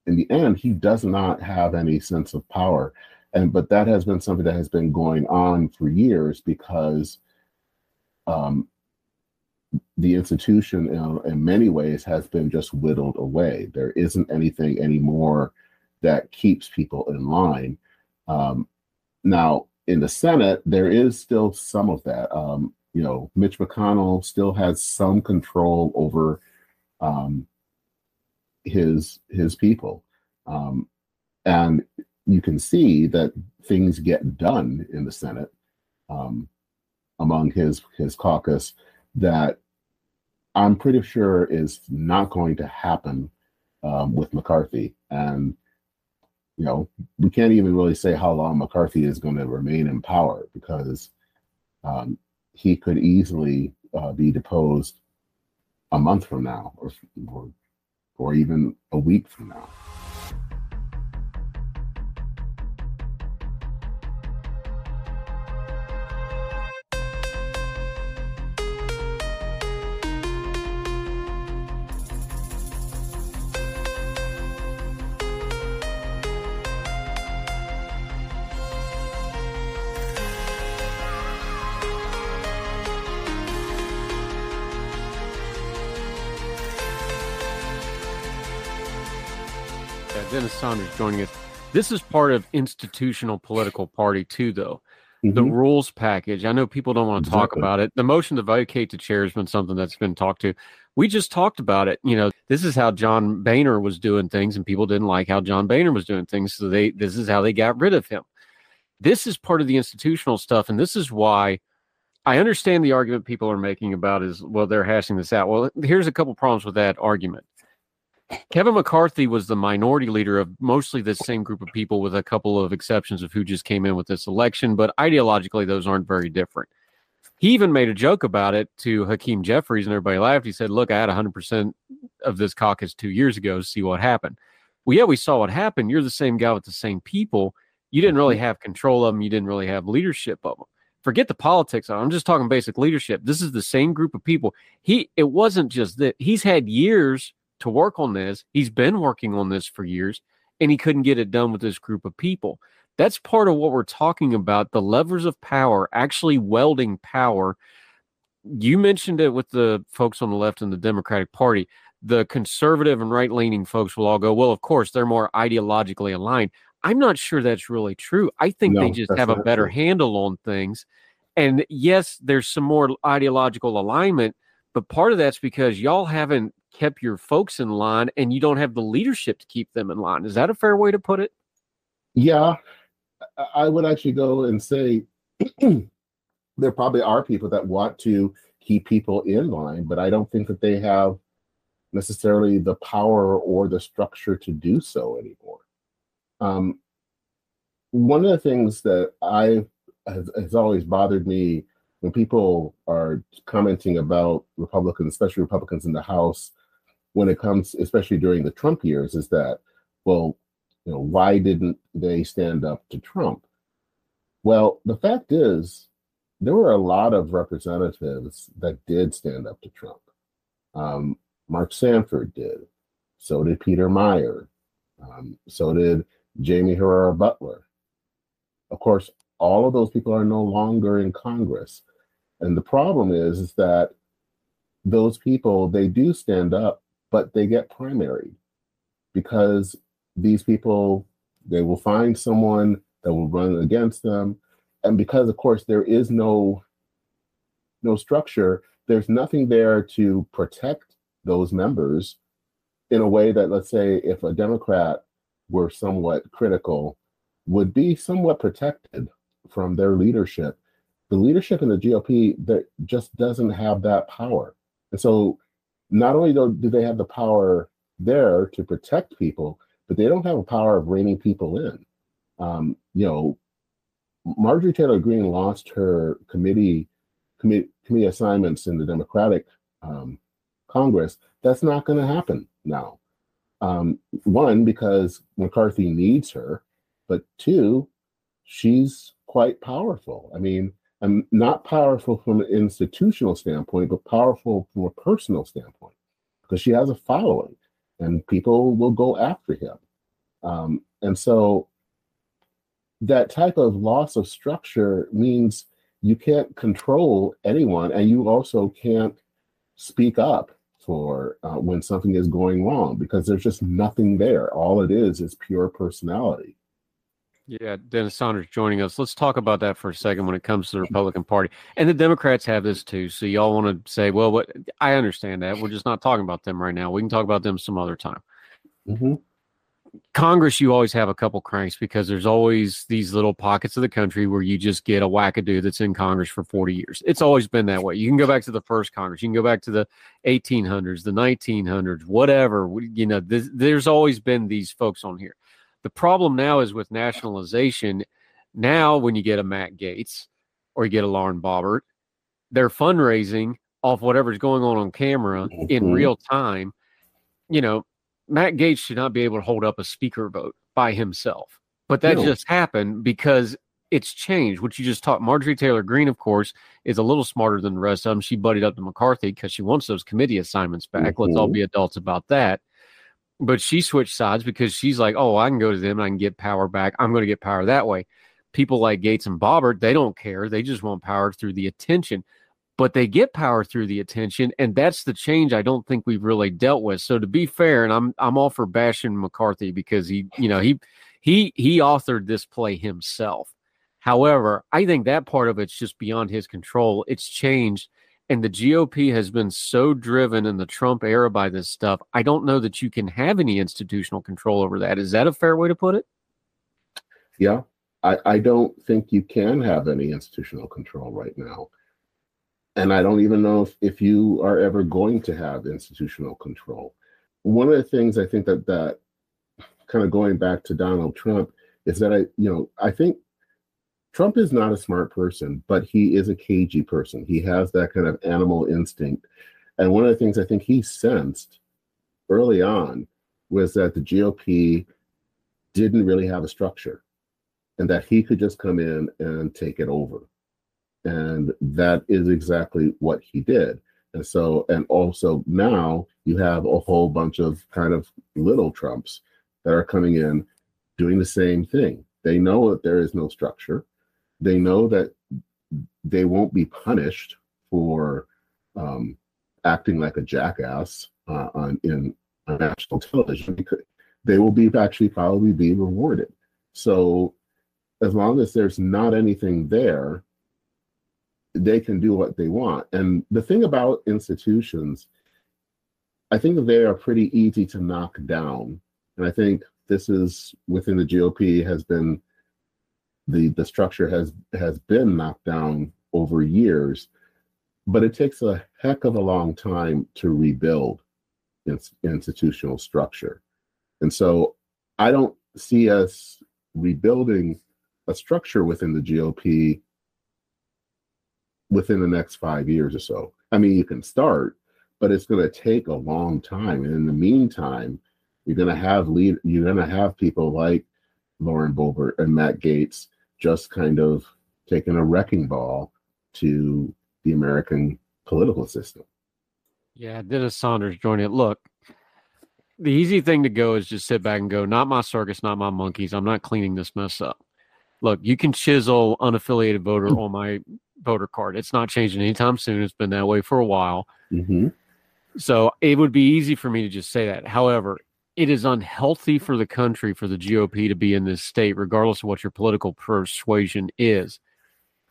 in the end, he does not have any sense of power. And but that has been something that has been going on for years because um, the institution, in, in many ways, has been just whittled away. There isn't anything anymore that keeps people in line. Um, now, in the Senate, there is still some of that. Um, you know, Mitch McConnell still has some control over um, his his people, um, and you can see that things get done in the Senate um, among his his caucus that I'm pretty sure is not going to happen um, with McCarthy. And you know, we can't even really say how long McCarthy is going to remain in power because um, he could easily uh, be deposed a month from now, or, or or even a week from now. Sanders joining us. This is part of institutional political party too, though. Mm-hmm. The rules package. I know people don't want to exactly. talk about it. The motion to vacate the chair has been something that's been talked to. We just talked about it. You know, this is how John Boehner was doing things, and people didn't like how John Boehner was doing things. So they this is how they got rid of him. This is part of the institutional stuff, and this is why I understand the argument people are making about is well, they're hashing this out. Well, here's a couple problems with that argument. Kevin McCarthy was the minority leader of mostly this same group of people, with a couple of exceptions of who just came in with this election. But ideologically, those aren't very different. He even made a joke about it to Hakeem Jeffries, and everybody laughed. He said, "Look, I had 100% of this caucus two years ago. See what happened." Well, yeah, we saw what happened. You're the same guy with the same people. You didn't really mm-hmm. have control of them. You didn't really have leadership of them. Forget the politics. I'm just talking basic leadership. This is the same group of people. He. It wasn't just that. He's had years to work on this. He's been working on this for years and he couldn't get it done with this group of people. That's part of what we're talking about the levers of power, actually welding power. You mentioned it with the folks on the left in the Democratic Party. The conservative and right leaning folks will all go, well, of course, they're more ideologically aligned. I'm not sure that's really true. I think no, they just have a better true. handle on things. And yes, there's some more ideological alignment, but part of that's because y'all haven't kept your folks in line and you don't have the leadership to keep them in line. Is that a fair way to put it? Yeah, I would actually go and say there probably are people that want to keep people in line, but I don't think that they have necessarily the power or the structure to do so anymore. Um, one of the things that I has, has always bothered me when people are commenting about Republicans, especially Republicans in the House, when it comes, especially during the Trump years, is that, well, you know, why didn't they stand up to Trump? Well, the fact is, there were a lot of representatives that did stand up to Trump. Um, Mark Sanford did. So did Peter Meijer. Um, so did Jaime Herrera Beutler. Of course, all of those people are no longer in Congress. And the problem is, is that those people, they do stand up but they get primary because these people they will find someone that will run against them. And because of course there is no no structure there's nothing there to protect those members in a way that let's say if a democrat were somewhat critical would be somewhat protected from their leadership. The leadership in the gop that just doesn't have that power. And so not only do, do they have the power there to protect people, but they don't have a power of reining people in. Um, you know, Marjorie Taylor Greene lost her committee committee, committee assignments in the Democratic um, Congress. That's not going to happen now. Um, one, because McCarthy needs her, but two, she's quite powerful. I mean, and not powerful from an institutional standpoint, but powerful from a personal standpoint because she has a following and people will go after him. Um, and so that type of loss of structure means you can't control anyone and you also can't speak up for uh, when something is going wrong because there's just nothing there. All it is is pure personality. Yeah, Dennis Sanders joining us. Let's talk about that for a second when it comes to the Republican Party. And the Democrats have this too. So y'all want to say, well, what I understand that. We're just not talking about them right now. We can talk about them some other time. Mm-hmm. Congress, you always have a couple cranks because there's always these little pockets of the country where you just get a wackadoo that's in Congress for 40 years. It's always been that way. You can go back to the first Congress, you can go back to the 1800s, the 1900s, whatever. You know, there's always been these folks on here. The problem now is with nationalization. Now, when you get a Matt Gaetz or you get a Lauren Boebert, they're fundraising off whatever's going on on camera mm-hmm. in real time. You know, Matt Gaetz should not be able to hold up a speaker vote by himself. But that no. just happened because it's changed. What you just taught Marjorie Taylor Greene, of course, is a little smarter than the rest of them. She buddied up to McCarthy because she wants those committee assignments back. Mm-hmm. Let's all mm-hmm. be adults about that. But she switched sides because she's like, oh, I can go to them and I can get power back. I'm going to get power that way. People like Gaetz and Boebert, they don't care. They just want power through the attention but they get power through the attention and that's the change i don't think we've really dealt with so to be fair and i'm i'm all for bashing mccarthy because he you know he he he authored this play himself however i think that part of it's just beyond his control it's changed and the gop has been so driven in the trump era by this stuff i don't know that you can have any institutional control over that. Is that a fair way to put it? Yeah i i don't think you can have any institutional control right now. And I don't even know if, if you are ever going to have institutional control. One of the things I think that that kind of going back to Donald Trump is that I, you know, I think Trump is not a smart person, but he is a cagey person. He has that kind of animal instinct. And one of the things I think he sensed early on was that the GOP didn't really have a structure and that he could just come in and take it over. And that is exactly what he did. And so, and also now you have a whole bunch of kind of little Trumps that are coming in doing the same thing. They know that there is no structure. They know that they won't be punished for um, acting like a jackass uh, on in on national television because they will be actually probably be rewarded. So as long as there's not anything there they can do what they want. And the thing about institutions, I think they are pretty easy to knock down. And I think this is within the GOP has been the the structure has has been knocked down over years, but it takes a heck of a long time to rebuild institutional structure. And so I don't see us rebuilding a structure within the GOP within the next five years or so. I mean, you can start, but it's going to take a long time. And in the meantime, you're going to have lead. You're going to have people like Lauren Boebert and Matt Gaetz just kind of taking a wrecking ball to the American political system. Yeah, Dennis Sanders joining it. Look, the easy thing to go is just sit back and go, not my circus, not my monkeys. I'm not cleaning this mess up. Look, you can chisel unaffiliated voter on my voter card. It's not changing anytime soon. It's been that way for a while. Mm-hmm. So it would be easy for me to just say that. However, it is unhealthy for the country for the GOP to be in this state, regardless of what your political persuasion is.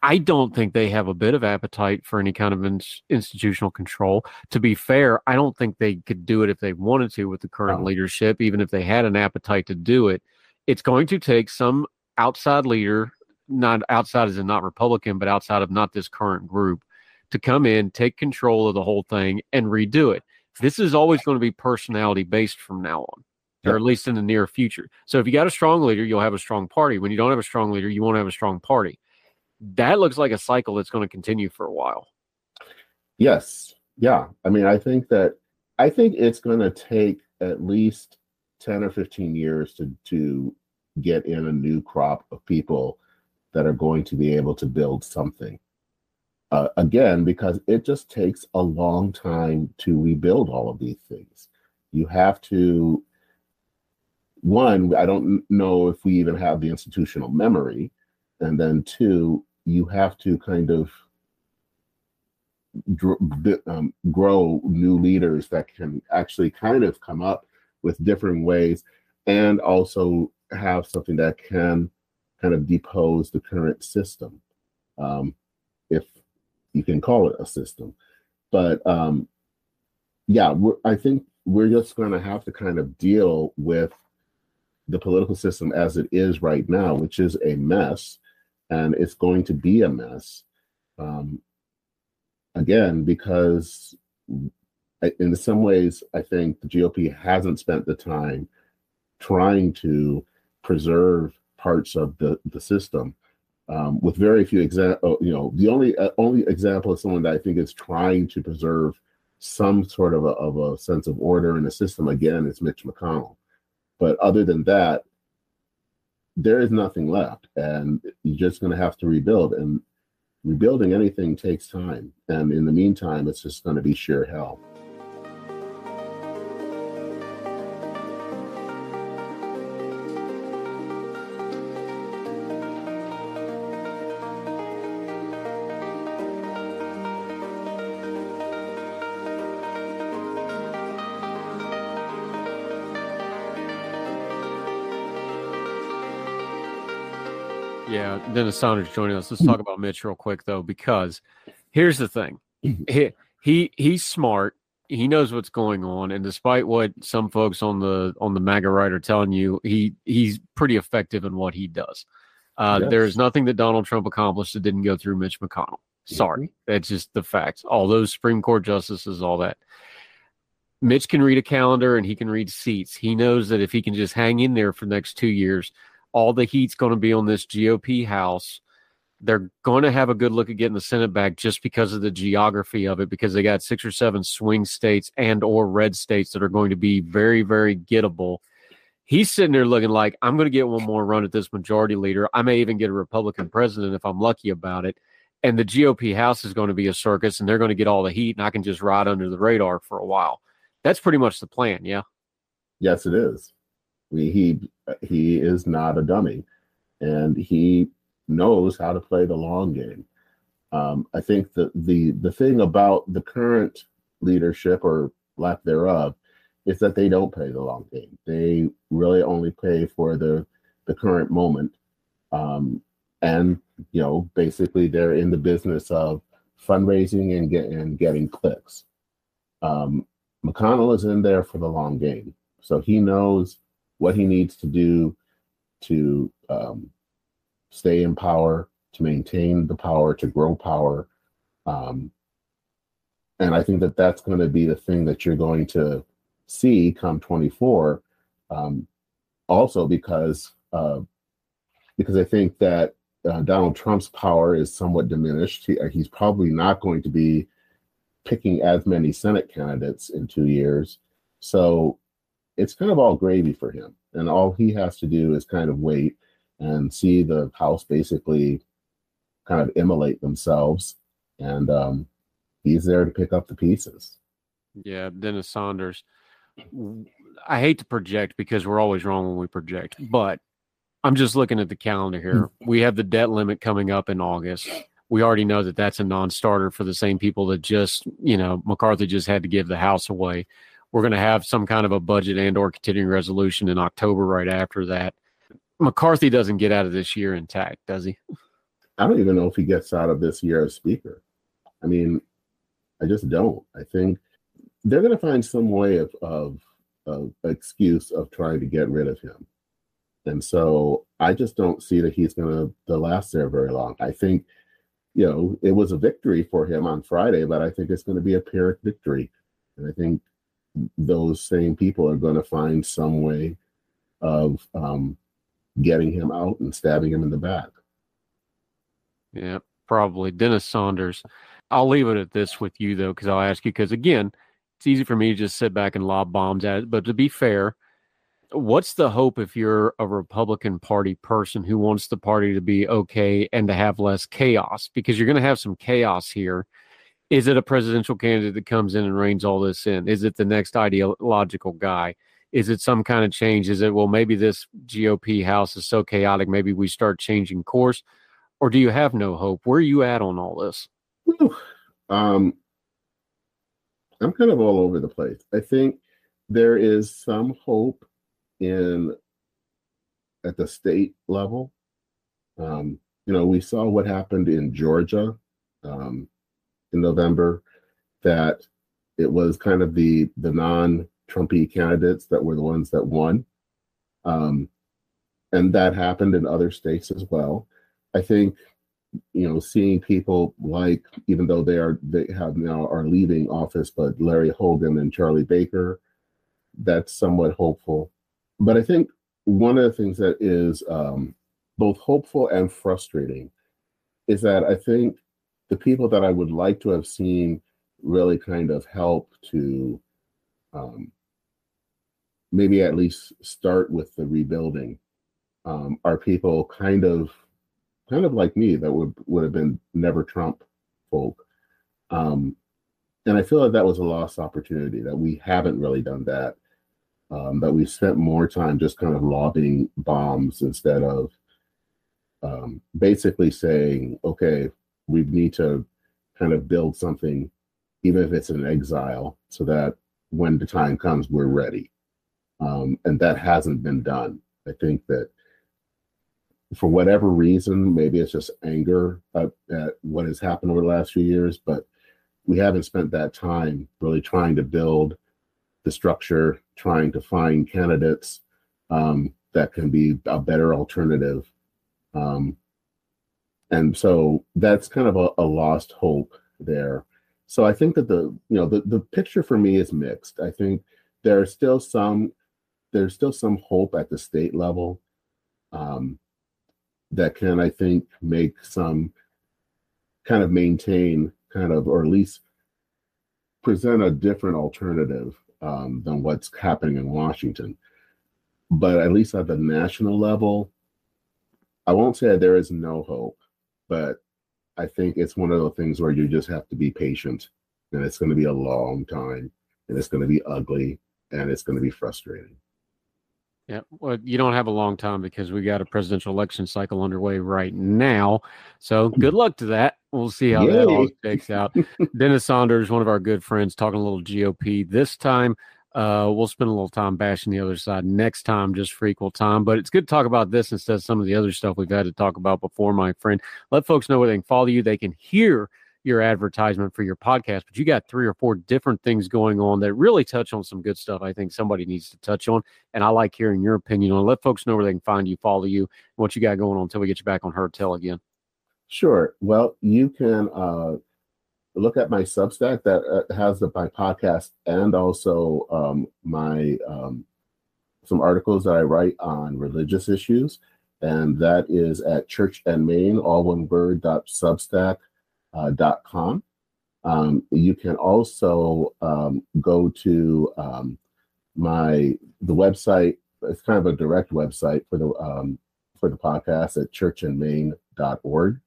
I don't think they have a bit of appetite for any kind of in- institutional control. To be fair, I don't think they could do it if they wanted to with the current oh. leadership, even if they had an appetite to do it. It's going to take some outside leader not outside as in not Republican, but outside of not this current group, to come in, take control of the whole thing, and redo it. This is always going to be personality based from now on, or at least in the near future. So if you got a strong leader, you'll have a strong party. When you don't have a strong leader, you won't have a strong party. That looks like a cycle that's going to continue for a while. Yes. Yeah. I mean, I think that I think it's going to take at least 10 or 15 years to to get in a new crop of people that are going to be able to build something. Uh, again, because it just takes a long time to rebuild all of these things. You have to, one, I don't know if we even have the institutional memory. And then two, you have to kind of um, grow new leaders that can actually kind of come up with different ways and also have something that can kind of depose the current system, um, if you can call it a system. But um, yeah, I think we're just going to have to kind of deal with the political system as it is right now, which is a mess, and it's going to be a mess. Um, again, because in some ways, I think the GOP hasn't spent the time trying to preserve parts of the, the system. Um, with very few example, you know, the only uh, only example of someone that I think is trying to preserve some sort of a, of a sense of order in the system again is Mitch McConnell. But other than that, there is nothing left, and you're just going to have to rebuild. And rebuilding anything takes time, and in the meantime, it's just going to be sheer hell. Dennis Sanders joining us. Let's talk about Mitch real quick though, because here's the thing: he, he he's smart. He knows what's going on, and despite what some folks on the on the MAGA right are telling you, he he's pretty effective in what he does. Uh, yes. There is nothing that Donald Trump accomplished that didn't go through Mitch McConnell. Sorry, mm-hmm. that's just the facts. All those Supreme Court justices, all that. Mitch can read a calendar and he can read seats. He knows that if he can just hang in there for the next two years, all the heat's going to be on this GOP House. They're going to have a good look at getting the Senate back just because of the geography of it, because they got six or seven swing states and or red states that are going to be very, very gettable. He's sitting there looking like I'm going to get one more run at this majority leader. I may even get a Republican president if I'm lucky about it. And the GOP House is going to be a circus, and they're going to get all the heat, and I can just ride under the radar for a while. That's pretty much the plan, yeah. Yes, it is. He he is not a dummy, and he knows how to play the long game. Um, I think that the the thing about the current leadership or lack thereof is that they don't play the long game. They really only play for the the current moment, um, and you know basically they're in the business of fundraising and get and getting clicks. Um, McConnell is in there for the long game, so he knows what he needs to do to um, stay in power, to maintain the power, to grow power. Um, and I think that that's going to be the thing that you're going to see come 24. Um, also because uh, because I think that uh, Donald Trump's power is somewhat diminished. He, he's probably not going to be picking as many Senate candidates in two years. So it's kind of all gravy for him. And all he has to do is kind of wait and see the house basically kind of immolate themselves. And um, he's there to pick up the pieces. Yeah, Dennis Sanders. I hate to project because we're always wrong when we project, but I'm just looking at the calendar here. We have the debt limit coming up in August. We already know that that's a non starter for the same people that just, you know, McCarthy just had to give the house away we're going to have some kind of a budget and or continuing resolution in October right after that. McCarthy doesn't get out of this year intact, does he? I don't even know if he gets out of this year as speaker. I mean, I just don't. I think they're going to find some way of, of, of excuse of trying to get rid of him. And so I just don't see that he's going to last there very long. I think, you know, it was a victory for him on Friday, but I think it's going to be a Pyrrhic victory. And I think those same people are going to find some way of um, getting him out and stabbing him in the back. Yeah, probably. Dennis Sanders. I'll leave it at this with you, though, because I'll ask you, because again, it's easy for me to just sit back and lob bombs at it. But to be fair, what's the hope if you're a Republican Party person who wants the party to be okay and to have less chaos? Because you're going to have some chaos here is it a presidential candidate that comes in and reins all this in? Is it the next ideological guy? Is it some kind of change? Is it, well, maybe this GOP house is so chaotic, maybe we start changing course? Or do you have no hope? Where are you at on all this? Um, I'm kind of all over the place. I think there is some hope in at the state level. Um, you know, we saw what happened in Georgia um, in November. That it was kind of the the non-Trumpy candidates that were the ones that won, um, and that happened in other states as well. I think you know seeing people like even though they are they have now are leaving office, but Larry Hogan and Charlie Baker, that's somewhat hopeful. But I think one of the things that is um, both hopeful and frustrating is that I think the people that I would like to have seen really kind of help to um, maybe at least start with the rebuilding um, are people kind of kind of like me that would would have been never Trump folk. Um, and I feel like that was a lost opportunity that we haven't really done that. Um, that we spent more time just kind of lobbing bombs instead of um, basically saying, okay, we need to kind of build something even if it's an exile, so that when the time comes, we're ready. Um, and that hasn't been done. I think that for whatever reason, maybe it's just anger at, at what has happened over the last few years, but we haven't spent that time really trying to build the structure, trying to find candidates um, that can be a better alternative. Um, and so that's kind of a, a lost hope there. So I think that the you know the the picture for me is mixed. I think there are still some there's still some hope at the state level um, that can I think make some kind of maintain kind of or at least present a different alternative um, than what's happening in Washington. But at least at the national level, I won't say there is no hope, but I think it's one of those things where you just have to be patient and it's going to be a long time and it's going to be ugly and it's going to be frustrating. Yeah, well, you don't have a long time because we got a presidential election cycle underway right now. So good luck to that. We'll see how Yay. that all shakes out. Dennis Sanders, one of our good friends, talking a little GOP this time. Uh, we'll spend a little time bashing the other side next time just for equal time. But it's good to talk about this instead of some of the other stuff we've had to talk about before, my friend. Let folks know where they can follow you. They can hear your advertisement for your podcast, but you got three or four different things going on that really touch on some good stuff I think somebody needs to touch on. And I like hearing your opinion on Let folks know where they can find you, follow you, what you got going on until we get you back on Heard Tell again. Sure. Well, you can uh, look at my Substack that uh, has the, my podcast and also um, my um, some articles that I write on religious issues, and that is at Church and Main, all one word. Dot Substack uh, dot com. Um, you can also um, go to um, my the website. It's kind of a direct website for the um, for the podcast at churchandmain.org.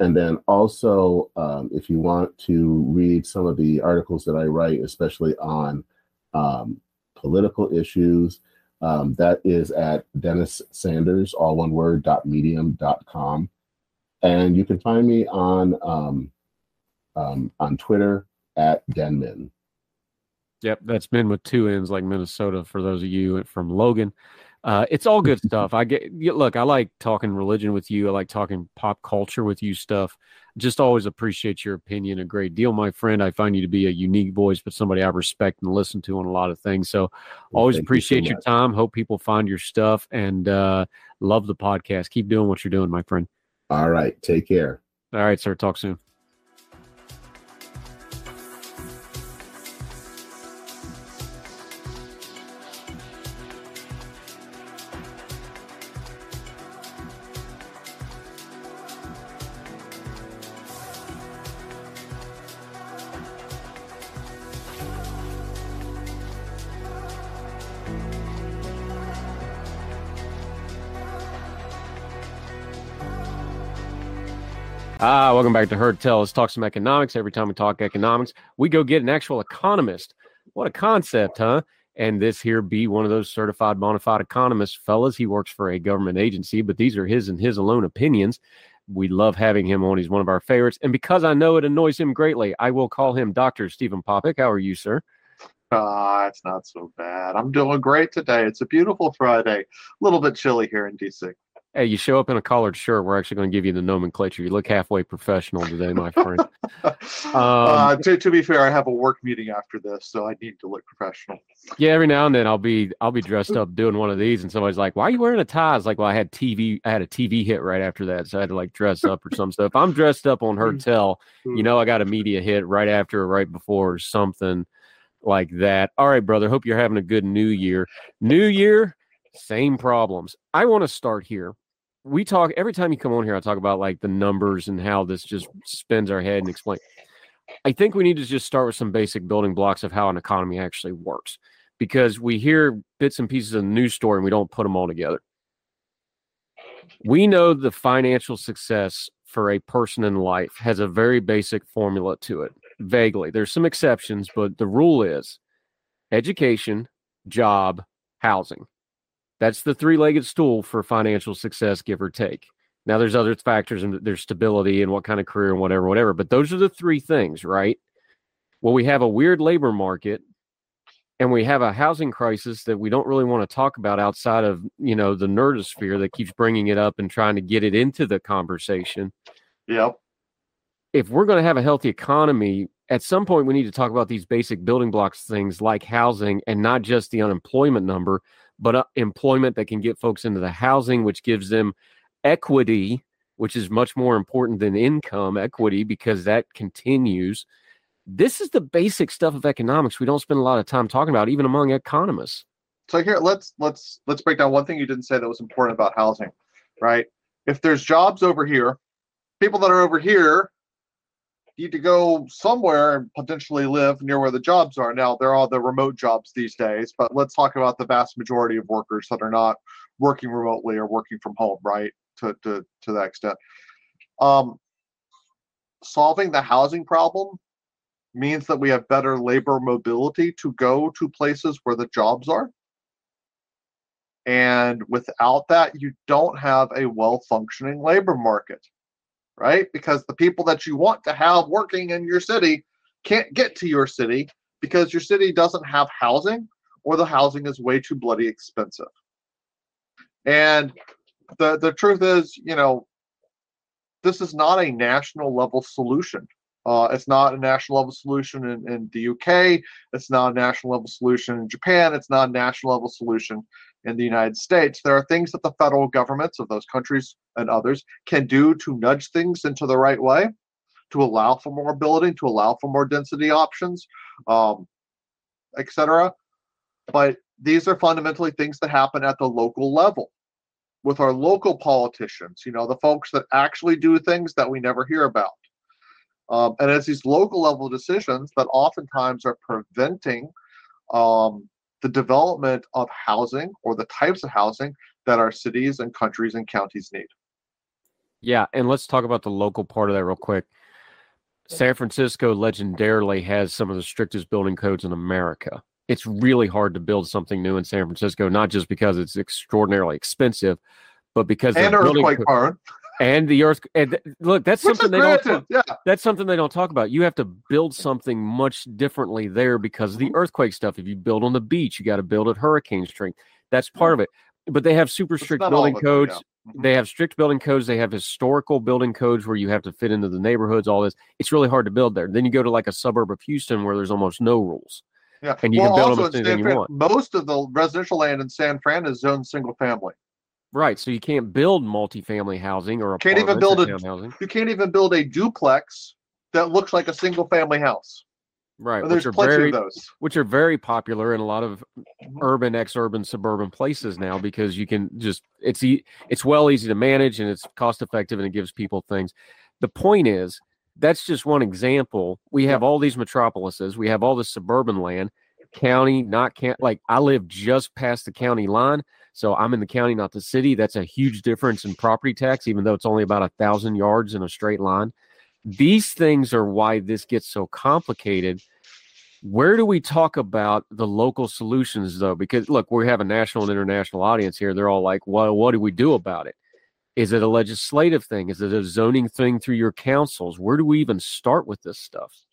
And then also, um, if you want to read some of the articles that I write, especially on um, political issues, um, that is at Dennis Sanders, all one word, dot medium dot com. And you can find me on um, um, on Twitter at Denmin. Yep, that's men with two ends, like Minnesota. For those of you from Logan, uh, it's all good stuff. I get look. I like talking religion with you. I like talking pop culture with you. Stuff. Just always appreciate your opinion a great deal, my friend. I find you to be a unique voice, but somebody I respect and listen to on a lot of things. So, always appreciate you so your time. Hope people find your stuff and uh, love the podcast. Keep doing what you're doing, my friend. All right. Take care. All right, sir. Talk soon. Ah, welcome back to Heard Tell. Let's talk some economics. Every time we talk economics, we go get an actual economist. What a concept, huh? And this here be one of those certified bona fide economists, fellas. He works for a government agency, but these are his and his alone opinions. We love having him on. He's one of our favorites. And because I know it annoys him greatly, I will call him Dr. Stephen Popick. How are you, sir? Ah, it's not so bad. I'm doing great today. It's a beautiful Friday. A little bit chilly here in DC. Hey, you show up in a collared shirt. We're actually going to give you the nomenclature. You look halfway professional today, my friend. um, uh, to, to be fair, I have a work meeting after this, so I need to look professional. Yeah, every now and then I'll be I'll be dressed up doing one of these, and somebody's like, "Why are you wearing a tie?" It's like, "Well, I had TV. I had a TV hit right after that, so I had to like dress up or some stuff." If I'm dressed up on Heard Tell, you know, I got a media hit right after or right before or something like that. All right, brother. Hope you're having a good New Year. New Year, same problems. I want to start here we talk every time you come on here, I talk about like the numbers and how this just spins our head and explain. I think we need to just start with some basic building blocks of how an economy actually works because we hear bits and pieces of the news story and we don't put them all together. We know the financial success for a person in life has a very basic formula to it, vaguely. There's some exceptions, but the rule is education, job, housing. That's the three legged stool for financial success, give or take. Now, there's other factors and there's stability and what kind of career and whatever, whatever. But those are the three things, right? Well, we have a weird labor market and we have a housing crisis that we don't really want to talk about outside of, you know, the nerdosphere that keeps bringing it up and trying to get it into the conversation. Yep. If we're going to have a healthy economy, at some point we need to talk about these basic building blocks things like housing and not just the unemployment number but uh, employment that can get folks into the housing, which gives them equity, which is much more important than income equity because that continues. This is the basic stuff of economics we don't spend a lot of time talking about, even among economists. So here, let's let's let's break down one thing you didn't say that was important about housing, right? If there's jobs over here, people that are over here need to go somewhere and potentially live near where the jobs are. Now, there are the remote jobs these days, but let's talk about the vast majority of workers that are not working remotely or working from home, right? To to to that extent. Um, solving the housing problem means that we have better labor mobility to go to places where the jobs are. And without that, you don't have a well functioning labor market right? Because the people that you want to have working in your city can't get to your city because your city doesn't have housing or the housing is way too bloody expensive. And the the truth is, you know, this is not a national level solution. Uh, it's not a national level solution in, in the UK. It's not a national level solution in Japan. It's not a national level solution in the United States. There are things that the federal governments of those countries and others can do to nudge things into the right way, to allow for more building, to allow for more density options, um, etc. But these are fundamentally things that happen at the local level with our local politicians, you know, the folks that actually do things that we never hear about. Um, and it's these local level decisions that oftentimes are preventing um, the development of housing or the types of housing that our cities and countries and counties need. Yeah, and let's talk about the local part of that real quick. San Francisco legendarily has some of the strictest building codes in America. It's really hard to build something new in San Francisco, not just because it's extraordinarily expensive, but because and earthquake prone and the earth and look that's Which something they don't talk, yeah. that's something they don't talk about. You have to build something much differently there because of the mm-hmm. earthquake stuff. If you build on the beach you got to build at hurricane strength. That's part of it. But they have super strict building codes it, yeah. mm-hmm. they have strict building codes. They have historical building codes where you have to fit into the neighborhoods all this. It's really hard to build there. Then you go to like a suburb of houston where there's almost no rules. Yeah. And you well, can build also Fran, you want. most of the residential land in san fran is zoned single family Right. So you can't build multifamily housing or can't even build a housing. you can't even build a duplex that looks like a single family house. Right. And there's which are plenty very, of those. Which are very popular in a lot of mm-hmm. urban, ex-urban, suburban places now because you can just it's e- it's well easy to manage and it's cost effective and it gives people things. The point is that's just one example. We have all these metropolises. We have all this suburban land, county, not count. Like I live just past the county line. So I'm in the county, not the city. That's a huge difference in property tax, even though it's only about a thousand yards in a straight line. These things are why this gets so complicated. Where do we talk about the local solutions, though? Because look, we have a national and international audience here. They're all like, well, what do we do about it? Is it a legislative thing? Is it a zoning thing through your councils? Where do we even start with this stuff?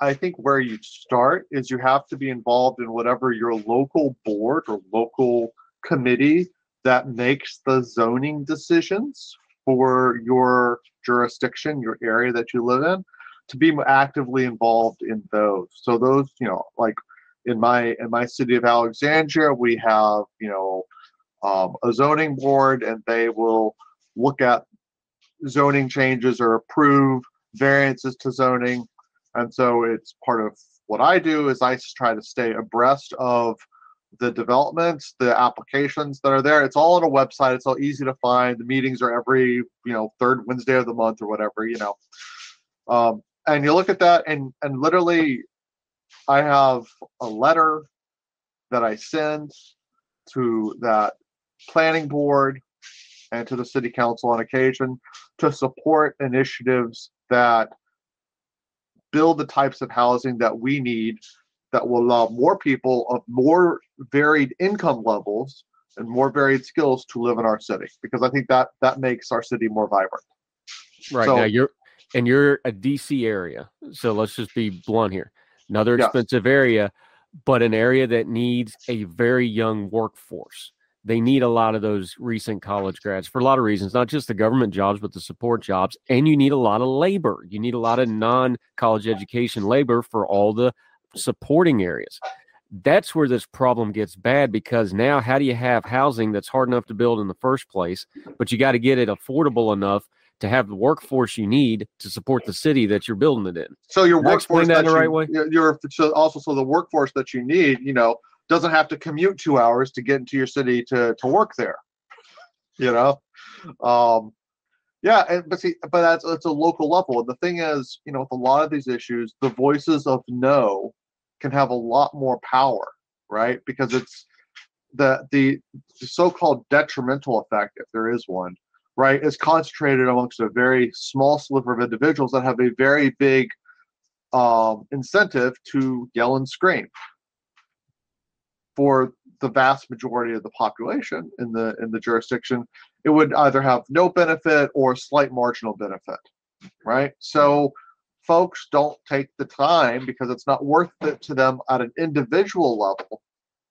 I think where you start is you have to be involved in whatever your local board or local committee that makes the zoning decisions for your jurisdiction, your area that you live in, to be actively involved in those. So those, you know, like in my in my city of Alexandria, we have, you know, um, a zoning board, and they will look at zoning changes or approve variances to zoning. And so it's part of what I do is I try to stay abreast of the developments, the applications that are there. It's all on a website. It's all easy to find. The meetings are every, you know, third Wednesday of the month or whatever, you know. Um, and you look at that and and literally I have a letter that I send to that planning board and to the city council on occasion to support initiatives that build the types of housing that we need that will allow more people of more varied income levels and more varied skills to live in our city because I think that that makes our city more vibrant. Right so, now you're and you're a DC area. So let's just be blunt here. Another expensive yes. area, but an area that needs a very young workforce. They need a lot of those recent college grads for a lot of reasons, not just the government jobs, but the support jobs. And you need a lot of labor. You need a lot of non college education labor for all the supporting areas. That's where this problem gets bad because now, how do you have housing that's hard enough to build in the first place, but you got to get it affordable enough to have the workforce you need to support the city that you're building it in. So your Did workforce that, that the right you, way. You're so also so the workforce that you need, you know, doesn't have to commute two hours to get into your city to to work there. You know, um, yeah, and, but see, but that's it's a local level. And the thing is, you know, with a lot of these issues, the voices of no can have a lot more power, right? Because it's the the so-called detrimental effect, if there is one, right, is concentrated amongst a very small sliver of individuals that have a very big um, incentive to yell and scream. For the vast majority of the population in the in the jurisdiction, it would either have no benefit or slight marginal benefit, right? So folks don't take the time because it's not worth it to them at an individual level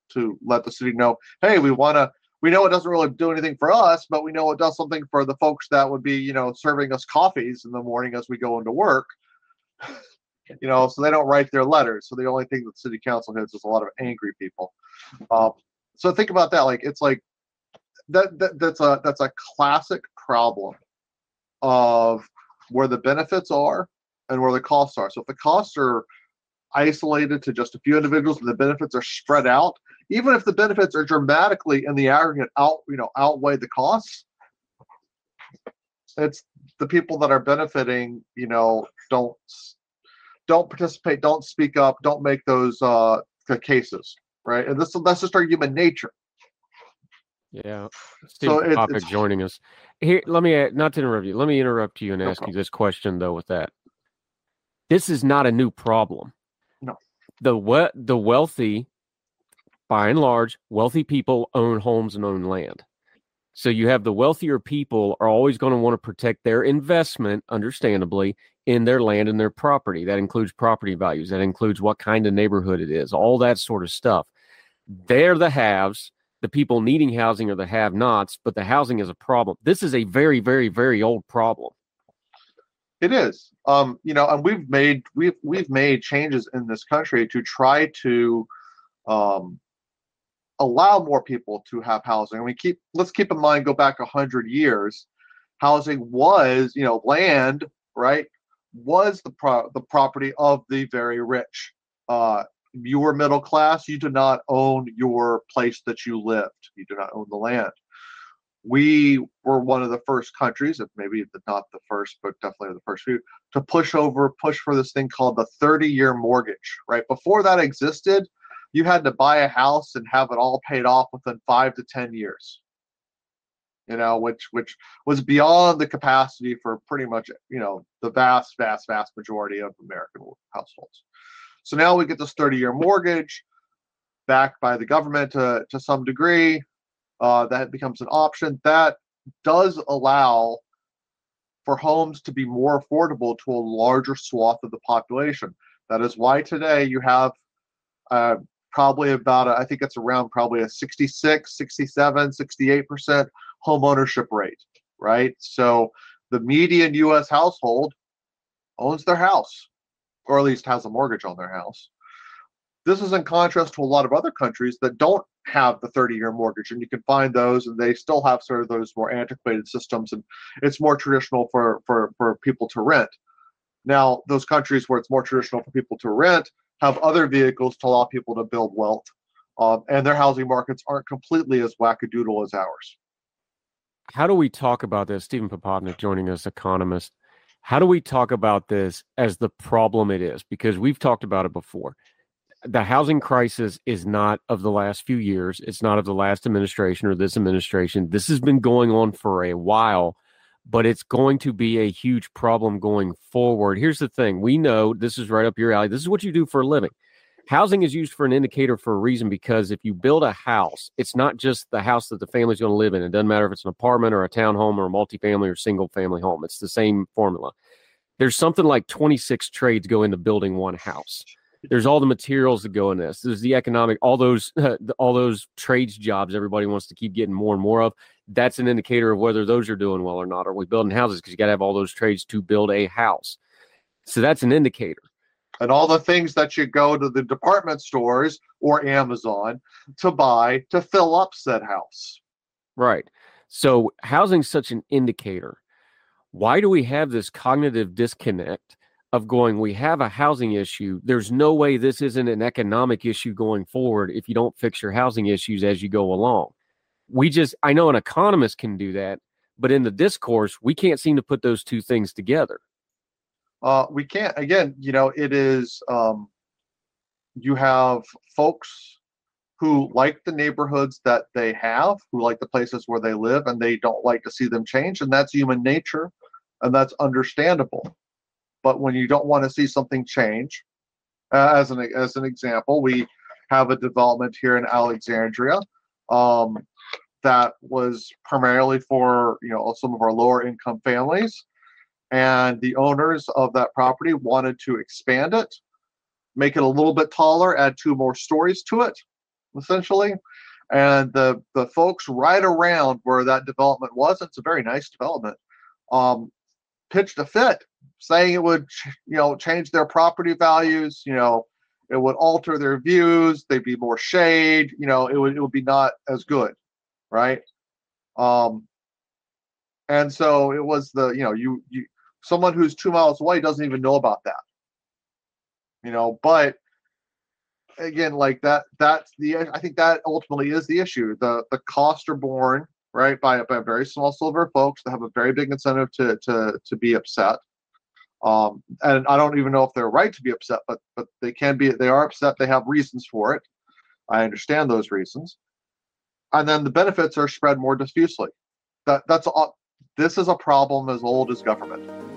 to let the city know, hey, we want to we know it doesn't really do anything for us, but we know it does something for the folks that would be, you know, serving us coffees in the morning as we go into work. You know, so they don't write their letters. So the only thing that city council has is a lot of angry people. Um, so think about that. Like it's like that, that that's a that's a classic problem of where the benefits are and where the costs are. So if the costs are isolated to just a few individuals and the benefits are spread out, even if the benefits are dramatically in the aggregate out you know outweigh the costs it's the people that are benefiting you know don't don't participate don't speak up don't make those uh cases right? And this that's just our human nature. Yeah. Stephen Popick joining us. Here let me not to interrupt you let me interrupt you and no ask problem. you this question though with that. This is not a new problem. No. The what the wealthy by and large, wealthy people own homes and own land. So you have the wealthier people are always going to want to protect their investment, understandably, in their land and their property. That includes property values. That includes what kind of neighborhood it is, all that sort of stuff. They're the haves. The people needing housing are the have nots, but the housing is a problem. This is a very, very, very old problem. It is. Um, you know, and we've made we've we've made changes in this country to try to um, allow more people to have housing. I mean, keep let's keep in mind, go back hundred years, housing was, you know, land, right, was the pro- the property of the very rich. Uh, you were middle class, you did not own your place that you lived. You did not own the land. We were one of the first countries, if maybe not the first, but definitely the first few, to push over, push for this thing called the 30 year mortgage, right? Before that existed, you had to buy a house and have it all paid off within five to ten years you know which which was beyond the capacity for pretty much you know the vast vast vast majority of american households so now we get this 30 year mortgage backed by the government to, to some degree uh, that becomes an option that does allow for homes to be more affordable to a larger swath of the population. That is why today you have uh, probably about, a, I think it's around probably a 66, 67, 68% home ownership rate, right? So the median US household owns their house, or at least has a mortgage on their house. This is in contrast to a lot of other countries that don't have the 30 year mortgage, and you can find those, and they still have sort of those more antiquated systems, and it's more traditional for, for, for people to rent. Now, those countries where it's more traditional for people to rent have other vehicles to allow people to build wealth, um, and their housing markets aren't completely as wackadoodle as ours. How do we talk about this? Stephen Popick joining us, economist. How do we talk about this as the problem it is? Because we've talked about it before the housing crisis is not of the last few years. It's not of the last administration or this administration. This has been going on for a while, but it's going to be a huge problem going forward. Here's the thing we know this is right up your alley. This is what you do for a living. Housing is used for an indicator for a reason because if you build a house, it's not just the house that the family's going to live in. It doesn't matter if it's an apartment or a townhome or a multifamily or single family home. It's the same formula. There's something like 26 trades go into building one house there's all the materials that go in this. There's the economic, all those, uh, all those trades jobs everybody wants to keep getting more and more of. That's an indicator of whether those are doing well or not. Are we building houses? Because you got to have all those trades to build a house. So that's an indicator. And all the things that you go to the department stores or Amazon to buy to fill up said house. Right. So housing's such an indicator. Why do we have this cognitive disconnect? Of going, we have a housing issue. There's no way this isn't an economic issue going forward if you don't fix your housing issues as you go along. We just, I know an economist can do that, but in the discourse, we can't seem to put those two things together. Uh, we can't, again, you know, it is, um, you have folks who like the neighborhoods that they have, who like the places where they live, and they don't like to see them change. And that's human nature, and that's understandable but when you don't want to see something change, uh, as an as an example, we have a development here in Alexandria um, that was primarily for you know some of our lower income families, and the owners of that property wanted to expand it, make it a little bit taller, add two more stories to it, essentially. And the the folks right around where that development was, it's a very nice development, um, pitched a fit saying it would, you know, change their property values. You know, it would alter their views. They'd be more shade. You know, it would it would be not as good, right? Um, and so it was the you know you you someone who's two miles away doesn't even know about that. You know, but again, like that that's the I think that ultimately is the issue. The the costs are borne right by, by very small sliver of folks that have a very big incentive to to to be upset um, and I don't even know if they're right to be upset, but but they can be. They are upset. They have reasons for it. I understand those reasons. And then the benefits are spread more diffusely. That that's all. This is a problem as old as government.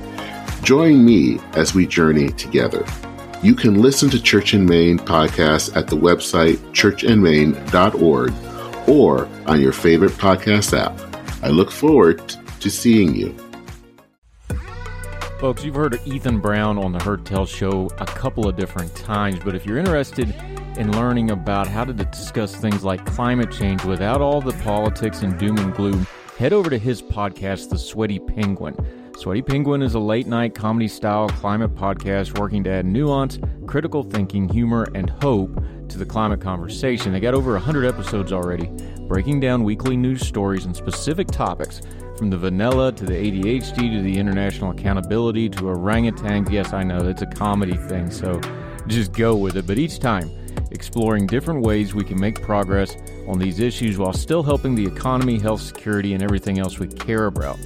Join me as we journey together. You can listen to Church in Main podcast at the website churchandmain.org or on your favorite podcast app. I look forward to seeing you. Folks, you've heard Ethan Brown on the Heard Tell show a couple of different times, but if you're interested in learning about how to discuss things like climate change without all the politics and doom and gloom, head over to his podcast, The Sweaty Penguin. Sweaty Penguin is a late night comedy style climate podcast working to add nuance, critical thinking, humor, and hope to the climate conversation. They got over 100 episodes already, breaking down weekly news stories and specific topics from the vanilla to the ADHD to the international accountability to orangutans. Yes, I know it's a comedy thing, so just go with it. But each time, exploring different ways we can make progress on these issues while still helping the economy, health, security, and everything else we care about.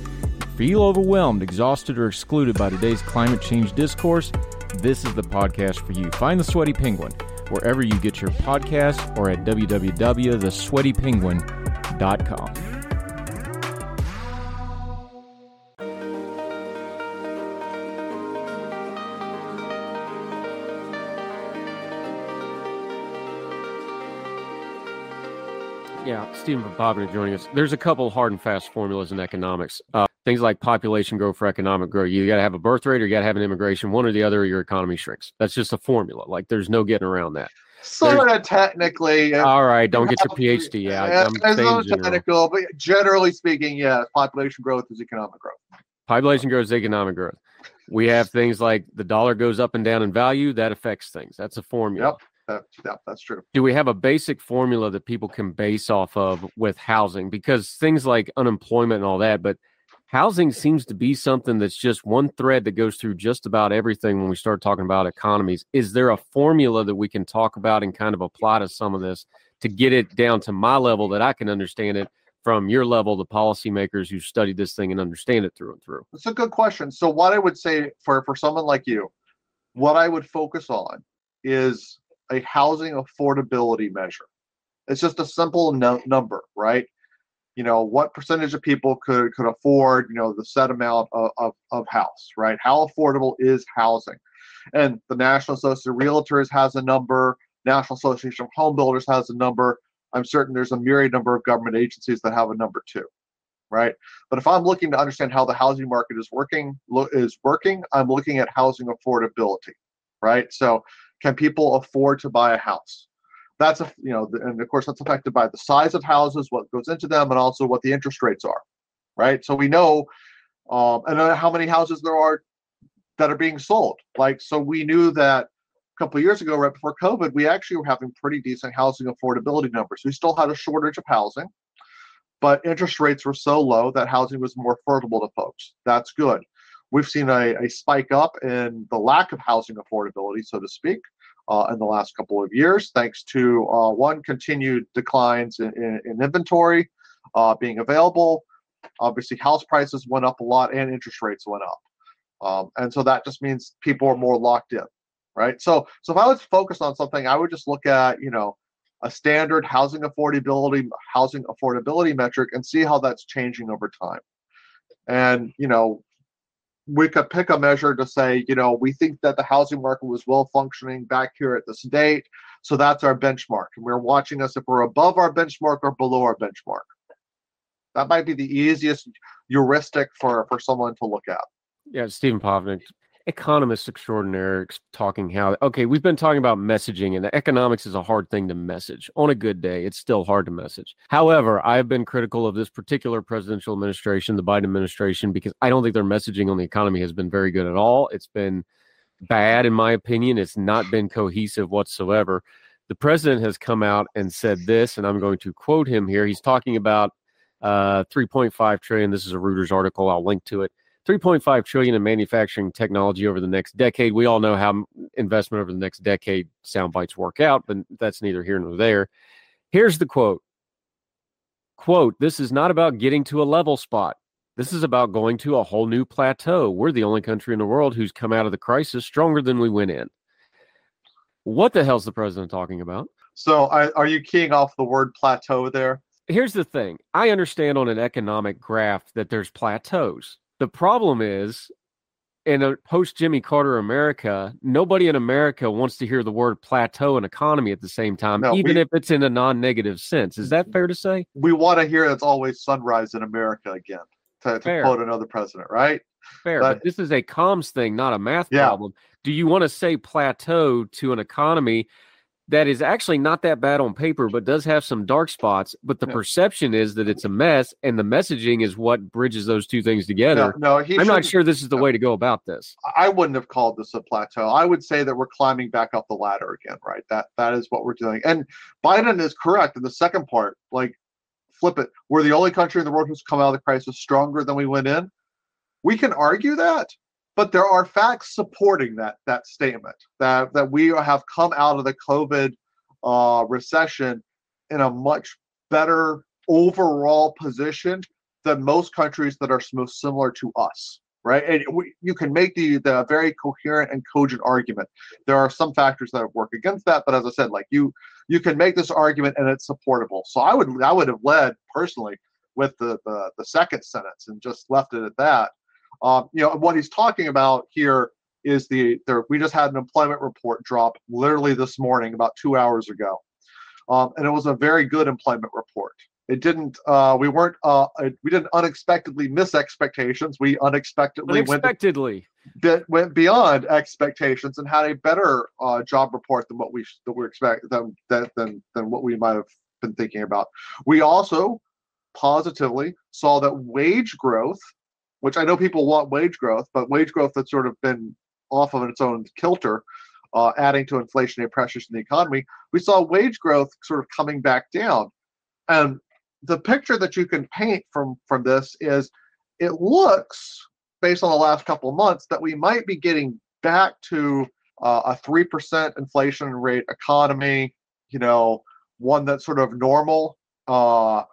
Feel overwhelmed, exhausted, or excluded by today's climate change discourse? This is the podcast for you. Find the Sweaty Penguin wherever you get your podcasts or at www.thesweatypenguin.com. Yeah, Stephen Popick joining us. There's a couple hard and fast formulas in economics. Uh, things like population growth for economic growth. You got to have a birth rate or you got to have an immigration. One or the other, your economy shrinks. That's just a formula. Like there's no getting around that. Sort of technically. All right, don't get your PhD out. Yeah, I'm it's not technical, but generally speaking, yeah, population growth is economic growth. Population growth is economic growth. We have things like the dollar goes up and down in value. That affects things. That's a formula. Yep, that, yeah, that's true. do we have a basic formula that people can base off of with housing because things like unemployment and all that but housing seems to be something that's just one thread that goes through just about everything when we start talking about economies is there a formula that we can talk about and kind of apply to some of this to get it down to my level that i can understand it from your level the policymakers who studied this thing and understand it through and through That's a good question. So, what I would say for for someone like you, what I would focus on is a housing affordability measure. It's just a simple no- number, right? You know, what percentage of people could could afford, you know, the set amount of, of, of house, right? How affordable is housing? And the National Association of Realtors has a number. National Association of Home Builders has a number. I'm certain there's a myriad number of government agencies that have a number too right? But if I'm looking to understand how the housing market is working, lo- is working, I'm looking at housing affordability, right? So, can people afford to buy a house? That's a you know, and of course that's affected by the size of houses, what goes into them, and also what the interest rates are, right? So we know, um, and then how many houses there are that are being sold. Like, so we knew that a couple years ago, right before COVID, we actually were having pretty decent housing affordability numbers. We still had a shortage of housing but interest rates were so low that housing was more affordable to folks. That's good. We've seen a, a spike up in the lack of housing affordability, so to speak, uh, in the last couple of years, thanks to uh, one continued declines in, in, in inventory uh, being available. Obviously, house prices went up a lot and interest rates went up, um, and so that just means people are more locked in, right? So, so if I was focused on something, I would just look at you know a standard housing affordability housing affordability metric and see how that's changing over time. And you know, we could pick a measure to say, you know, we think that the housing market was well functioning back here at this date, so that's our benchmark, and we're watching us if we're above our benchmark or below our benchmark. That might be the easiest heuristic for for someone to look at. Yeah, Stephen Popick, economist extraordinaire, talking how okay, we've been talking about messaging, and the economics is a hard thing to message. On a good day, it's still hard to message. However, I've been critical of this particular presidential administration, the Biden administration, because I don't think their messaging on the economy has been very good at all. It's been bad, in my opinion. It's not been cohesive whatsoever. The president has come out and said this, and I'm going to quote him here. He's talking about uh, 3.5 trillion. This is a Reuters article. I'll link to it. 3.5 trillion in manufacturing technology over the next decade. We all know how investment over the next decade sound bites work out, but that's neither here nor there. Here's the quote. Quote, this is not about getting to a level spot. This is about going to a whole new plateau. We're the only country in the world who's come out of the crisis stronger than we went in. What the hell's the president talking about? So, I, are you keying off the word plateau there? Here's the thing I understand on an economic graph that there's plateaus. The problem is, in a post Jimmy Carter America, nobody in America wants to hear the word plateau and economy at the same time, No, even we- if it's in a non negative sense. Is that fair to say? We want to hear it's always sunrise in America again. to, to quote another president, right? Fair, But- but, this is a comms thing, not a math Yeah. problem. Do you want to say plateau to an economy that is actually not that bad on paper, but does have some dark spots? But the perception is that it's a mess, and the messaging is what bridges those two things together. no, he I'm not sure this is the way to go about this. I wouldn't have called this a plateau. I would say that we're climbing back up the ladder again, right? That that is what we're doing. And Biden is correct in the second part. Like, flip it. We're the only country in the world who's come out of the crisis stronger than we went in. We can argue that, but there are facts supporting that that statement that that we have come out of the COVID uh, recession in a much better overall position than most countries that are most similar to us right? And we, you can make the the very coherent and cogent argument. There are some factors that work against that, but as I said, like you you can make this argument and it's supportable. So I would I would have led personally with the the, the second sentence and just left it at that. Um, you know what he's talking about here is the there we just had an employment report drop literally this morning about two hours ago, um, and it was a very good employment report. It didn't uh we weren't uh we didn't unexpectedly miss expectations. We unexpectedly Unexpectedly. went went beyond expectations and had a better uh job report than what we that we expect than than, than what we might have been thinking about. We also positively saw that wage growth which i know people want wage growth but wage growth that's sort of been off of its own kilter uh, adding to inflationary pressures in the economy we saw wage growth sort of coming back down. And the picture that you can paint from from this is it looks based on the last couple of months that we might be getting back to uh, a 3% inflation rate economy you know one that's sort of normal uh,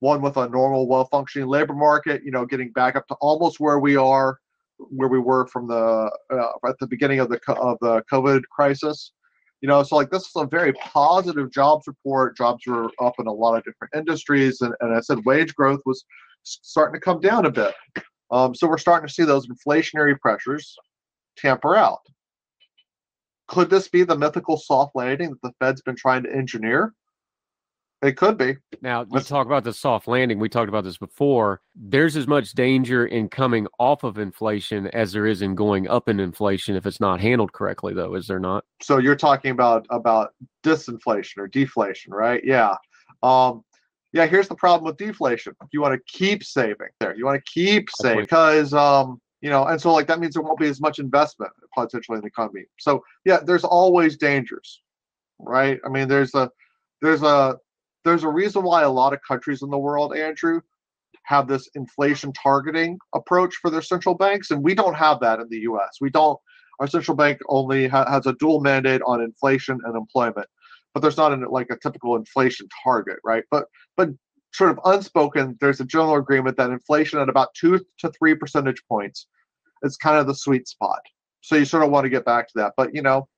one with a normal well-functioning labor market you know getting back up to almost where we are where we were from the uh, at the beginning of the of the covid crisis. You know so like this is a very positive jobs report. Jobs were up in a lot of different industries and, and i said wage growth was starting to come down a bit. Um, so we're starting to see those inflationary pressures tamper out. Could this be the mythical soft landing that the fed's been trying to engineer it could be. Now, you Let's... talk about the soft landing. We talked about this before. There's as much danger in coming off of inflation as there is in going up in inflation if it's not handled correctly, though, is there not? so you're talking about about disinflation or deflation right? Yeah. Um yeah here's the problem with deflation. You want to keep saving there. You want to keep saving because um you know and so like that means there won't be as much investment potentially in the economy. So yeah there's always dangers right? I mean there's a there's a there's a reason why a lot of countries in the world andrew have this inflation targeting approach for their central banks and we don't have that in the us we don't our central bank only ha- has a dual mandate on inflation and employment but there's not an, like a typical inflation target right? But but sort of unspoken there's a general agreement that inflation at about two to three percentage points is kind of the sweet spot. So you sort of want to get back to that. But you know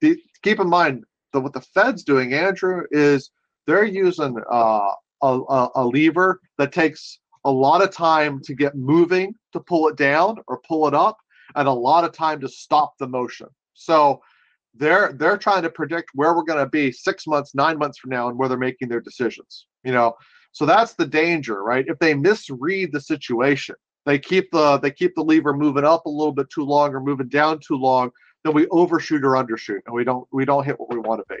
the, keep in mind that what the fed's doing andrew is they're using uh, a, a, lever that takes a lot of time to get moving to pull it down or pull it up and a lot of time to stop the motion. So they're they're trying to predict where we're going to be 6 months, 9 months from now and where they're making their decisions. You know, so that's the danger, right? If they misread the situation, they keep the they keep the lever moving up a little bit too long or moving down too long, then we overshoot or undershoot and we don't we don't hit what we want to be.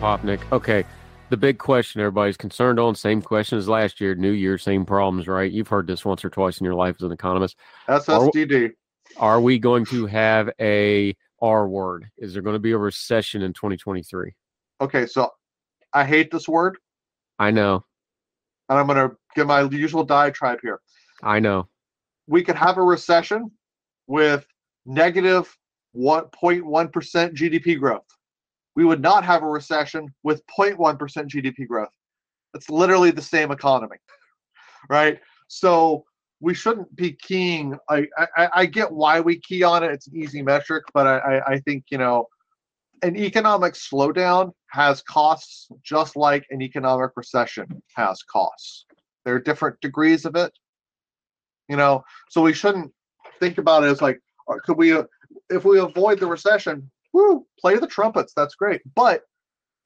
Popick. Okay. the big question everybody's concerned on, same question as last year, New Year, same problems, right? You've heard this once or twice in your life as an economist. SSDD. Are, are we going to have a R word? Is there going to be a recession in 2023? Okay, so I hate this word, I know. and I'm going to give my usual diatribe here. I know. We could have a recession with negative 1.1 GDP growth. We would not have a recession with 0.1% GDP growth. It's literally the same economy, right? So we shouldn't be keying. I, I, I get why we key on it. It's an easy metric, but I, I, think, you know, an economic slowdown has costs just like an economic recession has costs. There are different degrees of it, you know, so we shouldn't think about it as like, uh, could we, if we avoid the recession, woo, play the trumpets. That's great. But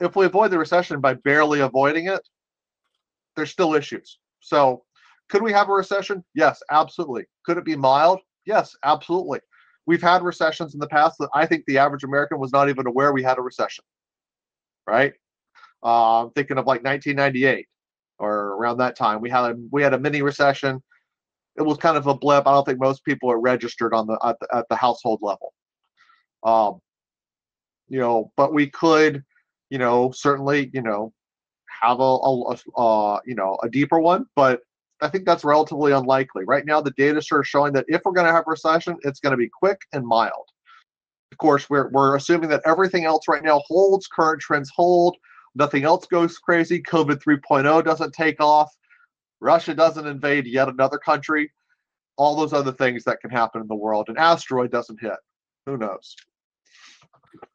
if we avoid the recession by barely avoiding it, there's still issues. So could we have a recession? Yes, absolutely. Could it be mild? Yes, absolutely. We've had recessions in the past that I think the average American was not even aware we had a recession. Right? Uh, I'm thinking of like 1998 or around that time. We had a we had a mini recession. It was kind of a blip. I don't think most people are registered on the at the, at the household level. Um, you know, but we could, you know, certainly, you know, have a, a, a uh, you know a deeper one, but I think that's relatively unlikely. Right now, the data are showing that if we're going to have a recession, it's going to be quick and mild. Of course, we're, we're assuming that everything else right now holds, current trends hold, nothing else goes crazy, COVID 3.0 doesn't take off, Russia doesn't invade yet another country, all those other things that can happen in the world. An asteroid doesn't hit. Who knows?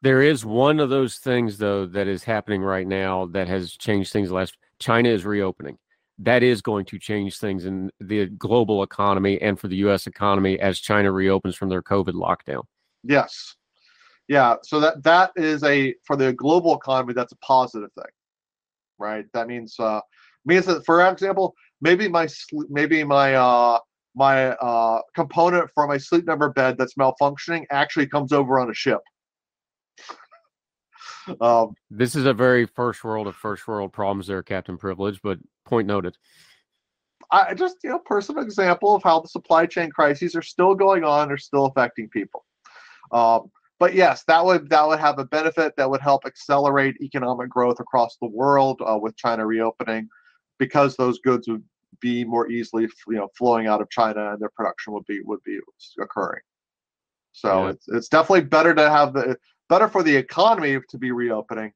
There is one of those things though that is happening right now that has changed things last China is reopening. That is going to change things in the global economy and for the US economy as China reopens from their COVID lockdown. Yes. Yeah. So that that is a for the global economy, that's a positive thing. Right? That means uh means that for example, maybe my maybe my uh my uh component for my sleep number bed that's malfunctioning actually comes over on a ship. Um, this is a very first world of first world problems there, Captain Privilege, but point noted. I just, you know, personal example of how the supply chain crises are still going on, are still affecting people. Um, but yes, that would that would have a benefit that would help accelerate economic growth across the world uh, with China reopening, because those goods would be more easily, you know, flowing out of China and their production would be would be occurring. So Yeah. it's it's definitely better to have the better for the economy to be reopening.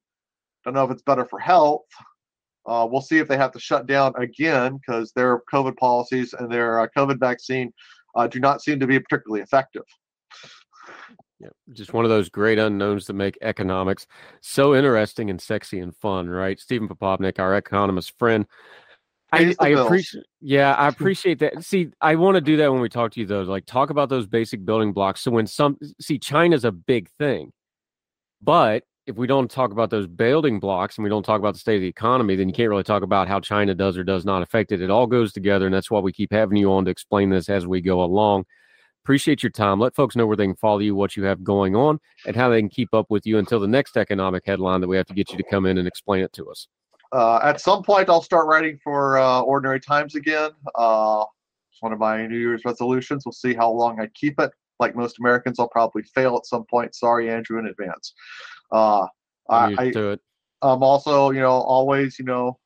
Don't know if it's better for health. Uh, we'll see if they have to shut down again because their COVID policies and their uh, COVID vaccine uh, do not seem to be particularly effective. Yeah, just one of those great unknowns that make economics so interesting and sexy and fun, right? Stephen Popovnik, our economist friend. I, I appreciate, yeah, I appreciate that. See, I want to do that when we talk to you, though. Like, talk about those basic building blocks. So when some see, China's a big thing, but if we don't talk about those building blocks and we don't talk about the state of the economy, then you can't really talk about how China does or does not affect it. It all goes together, and that's why we keep having you on to explain this as we go along. Appreciate your time. Let folks know where they can follow you, what you have going on, and how they can keep up with you until the next economic headline that we have to get you to come in and explain it to us. Uh, at some point, I'll start writing for uh, Ordinary Times again. Uh, it's one of my New Year's resolutions. We'll see how long I keep it. Like most Americans, I'll probably fail at some point. Sorry, Andrew, in advance. Uh, I'm I, used it. I'm also, you know, always, you know,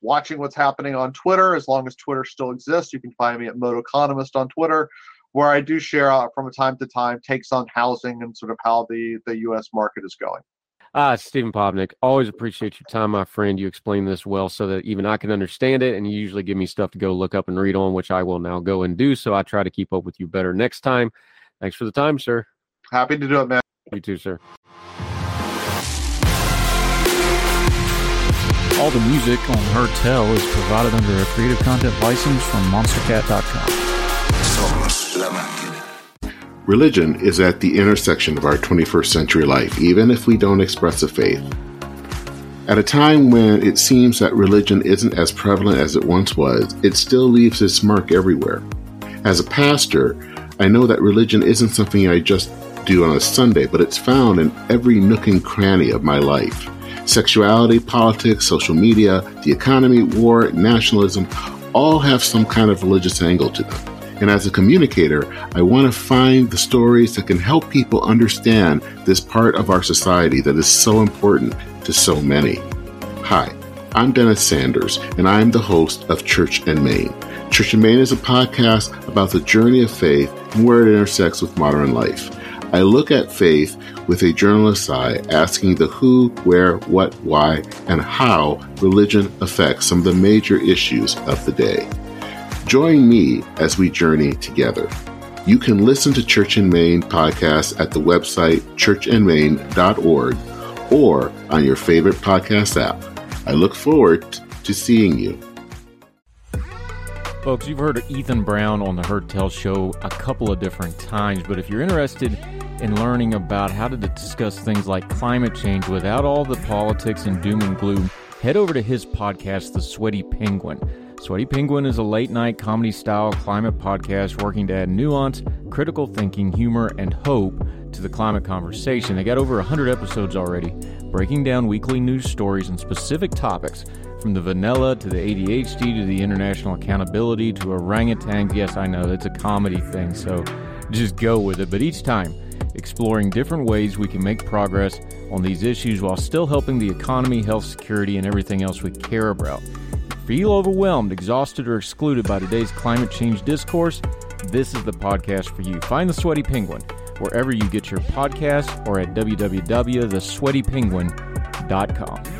watching what's happening on Twitter. As long as Twitter still exists, you can find me at Moto Economist on Twitter, where I do share out from time to time takes on housing and sort of how the the U.S. market is going. Ah, Stephen Popick, always appreciate your time, my friend. You explain this well so that even I can understand it, and you usually give me stuff to go look up and read on, which I will now go and do. So I try to keep up with you better next time. Thanks for the time, sir. Happy to do it, man. You too, sir. All the music on Heard Tell is provided under a creative content license from monstercat.com. Religion is at the intersection of our 21st century life, even if we don't express a faith. At a time when it seems that religion isn't as prevalent as it once was, it still leaves its mark everywhere. As a pastor, I know that religion isn't something I just do on a Sunday, but it's found in every nook and cranny of my life. Sexuality, politics, social media, the economy, war, nationalism all have some kind of religious angle to them. And as a communicator, I want to find the stories that can help people understand this part of our society that is so important to so many. Hi, I'm Dennis Sanders, and I am the host of Church and Main. Church and Main is a podcast about the journey of faith and where it intersects with modern life. I look at faith with a journalist's eye, asking the who, where, what, why, and how religion affects some of the major issues of the day. Join me as we journey together. You can listen to Church and Main podcast at the website churchandmain.org or on your favorite podcast app. I look forward to seeing you. Folks, you've heard of Ethan Brown on the Heard Tell show a couple of different times, but if you're interested in learning about how to discuss things like climate change without all the politics and doom and gloom, head over to his podcast, The Sweaty Penguin. Sweaty Penguin is a late night comedy style climate podcast working to add nuance, critical thinking, humor, and hope to the climate conversation. They got over 100 episodes already, breaking down weekly news stories and specific topics from the vanilla to the ADHD to the international accountability to orangutans. Yes, I know it's a comedy thing, so just go with it. But each time, exploring different ways we can make progress on these issues while still helping the economy, health, security, and everything else we care about. Feel overwhelmed, exhausted, or excluded by today's climate change discourse? This is the podcast for you. Find the Sweaty Penguin wherever you get your podcasts or at www.thesweatypenguin.com.